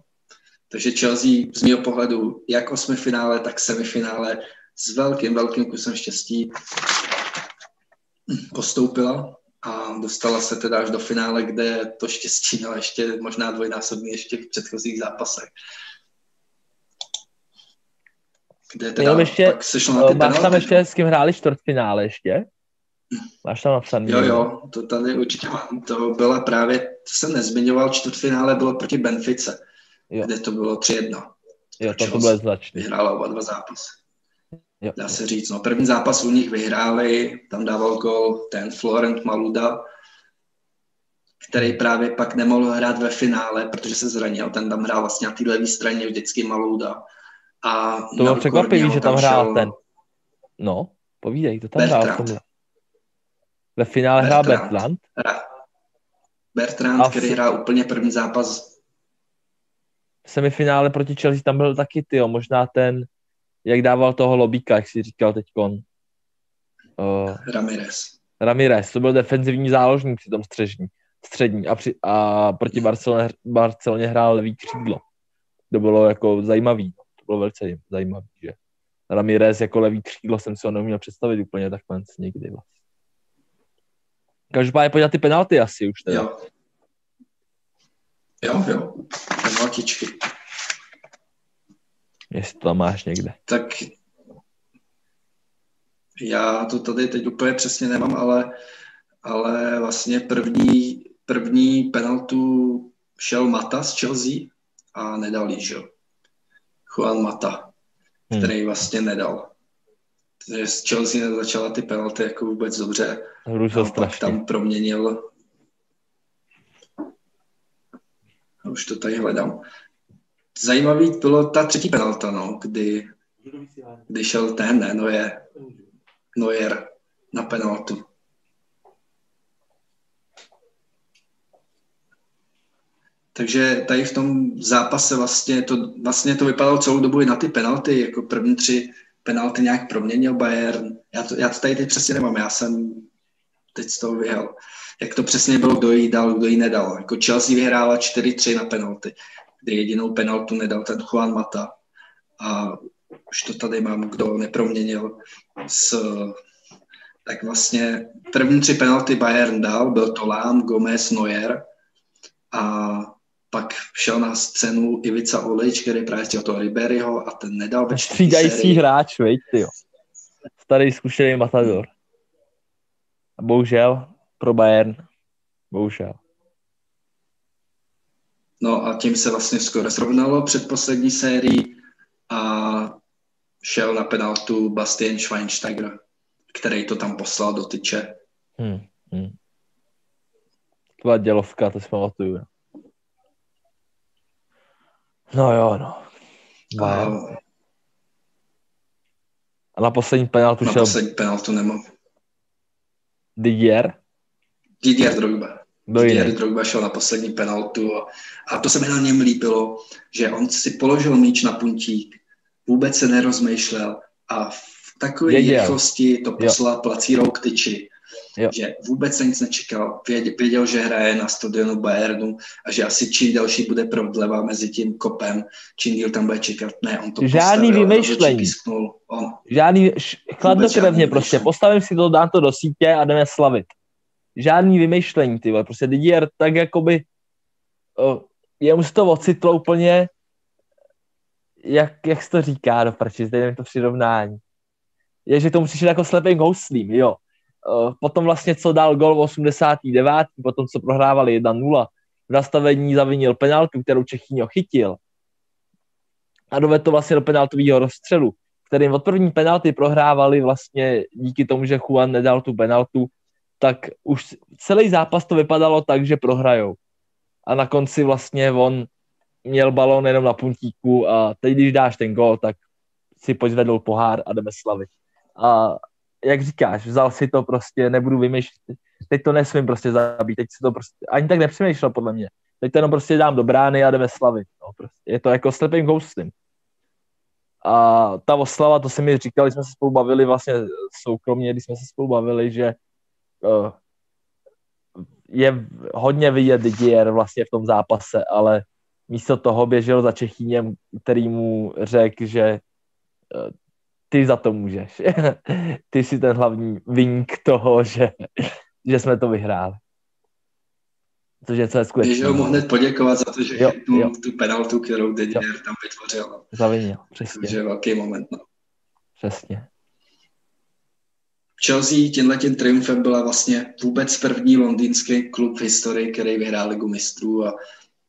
Takže Chelsea z mého pohledu jak osmifinále, tak semifinále s velkým, velkým kusem štěstí postoupila a dostala se teda až do finále, kde to štěstí měla ještě možná dvojnásobný ještě v předchozích zápasech. Kde teda ještě, pak se šlo na ty máš tam ještě, s kým hráli čtvrtfinále ještě? Máš tam napsaný? Jo, jo, to tady určitě mám. To byla právě, to jsem nezmiňoval, čtvrtfinále bylo proti Benfice, jo. kde to bylo 3-1. Jo, to, to bylo značný. Vyhrála oba dva zápasy. Jo. Dá se říct, no první zápas u nich vyhráli, tam dával gol ten Florent Maluda, který právě pak nemohl hrát ve finále, protože se zranil, ten tam hrál vlastně na té levé straně vždycky Malouda. A to bylo překvapivý, že tam hrál ten. No, povídej, to tam Bertrand. hrál v tomhle. Ve finále hrál Bertrand. Bertrand, který hrál úplně první zápas. V semifinále proti Chelsea tam byl taky, ty, možná ten, jak dával toho lobíka, jak si říkal teďkon. Uh, Ramirez. Ramirez, to byl defenzivní záložník při tom střežní, střední a, při, a proti Barceloně, Barceloně hrál levý křídlo. To bylo jako zajímavý, to bylo velice zajímavý, že Ramirez jako levý křídlo jsem si ho neuměl představit úplně takhle někdy vlastně. Každopádně pojď na ty penalty asi už teda. Jo. Jo, jo. Penaltičky. Jestli to tam máš někde. Tak já to tady teď úplně přesně nemám, ale, ale vlastně první, první penaltu šel Mata z Chelsea a nedal jí, že jo. Juan Mata, hmm. který vlastně nedal že z Chelsea nezačala ty penalty jako vůbec dobře. Hrušil strašně. tam proměnil už to tady hledám. Zajímavý bylo ta třetí penalta, no, kdy, kdy šel ten, ne, Neuer, Neuer na penaltu. Takže tady v tom zápase vlastně to, vlastně to vypadalo celou dobu i na ty penalty, jako první tři penalty nějak proměnil Bayern. Já to, já to tady teď přesně nemám, já jsem teď z toho vyhel. Jak to přesně bylo, kdo jí dal, kdo jí nedal. Jako Chelsea vyhrála 4-3 na penalty, kdy jedinou penaltu nedal ten Juan Mata. A už to tady mám, kdo neproměnil, s, tak vlastně první tři penalty Bayern dal, byl to Lám, Gomez, Neuer a pak šel na scénu Ivica Olič, který právě chtěl toho Riberyho a ten nedal ve Střídající hráč, veď, jo. Starý zkušený matador. A bohužel pro Bayern. Bohužel. No a tím se vlastně skoro srovnalo před poslední sérií a šel na penaltu Bastian Schweinsteiger, který to tam poslal do tyče. Hmm, hmm. To byla dělovka, to si pamatuju. No jo, no. A, a na poslední penaltu na šel... Na poslední penaltu nemám. Didier? Didier Drogba. Do Didier Drogba šel na poslední penaltu a, a to se mi na něm líbilo, že on si položil míč na puntík, vůbec se nerozmýšlel a v takové rychlosti to poslal placírou k tyči jo. že vůbec se nic nečekal. Věděl, že hraje na stadionu Bayernu a že asi čím další bude prodleva mezi tím kopem, čím díl tam bude čekat. Ne, on to Žádný vymýšlení. On. Žádný, chladnokrevně prostě. Postavím si to, dám to do sítě a jdeme slavit. Žádný vymýšlení, ty vole. Prostě Didier tak jakoby jemu se to ocitlo úplně jak, jak se to říká do prči, zde to přirovnání. Je, že to musíš jako slepým houslím, jo. Eh, potom vlastně, co dal gol v 89. potom, co prohrávali 1-0, v nastavení zavinil penaltu, kterou Čechýňo chytil a dovedl to vlastně do penaltového rozstřelu, kterým od první penalty prohrávali vlastně díky tomu, že Juan nedal tu penaltu, tak už celý zápas to vypadalo tak, že prohrajou. A na konci vlastně on měl balón jenom na puntíku a teď, když dáš ten gol, tak si pozvedl pohár a jdeme slavit. A jak říkáš, vzal si to prostě, nebudu vymýšlet, teď to nesmím prostě zabít, teď si to prostě, ani tak nepřemýšlel podle mě. Teď to jenom prostě dám do brány a jdeme slavit. No, prostě. Je to jako slepým koustem. A ta oslava, to se mi říkali, jsme se spolu bavili vlastně soukromně, když jsme se spolu bavili, že uh, je hodně vidět Didier vlastně v tom zápase, ale místo toho běžel za Čechýněm, který mu řekl, že uh, ty za to můžeš. ty jsi ten hlavní vyník toho, že, že jsme to vyhráli. Což je je skutečné. Že ho mohl hned poděkovat za to, že jo, tu, jo. tu penaltu, kterou Didier jo. tam vytvořil. Zavinil, přesně. Je velký moment. No. Přesně. Chelsea tímhle tím triumfem byla vlastně vůbec první londýnský klub v historii, který vyhrál ligu mistrů a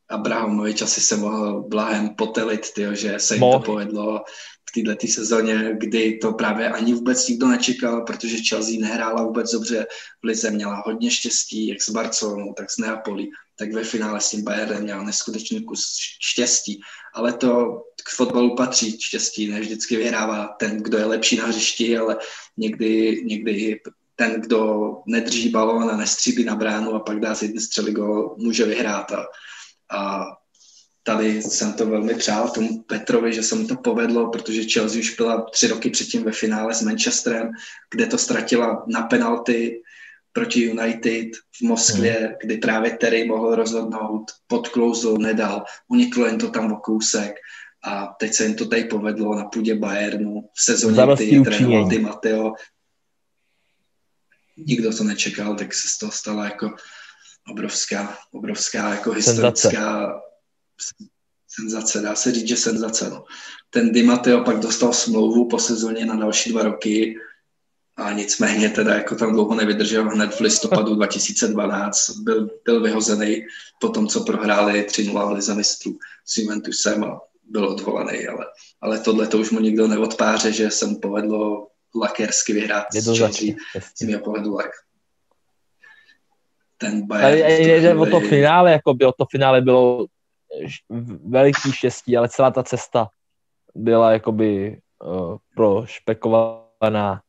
Abrahamovič asi se mohl blahem potelit, tyjo, že se jim Mohl. to povedlo v této sezóně, kdy to právě ani vůbec nikdo nečekal, protože Chelsea nehrála vůbec dobře v lize, měla hodně štěstí, jak s Barcelonou, tak s Neapolí, tak ve finále s tím Bayernem měla neskutečný kus štěstí. Ale to k fotbalu patří štěstí, ne vždycky vyhrává ten, kdo je lepší na hřišti, ale někdy, někdy ten, kdo nedrží balón a nestříbí na bránu a pak dá si střely gol, může vyhrát. A, a tady jsem to velmi přál tomu Petrovi, že se mu to povedlo, protože Chelsea už byla tři roky předtím ve finále s Manchesterem, kde to ztratila na penalty proti United v Moskvě, hmm. kdy právě Terry mohl rozhodnout, podklouzl, nedal, uniklo jen to tam o kousek a teď se jim to tady povedlo na půdě Bayernu v sezóně, kdy trénoval Di Matteo. Nikdo to nečekal, tak se z toho stala jako obrovská, obrovská jako historická Senzace senzace, dá se říct, že senzace. No. Ten Di Matteo pak dostal smlouvu po sezóně na další dva roky a nicméně teda jako tam dlouho nevydržel, hned v listopadu 2012 byl, byl vyhozený po tom, co prohráli 3-0 v Lize mistrů s Juventusem a byl odvolaný, ale, ale tohle to už mu nikdo neodpáře, že se mu povedlo lakersky vyhrát je to s Chelsea, z mého pohledu lak. Ten Bayern... Ale o to finále, jako bylo, to finále bylo veliký štěstí, ale celá ta cesta byla jakoby uh, prošpekovaná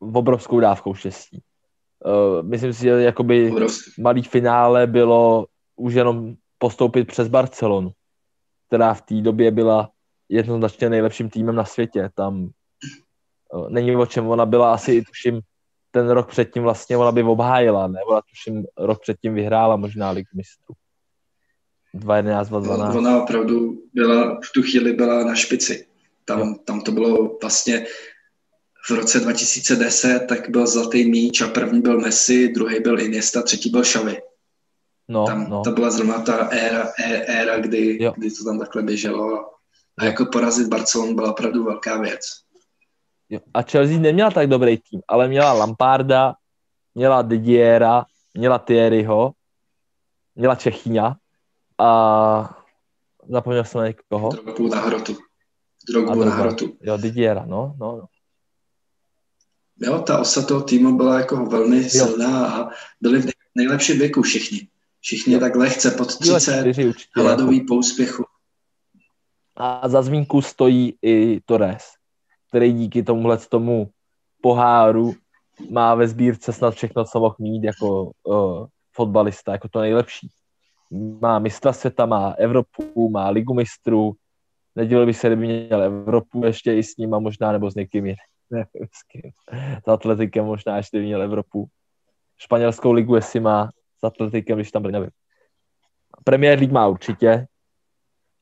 v obrovskou dávkou štěstí. Uh, myslím si, že jakoby malý finále bylo už jenom postoupit přes Barcelonu, která v té době byla jednoznačně nejlepším týmem na světě. Tam uh, není o čem, ona byla asi, tuším, ten rok předtím vlastně ona by obhájila, ne? Ona tuším rok předtím vyhrála možná ligu mistrů. 2.11, 2.12. Ona opravdu byla, v tu chvíli byla na špici. Tam, jo. tam to bylo vlastně v roce 2010, tak byl zlatý míč a první byl Messi, druhý byl Iniesta, třetí byl Xavi. No, tam, no. To byla zrovna ta éra, éra kdy, kdy to tam takhle běželo. A jako porazit Barcelonu byla opravdu velká věc. Jo. A Chelsea neměla tak dobrý tým, ale měla Lamparda, měla Didiera, měla Thierryho, měla Čechyňa a zapomněl jsem na někoho. Drogbu na hrotu. Drogbu na hrotu. Jo, Didiera, no, no, no. Jo, ta osa toho týmu byla jako velmi jo. silná a byli v nejlepším věku všichni. Všichni jo. tak lehce pod 30, hladový jako. po úspěchu. A za zmínku stojí i Torres, který díky tomuhle tomu poháru má ve sbírce snad všechno, co mohl mít jako uh, fotbalista, jako to nejlepší. Má mistra světa, má Evropu, má ligu mistrů. Nedělal by se, kdyby měl Evropu ještě i s ním a možná nebo s někým jiným. S kým. S atletikem možná ještě by měl Evropu. Španělskou ligu jestli má s atletikem, když tam byl, nevím. Premier League má určitě.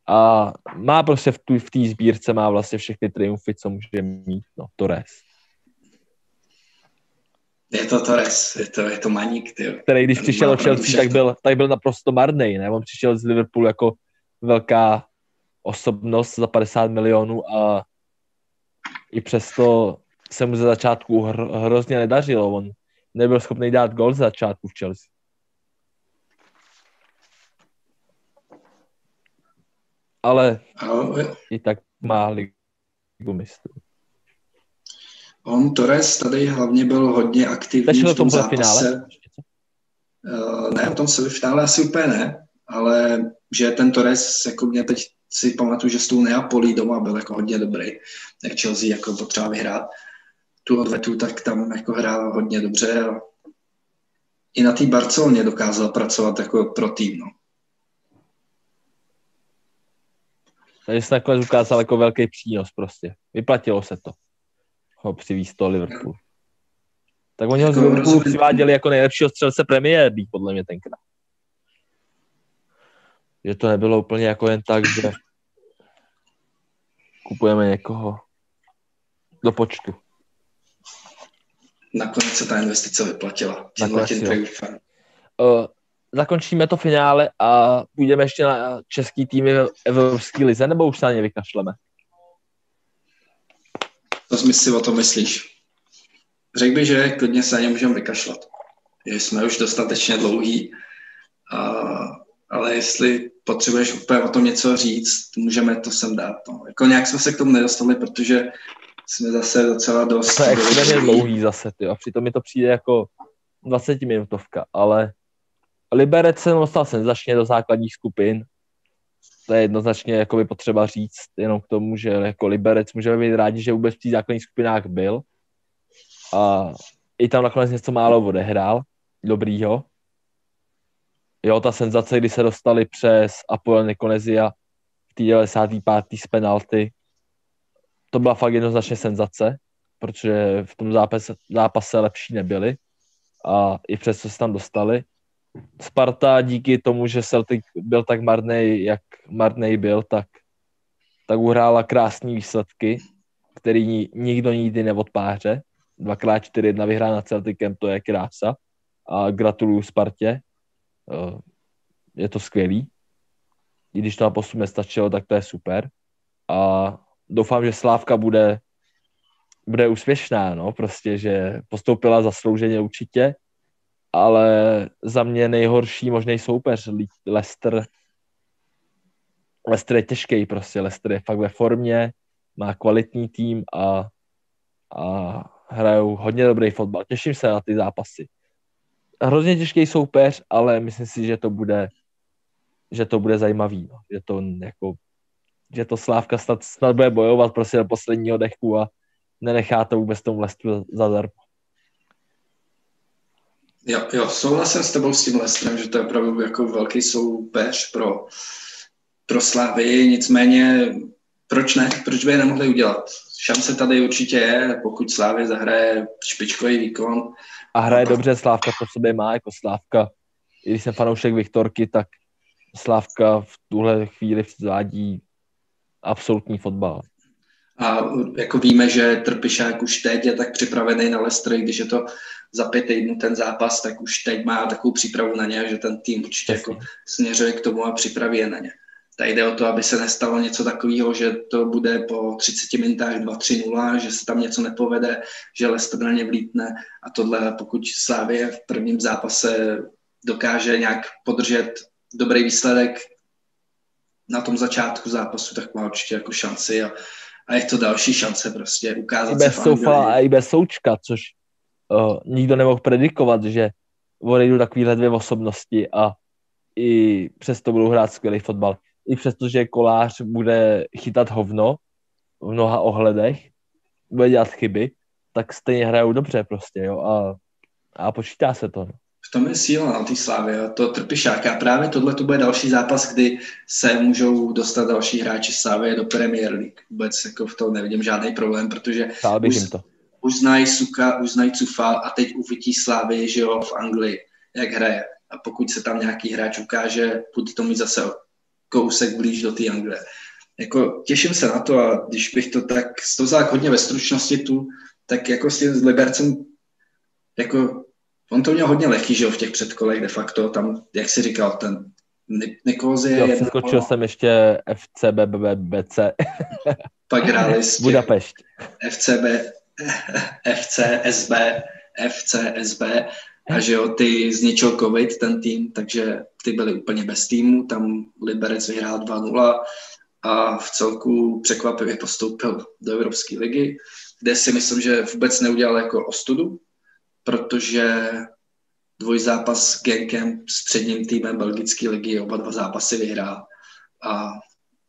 A má prostě v té v sbírce má vlastně všechny triumfy, co může mít. No, Torres. Je to Torres, je to, je to maník, ty. Který když přišel do Chelsea, tak byl, tak byl naprosto marný, ne? On přišel z Liverpoolu jako velká osobnost za 50 milionů a i přesto se mu ze začátku hro, hrozně nedařilo. On nebyl schopný dát gol za začátku v Chelsea. Ale i tak má ligu mistrů. On Torres tady hlavně byl hodně aktivní v tom zápase. Finále? Uh, ne, v tom finále asi úplně ne, ale že ten Torres, jako mě teď si pamatuju, že s tou Neapolí doma byl jako hodně dobrý, jak Chelsea jako potřeba vyhrát tu odvetu, tak tam jako hrál hodně dobře a i na té Barceloně dokázal pracovat jako pro tým. No. Takže se nakonec ukázal jako velký přínos prostě. Vyplatilo se to ho přivízt to Liverpool. Tak oni ho z jako Liverpoolu přiváděli jako nejlepšího střelce Premier League, podle mě tenkrát. Že to nebylo úplně jako jen tak, že kupujeme někoho do počtu. Nakonec se ta investice vyplatila. Nakonec, uh, zakončíme to finále a půjdeme ještě na český týmy v Evropské lize, nebo už se na ně vykašleme? Co si o tom myslíš? Řekl bych, že klidně se na ně můžeme vykašlat. Že jsme už dostatečně dlouhý, a, ale jestli potřebuješ úplně o tom něco říct, můžeme to sem dát. No. Jako nějak jsme se k tomu nedostali, protože jsme zase docela dost... To je extrémně dlouhý zase, ty, a přitom mi to přijde jako 20 minutovka, ale Liberec se dostal senzačně do základních skupin, to je jednoznačně jako by potřeba říct jenom k tomu, že jako Liberec můžeme být rádi, že vůbec v těch základních skupinách byl a i tam nakonec něco málo odehrál, dobrýho. Jo, ta senzace, kdy se dostali přes Apoel Nikonezia v té 95. z penalty, to byla fakt jednoznačně senzace, protože v tom zápase, zápase lepší nebyli a i přesto se tam dostali. Sparta díky tomu, že Celtic byl tak marný, jak marný byl, tak, tak uhrála krásné výsledky, který nikdo nikdy neodpáře. Dvakrát 4-1 vyhrá Celticem, to je krása. A gratuluju Spartě. Eh, je to skvělý. I když to na posun nestačilo, tak to je super. A doufám, že Slávka bude, bude úspěšná, no, prostě, že postoupila zaslouženě určitě ale za mě nejhorší možný soupeř Leicester. Leicester je těžký prostě, Leicester je fakt ve formě, má kvalitní tým a, a hrajou hodně dobrý fotbal. Těším se na ty zápasy. Hrozně těžký soupeř, ale myslím si, že to bude že to bude zajímavý. No. Že, to jako, že to Slávka snad, snad bude bojovat prostě do posledního dechu a nenechá to vůbec tomu Leicesteru zadarmo. Jo, jo, souhlasím s tebou s tím Lestrem, že to je opravdu jako velký soupeř pro, pro Slávy, nicméně proč ne? Proč by je nemohli udělat? Šance tady určitě je, pokud Slávy zahraje špičkový výkon. A hraje dobře, Slávka to v sobě má, jako Slávka. I když jsem fanoušek Viktorky, tak Slávka v tuhle chvíli vzvádí absolutní fotbal. A jako víme, že Trpišák už teď je tak připravený na Leicester, když je to za pět týdnů ten zápas, tak už teď má takovou přípravu na ně, že ten tým určitě jako směřuje k tomu a připraví je na ně. Tady jde o to, aby se nestalo něco takového, že to bude po 30 minutách 2-3-0, že se tam něco nepovede, že Leicester na ně vlítne a tohle, pokud Slávě v prvním zápase dokáže nějak podržet dobrý výsledek na tom začátku zápasu, tak má určitě jako šanci a, a je to další šance prostě ukázat I bez se Soufa a i bez Součka, což uh, nikdo nemohl predikovat, že odejdu takovýhle dvě osobnosti a i přesto budou hrát skvělý fotbal. I přesto, že kolář bude chytat hovno v mnoha ohledech, bude dělat chyby, tak stejně hrajou dobře prostě, jo, a, a počítá se to. No. V tom je síla na té slávě, to trpišák. A právě tohle to bude další zápas, kdy se můžou dostat další hráči slávy do Premier League. Vůbec jako v tom nevidím žádný problém, protože už, to. už znají Suka, už znají Cufa a teď uvidí slávy, že jo, v Anglii, jak hraje. A pokud se tam nějaký hráč ukáže, bude to mít zase kousek blíž do té Anglie. Jako těším se na to a když bych to tak to hodně ve stručnosti tu, tak jako s tím Libercem jako on to měl hodně lehký, že jo, v těch předkolech de facto, tam, jak jsi říkal, ten Nikózy je... Jo, jedno... přeskočil jsem ještě FCB, BC. Pak hráli s Budapešť. FCB, FC, SB, FC, SB a že jo, ty zničil covid, ten tým, takže ty byli úplně bez týmu, tam Liberec vyhrál 2-0 a v celku překvapivě postoupil do Evropské ligy, kde si myslím, že vůbec neudělal jako ostudu, protože dvojzápas s Genkem s předním týmem belgické ligy, oba dva zápasy vyhrál. A,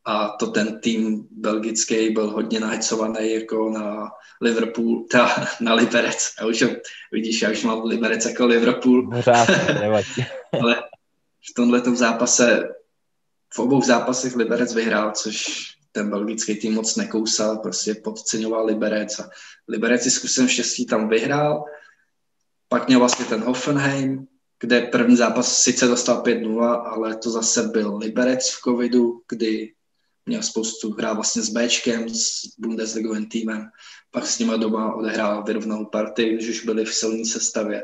a to ten tým belgický byl hodně nahecovaný jako na Liverpool, ta, na Liberec. Já už vidíš, já už mám Liberec jako Liverpool. Pořád, Ale v tomhle zápase, v obou zápasech Liberec vyhrál, což ten belgický tým moc nekousal, prostě podceňoval Liberec a Liberec si zkusem štěstí tam vyhrál, pak měl vlastně ten Hoffenheim, kde první zápas sice dostal 5-0, ale to zase byl Liberec v covidu, kdy měl spoustu hrá vlastně s Bčkem, s Bundesligovým týmem, pak s nima doma odehrál vyrovnanou partii, když už byli v silné sestavě.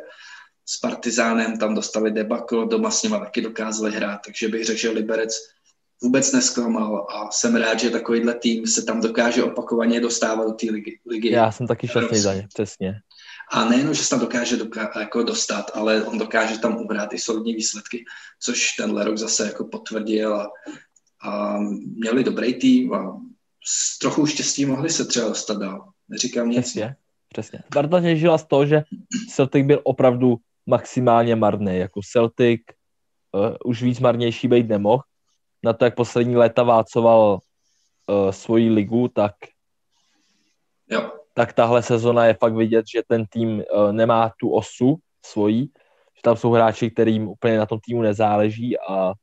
S Partizánem tam dostali debakl, doma s nima taky dokázali hrát, takže bych řekl, že Liberec vůbec nesklamal a jsem rád, že takovýhle tým se tam dokáže opakovaně dostávat do té ligy, ligy. Já jsem taky šťastný za ně, přesně. A nejenom, že se tam dokáže doká- jako dostat, ale on dokáže tam ubrát i solidní výsledky, což tenhle rok zase jako potvrdil a, a měli dobrý tým a s trochu štěstí mohli se třeba dostat dál. Neříkám nic. Přesně, přesně. Sparta těžila z toho, že Celtic byl opravdu maximálně marný. Jako Celtic uh, už víc marnější být nemohl. Na to, jak poslední léta vácoval uh, svoji ligu, tak jo tak tahle sezona je fakt vidět, že ten tým uh, nemá tu osu svojí, že tam jsou hráči, kterým úplně na tom týmu nezáleží a,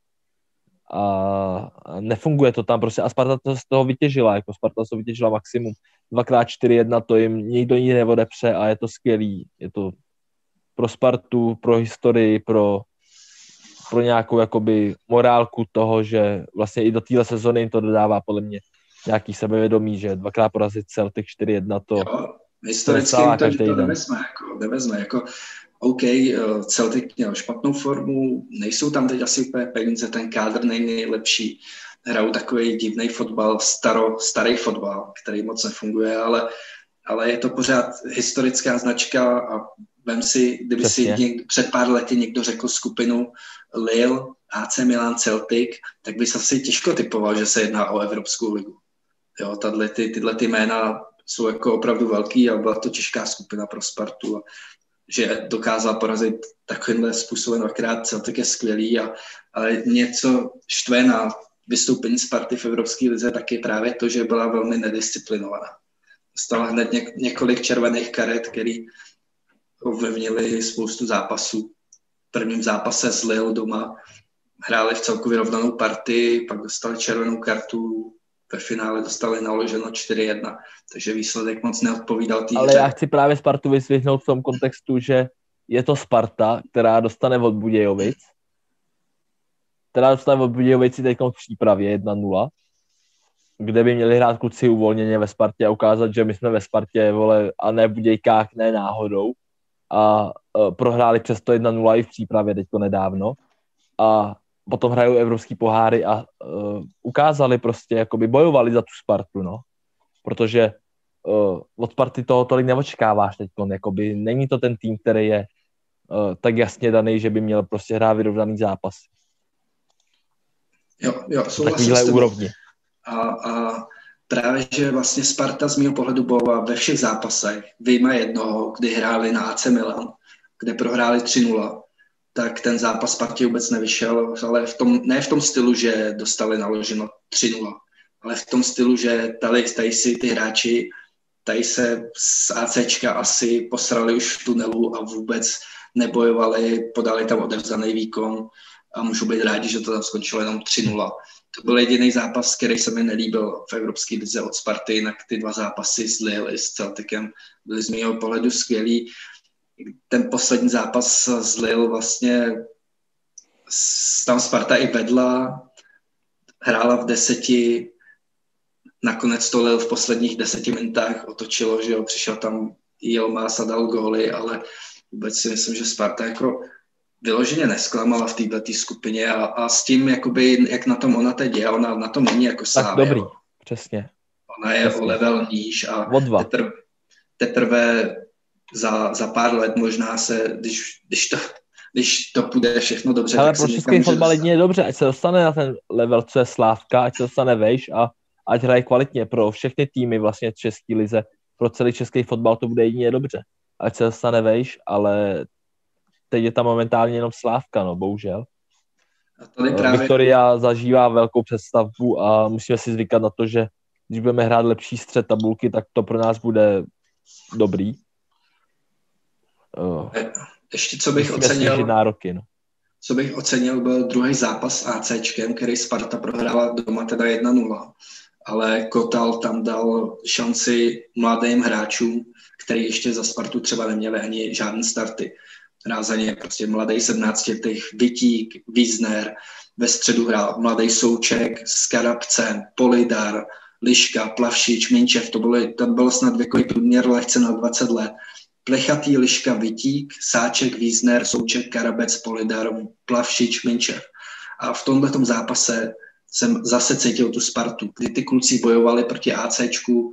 a nefunguje to tam prostě a Sparta to z toho vytěžila, jako Sparta to vytěžila maximum. 2x4-1 to jim nikdo nikdy neodepře a je to skvělý. Je to pro Spartu, pro historii, pro, pro nějakou jakoby morálku toho, že vlastně i do téhle sezony jim to dodává podle mě nějaký sebevědomí, že dvakrát porazit Celtic 4-1 to jo, historicky to, to, to nevezme, jako, nevezme, jako OK, eh, Celtic měl špatnou formu, nejsou tam teď asi úplně peníze, ten kádr není nejlepší, hrajou takový divný fotbal, staro, starý fotbal, který moc nefunguje, ale, ale je to pořád historická značka a vem si, kdyby Přesně. si něk, před pár lety někdo řekl skupinu Lille, AC Milan, Celtic, tak by se asi těžko typoval, že se jedná o Evropskou ligu. Jo, tato, ty, tyhle ty jména jsou jako opravdu velký a byla to těžká skupina pro Spartu. A že dokázal porazit takovýmhle způsobem dvakrát Celtic je skvělý, a, ale něco štve na vystoupení Sparty v Evropské lize tak je právě to, že byla velmi nedisciplinovaná. Dostala hned něk, několik červených karet, který ovlivnili spoustu zápasů. V prvním zápase s Lille doma hráli v celku vyrovnanou partii, pak dostali červenou kartu, ve finále dostali naloženo 4-1, takže výsledek moc neodpovídal tý Ale já chci právě Spartu vysvětnout v tom kontextu, že je to Sparta, která dostane od Budějovic, která dostane od Budějovici teď v přípravě 1-0 kde by měli hrát kluci uvolněně ve Spartě a ukázat, že my jsme ve Spartě, vole, a ne v Budějkách, ne náhodou. A uh, prohráli přesto 1-0 i v přípravě teďko nedávno. A potom hrajou evropský poháry a uh, ukázali prostě, jakoby bojovali za tu Spartu, no. Protože uh, od Sparty toho tolik neočekáváš teď, jakoby není to ten tým, který je uh, tak jasně daný, že by měl prostě hrát vyrovnaný zápas. Jo, jo, Takovýhle úrovni. A, a právě, že vlastně Sparta z mého pohledu bojovala ve všech zápasech, vyjma jednoho, kdy hráli na AC Milan, kde prohráli 3-0, tak ten zápas Spartě vůbec nevyšel, ale v tom, ne v tom stylu, že dostali naloženo 3-0, ale v tom stylu, že tady, tady si ty hráči tady se z ACčka asi posrali už v tunelu a vůbec nebojovali, podali tam odevzdaný výkon a můžu být rádi, že to tam skončilo jenom 3-0. To byl jediný zápas, který se mi nelíbil v Evropské lize od Sparty, jinak ty dva zápasy s Lille i s Celticem byly z mého pohledu skvělý. Ten poslední zápas s Lille vlastně tam Sparta i vedla, hrála v deseti, nakonec to Lille v posledních deseti minutách otočilo, že jo, přišel tam Jelma a dal góly, ale vůbec si myslím, že Sparta jako vyloženě nesklamala v této skupině a, a s tím, jakoby, jak na tom ona teď je, ona na tom není jako sám. Tak dobrý, přesně. Ona je přesně. o level níž a teprve, teprve za, za pár let možná se, když, když to když to půjde všechno dobře. Ale pro český fotbal je dobře, ať se dostane na ten level, co je Slávka, ať se dostane vejš a ať hraje kvalitně pro všechny týmy vlastně český lize, pro celý český fotbal to bude jedině dobře. Ať se dostane vejš, ale teď je tam momentálně jenom Slávka, no, bohužel. A tady právě... Viktoria zažívá velkou představbu a musíme si zvykat na to, že když budeme hrát lepší střed tabulky, tak to pro nás bude dobrý. Ještě co bych ocenil... Nároky, no. Co bych ocenil, byl druhý zápas s ACčkem, který Sparta prohrála doma teda 1-0. Ale Kotal tam dal šanci mladým hráčům, který ještě za Spartu třeba neměli ani žádné starty rázaně prostě mladý 17 letých Vitík, Wiesner, ve středu hrál mladý Souček s Karabcem, Polidar, Liška, Plavšič, Minčev, to bylo, tam bylo snad věkový průměr lehce na 20 let. Plechatý Liška, Vitík, Sáček, Wiesner, Souček, Karabec, Polidar, Plavšič, Minčev. A v tomto zápase jsem zase cítil tu Spartu, kdy ty kluci bojovali proti ACčku,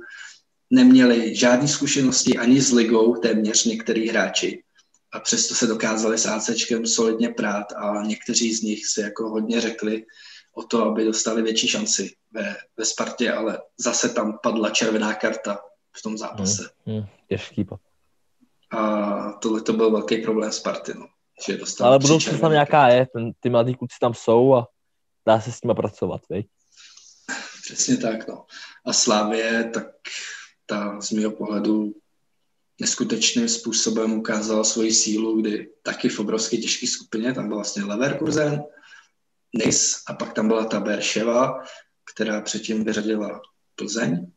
neměli žádné zkušenosti ani s ligou, téměř některý hráči a přesto se dokázali s ACčkem solidně prát a někteří z nich si jako hodně řekli o to, aby dostali větší šanci ve, ve Spartě, ale zase tam padla červená karta v tom zápase. Hmm, hmm, těžký A tohle to byl velký problém Sparty, no. Že dostal ale budoucnost tam nějaká je, ten, ty mladí kluci tam jsou a dá se s nimi pracovat, vej? Přesně tak, no. A Slávě, tak ta z mého pohledu neskutečným způsobem ukázala svoji sílu, kdy taky v obrovské těžké skupině, tam byl vlastně Leverkusen, Nis a pak tam byla ta Berševa, která předtím vyřadila Plzeň.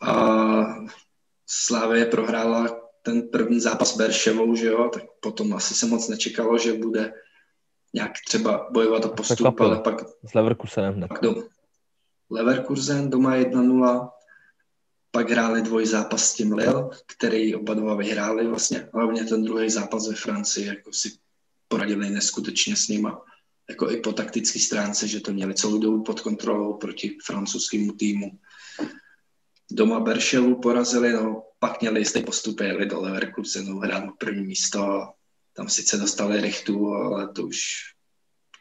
A Slávě prohrála ten první zápas Berševou, že jo, tak potom asi se moc nečekalo, že bude nějak třeba bojovat o postup, ale pak... S Leverkusenem. Pak do, Leverkusen doma 1-0, pak hráli dvoj zápas s tím Lille, který oba dva vyhráli vlastně. Hlavně ten druhý zápas ve Francii, jako si poradili neskutečně s nima. Jako i po taktické stránce, že to měli celou dobu pod kontrolou proti francouzskému týmu. Doma Berševu porazili, no pak měli jistý postup, jeli do Leverkusenu hrát první místo. Tam sice dostali rychtu, ale to už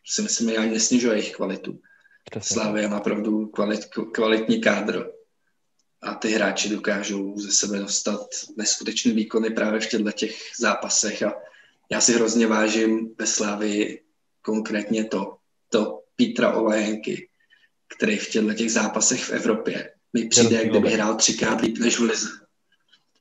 si myslím, že ani nesnižuje jejich kvalitu. Slávia má opravdu kvalit, kvalitní kádr a ty hráči dokážou ze sebe dostat neskutečné výkony právě v těchto těch zápasech a já si hrozně vážím ve Slávii konkrétně to, to Petra Olajenky, který v těchto těch zápasech v Evropě mi přijde, kdyby hrál třikrát líp než v Lize.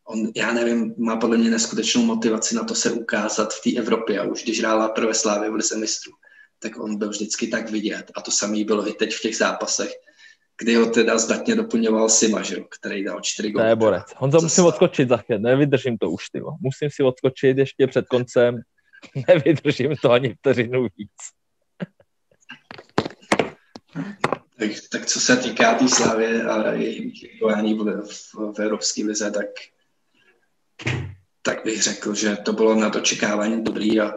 On, já nevím, má podle mě neskutečnou motivaci na to se ukázat v té Evropě a už když hrála prvé Slávy v Lize mistrů, tak on byl vždycky tak vidět a to samé bylo i teď v těch zápasech kdy ho teda zdatně doplňoval Sima, že který dal čtyři góly. To je borec. Honzo, musím odskočit za chvíli, nevydržím to už, tyvo. Musím si odskočit ještě před koncem, nevydržím to ani vteřinu víc. Tak, tak co se týká té tý Slávy a jejich chování v, v, v Evropské lize, tak, tak bych řekl, že to bylo na očekávání dobrý a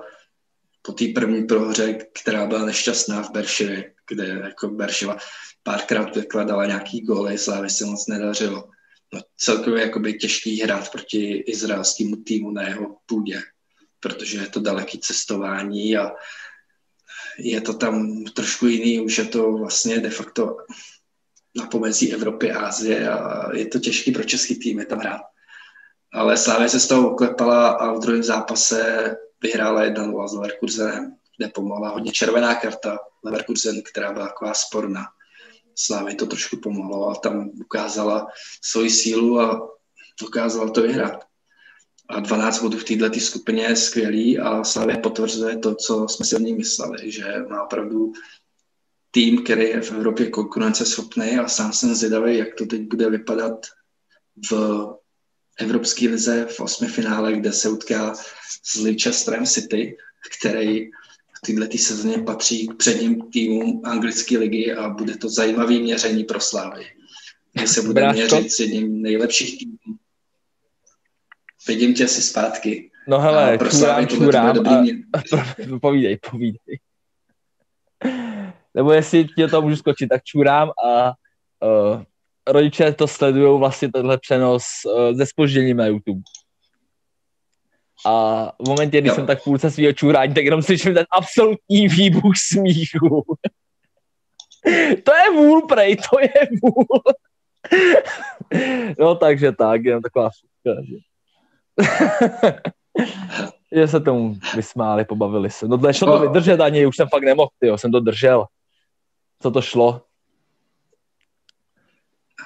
po té první prohře, která byla nešťastná v Berševě, kde jako Berševa párkrát vykladala nějaký góly, Slávy se moc nedařilo. No, celkově jakoby těžký hrát proti izraelskému týmu na jeho půdě, protože je to daleký cestování a je to tam trošku jiný, už je to vlastně de facto na pomezí Evropy a Azie a je to těžký pro český tým tam hrát. Ale Slávě se z toho uklepala a v druhém zápase vyhrála 1-0 s Leverkusenem, kde pomohla hodně červená karta Leverkusen, která byla taková sporná. Slávě to trošku pomohlo a tam ukázala svoji sílu a dokázala to vyhrát. A 12 bodů v této skupině je skvělý a Slavě potvrzuje to, co jsme si o ní mysleli, že má opravdu tým, který je v Evropě konkurenceschopný a sám jsem zvědavý, jak to teď bude vypadat v Evropské lize v osmi finále, kde se utká s Leicester City, který v této sezóně patří k předním týmům anglické ligy a bude to zajímavé měření pro Slávy, kde se bude Bráško. měřit s jedním nejlepších týmů. Vidím tě asi zpátky. No hele, čurám, čurám a... povídej, povídej. Nebo jestli tě to můžu skočit, tak čurám a uh, rodiče to sledují vlastně tenhle přenos uh, ze spožděním na YouTube. A v momentě, kdy jo. jsem tak půlce svého čurání, tak jenom slyším ten absolutní výbuch smíchu. to je vůl, prej, to je vůl. no takže tak, jenom taková fuka, že... že se tomu vysmáli, pobavili se. No šlo to vydržet ani, už jsem fakt nemohl, tyjo, jsem to držel. Co to šlo?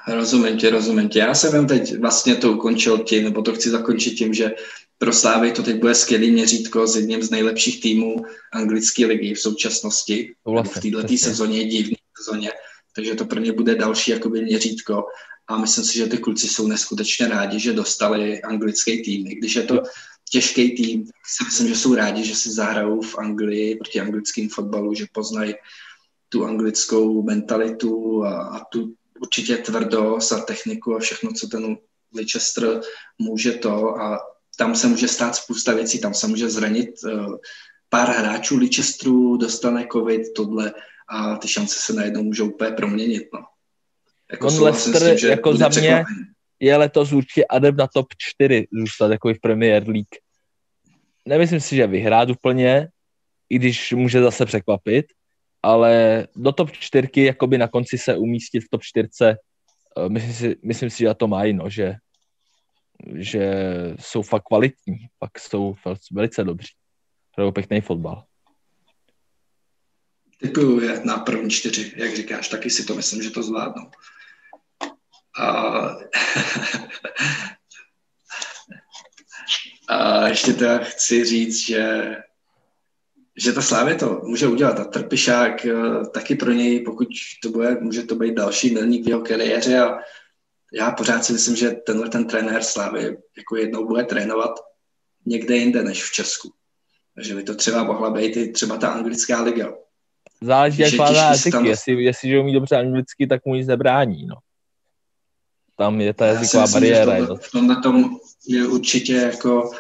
Rozumím tě, rozumím tě. Já jsem teď vlastně to ukončil tím, nebo to chci zakončit tím, že pro Slávy to teď bude skvělý měřítko s jedním z nejlepších týmů anglické ligy v současnosti. Vlastně, v této sezóně, divné sezóně. Takže to pro ně bude další jakoby měřítko. A myslím si, že ty kluci jsou neskutečně rádi, že dostali anglický tým. I když je to těžký tým, tak si myslím, že jsou rádi, že si zahrajou v Anglii proti anglickým fotbalu, že poznají tu anglickou mentalitu a, a tu určitě tvrdost a techniku a všechno, co ten Leicester může to a tam se může stát spousta věcí, tam se může zranit uh, pár hráčů Leicesteru, dostane covid, tohle a ty šance se najednou můžou úplně proměnit. No. Jako On Leicester tím, jako za mě je letos určitě adept na top 4 zůstat jako v Premier League. Nemyslím si, že vyhrát úplně, i když může zase překvapit, ale do top 4 jakoby na konci se umístit v top 4 eh, myslím si, myslím si že to mají, no, že, že jsou fakt kvalitní, pak jsou velice dobří. Hrajou pěkný fotbal. Typuju na první čtyři, jak říkáš, taky si to myslím, že to zvládnou. A, a ještě teda chci říct, že že ta Slávě to může udělat a Trpišák eh, taky pro něj, pokud to bude, může to být další milník v jeho kariéře a já pořád si myslím, že tenhle ten trenér Slávy jako jednou bude trénovat někde jinde než v Česku. Takže by to třeba mohla být i třeba ta anglická liga. Záleží, jak má jazyky. Tam... Jestli, jestli umí dobře anglicky, tak mu nic nebrání. No. Tam je ta jazyková myslím, bariéra. V, tomhle, v tomhle tom je určitě jako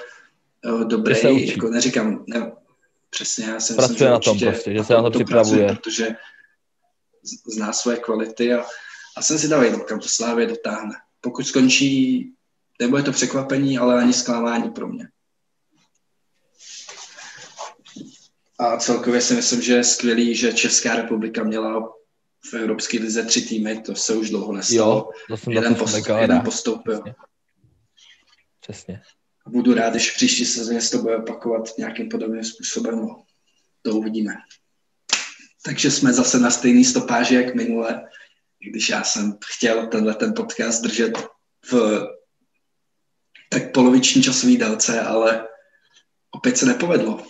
uh, dobrý, jako neříkám, ne, Přesně, já si Pracuje myslím, na tom prostě, že se na to, připravuje. Pracuje, protože zná své kvality a, a jsem si dal kam to Slávě dotáhne. Pokud skončí, nebude to překvapení, ale ani zklamání pro mě. A celkově si myslím, že je skvělý, že Česká republika měla v Evropské lize tři týmy, to se už dlouho nestalo. Jo, to jsem jeden, postup, jeden postoupil. Přesně. Přesně budu rád, když příští sezóně se to bude opakovat nějakým podobným způsobem. No, to uvidíme. Takže jsme zase na stejný stopáži, jak minule, když já jsem chtěl tenhle ten podcast držet v tak poloviční časový délce, ale opět se nepovedlo.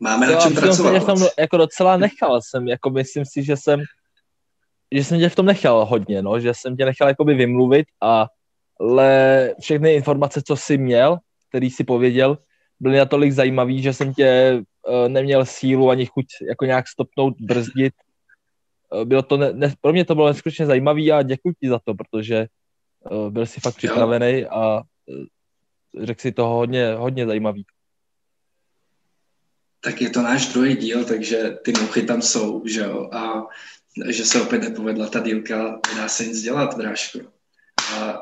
Máme jo, na čem pracovat. Jsem jako docela nechal, jsem, jako myslím si, že jsem že jsem tě v tom nechal hodně, no, že jsem tě nechal jakoby vymluvit a ale všechny informace, co jsi měl, který si pověděl, byly natolik zajímavý, že jsem tě uh, neměl sílu ani chuť jako nějak stopnout, brzdit. Uh, bylo to ne, ne, pro mě to bylo neskutečně zajímavý a děkuji ti za to, protože uh, byl jsi fakt připravený a uh, řekl si toho hodně, hodně zajímavý. Tak je to náš druhý díl, takže ty mouchy tam jsou, že jo, a že se opět nepovedla ta dílka, nedá se nic dělat, bráško. A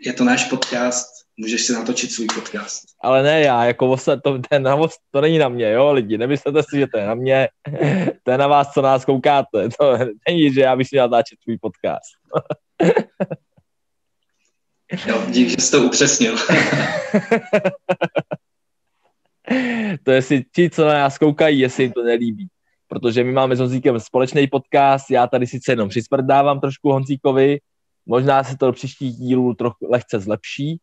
je to náš podcast, můžeš si natočit svůj podcast. Ale ne já, jako osad, to, ten, to není na mě, jo, lidi, nemyslete si, že to je na mě, to je na vás, co nás koukáte, to není, že já bych si měl natáčet svůj podcast. jo, dík, že jsi to upřesnil. to je si ti, co na nás koukají, jestli jim to nelíbí. Protože my máme s Honzíkem společný podcast, já tady sice jenom dávám trošku Honzíkovi, možná se to do příštích dílů trochu lehce zlepší,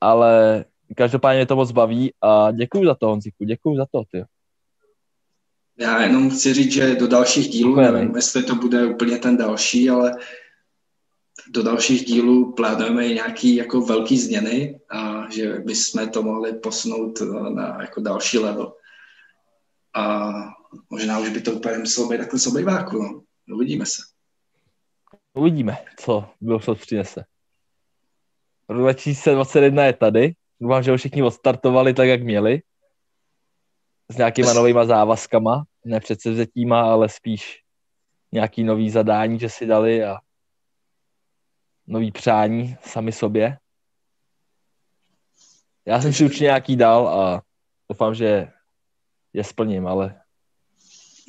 ale každopádně to moc baví a děkuji za to, Honzíku, děkuji za to, ty. Já jenom chci říct, že do dalších dílů, Děkujeme. nevím, jestli to bude úplně ten další, ale do dalších dílů plánujeme i nějaký jako velký změny a že bychom to mohli posunout na jako další level. A možná už by to úplně muselo být takhle z obejváku, no. Uvidíme se. Uvidíme, co budoucnost přinese. Rok 2021 je tady. Doufám, že ho všichni odstartovali tak, jak měli. S nějakýma novýma závazkama. Ne předsevzetíma, ale spíš nějaký nový zadání, že si dali a nový přání sami sobě. Já jsem si určitě nějaký dal a doufám, že je splním, ale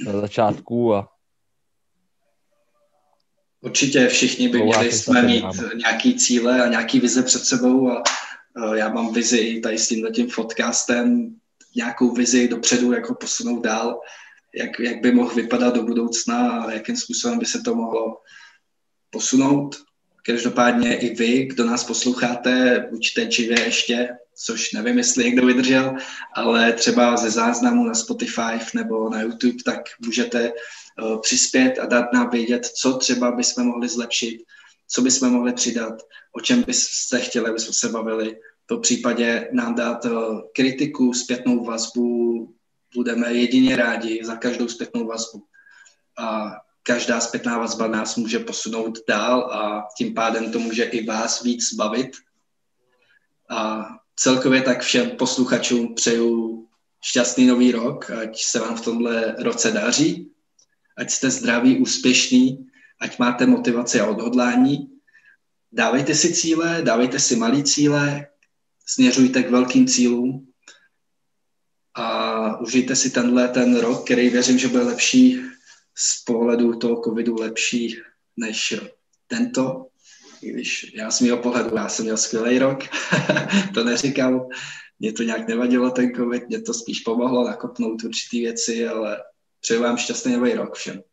na začátku a Určitě všichni by měli jsme mít nějaký cíle a nějaký vize před sebou a já mám vizi tady s tímhle tím podcastem, nějakou vizi dopředu, jako posunout dál, jak, jak by mohl vypadat do budoucna a jakým způsobem by se to mohlo posunout. Každopádně i vy, kdo nás posloucháte, určitě živě ještě, což nevím, jestli někdo vydržel, ale třeba ze záznamu na Spotify nebo na YouTube, tak můžete uh, přispět a dát nám vědět, co třeba bychom mohli zlepšit, co bychom mohli přidat, o čem byste chtěli, abychom se bavili. V případě nám dát uh, kritiku, zpětnou vazbu, budeme jedině rádi za každou zpětnou vazbu. A každá zpětná vazba nás může posunout dál a tím pádem to může i vás víc bavit. A celkově tak všem posluchačům přeju šťastný nový rok, ať se vám v tomhle roce daří, ať jste zdraví, úspěšní, ať máte motivaci a odhodlání. Dávejte si cíle, dávejte si malý cíle, směřujte k velkým cílům a užijte si tenhle ten rok, který věřím, že bude lepší z pohledu toho covidu lepší než tento, i když já z mého pohledu, já jsem měl skvělý rok, to neříkám, mě to nějak nevadilo ten covid, mě to spíš pomohlo nakopnout určitý věci, ale přeju vám šťastný nový rok všem.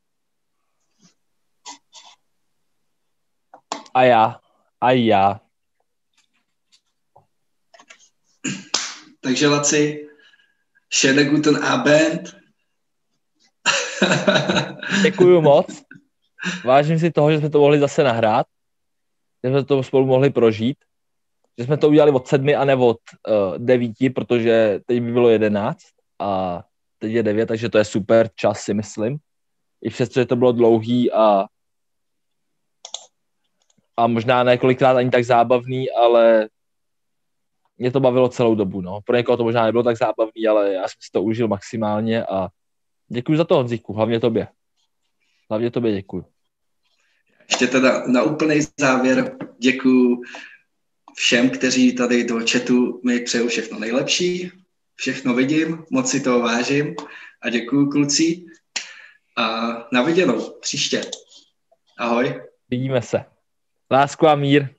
A já, a já. Takže Laci, schönen guten Abend. Děkuju moc. Vážím si toho, že jsme to mohli zase nahrát, že jsme to spolu mohli prožít, že jsme to udělali od sedmi a ne od uh, devíti, protože teď by bylo jedenáct a teď je devět, takže to je super čas, si myslím. I přesto, že to bylo dlouhý a a možná několikrát ani tak zábavný, ale mě to bavilo celou dobu, no. Pro někoho to možná nebylo tak zábavný, ale já jsem si to užil maximálně a Děkuji za to, Honzíku, hlavně tobě. Hlavně tobě děkuji. Ještě teda na úplný závěr děkuji všem, kteří tady do chatu mi přeju všechno nejlepší. Všechno vidím, moc si toho vážím a děkuji kluci. A na viděnou příště. Ahoj. Vidíme se. Lásku a mír.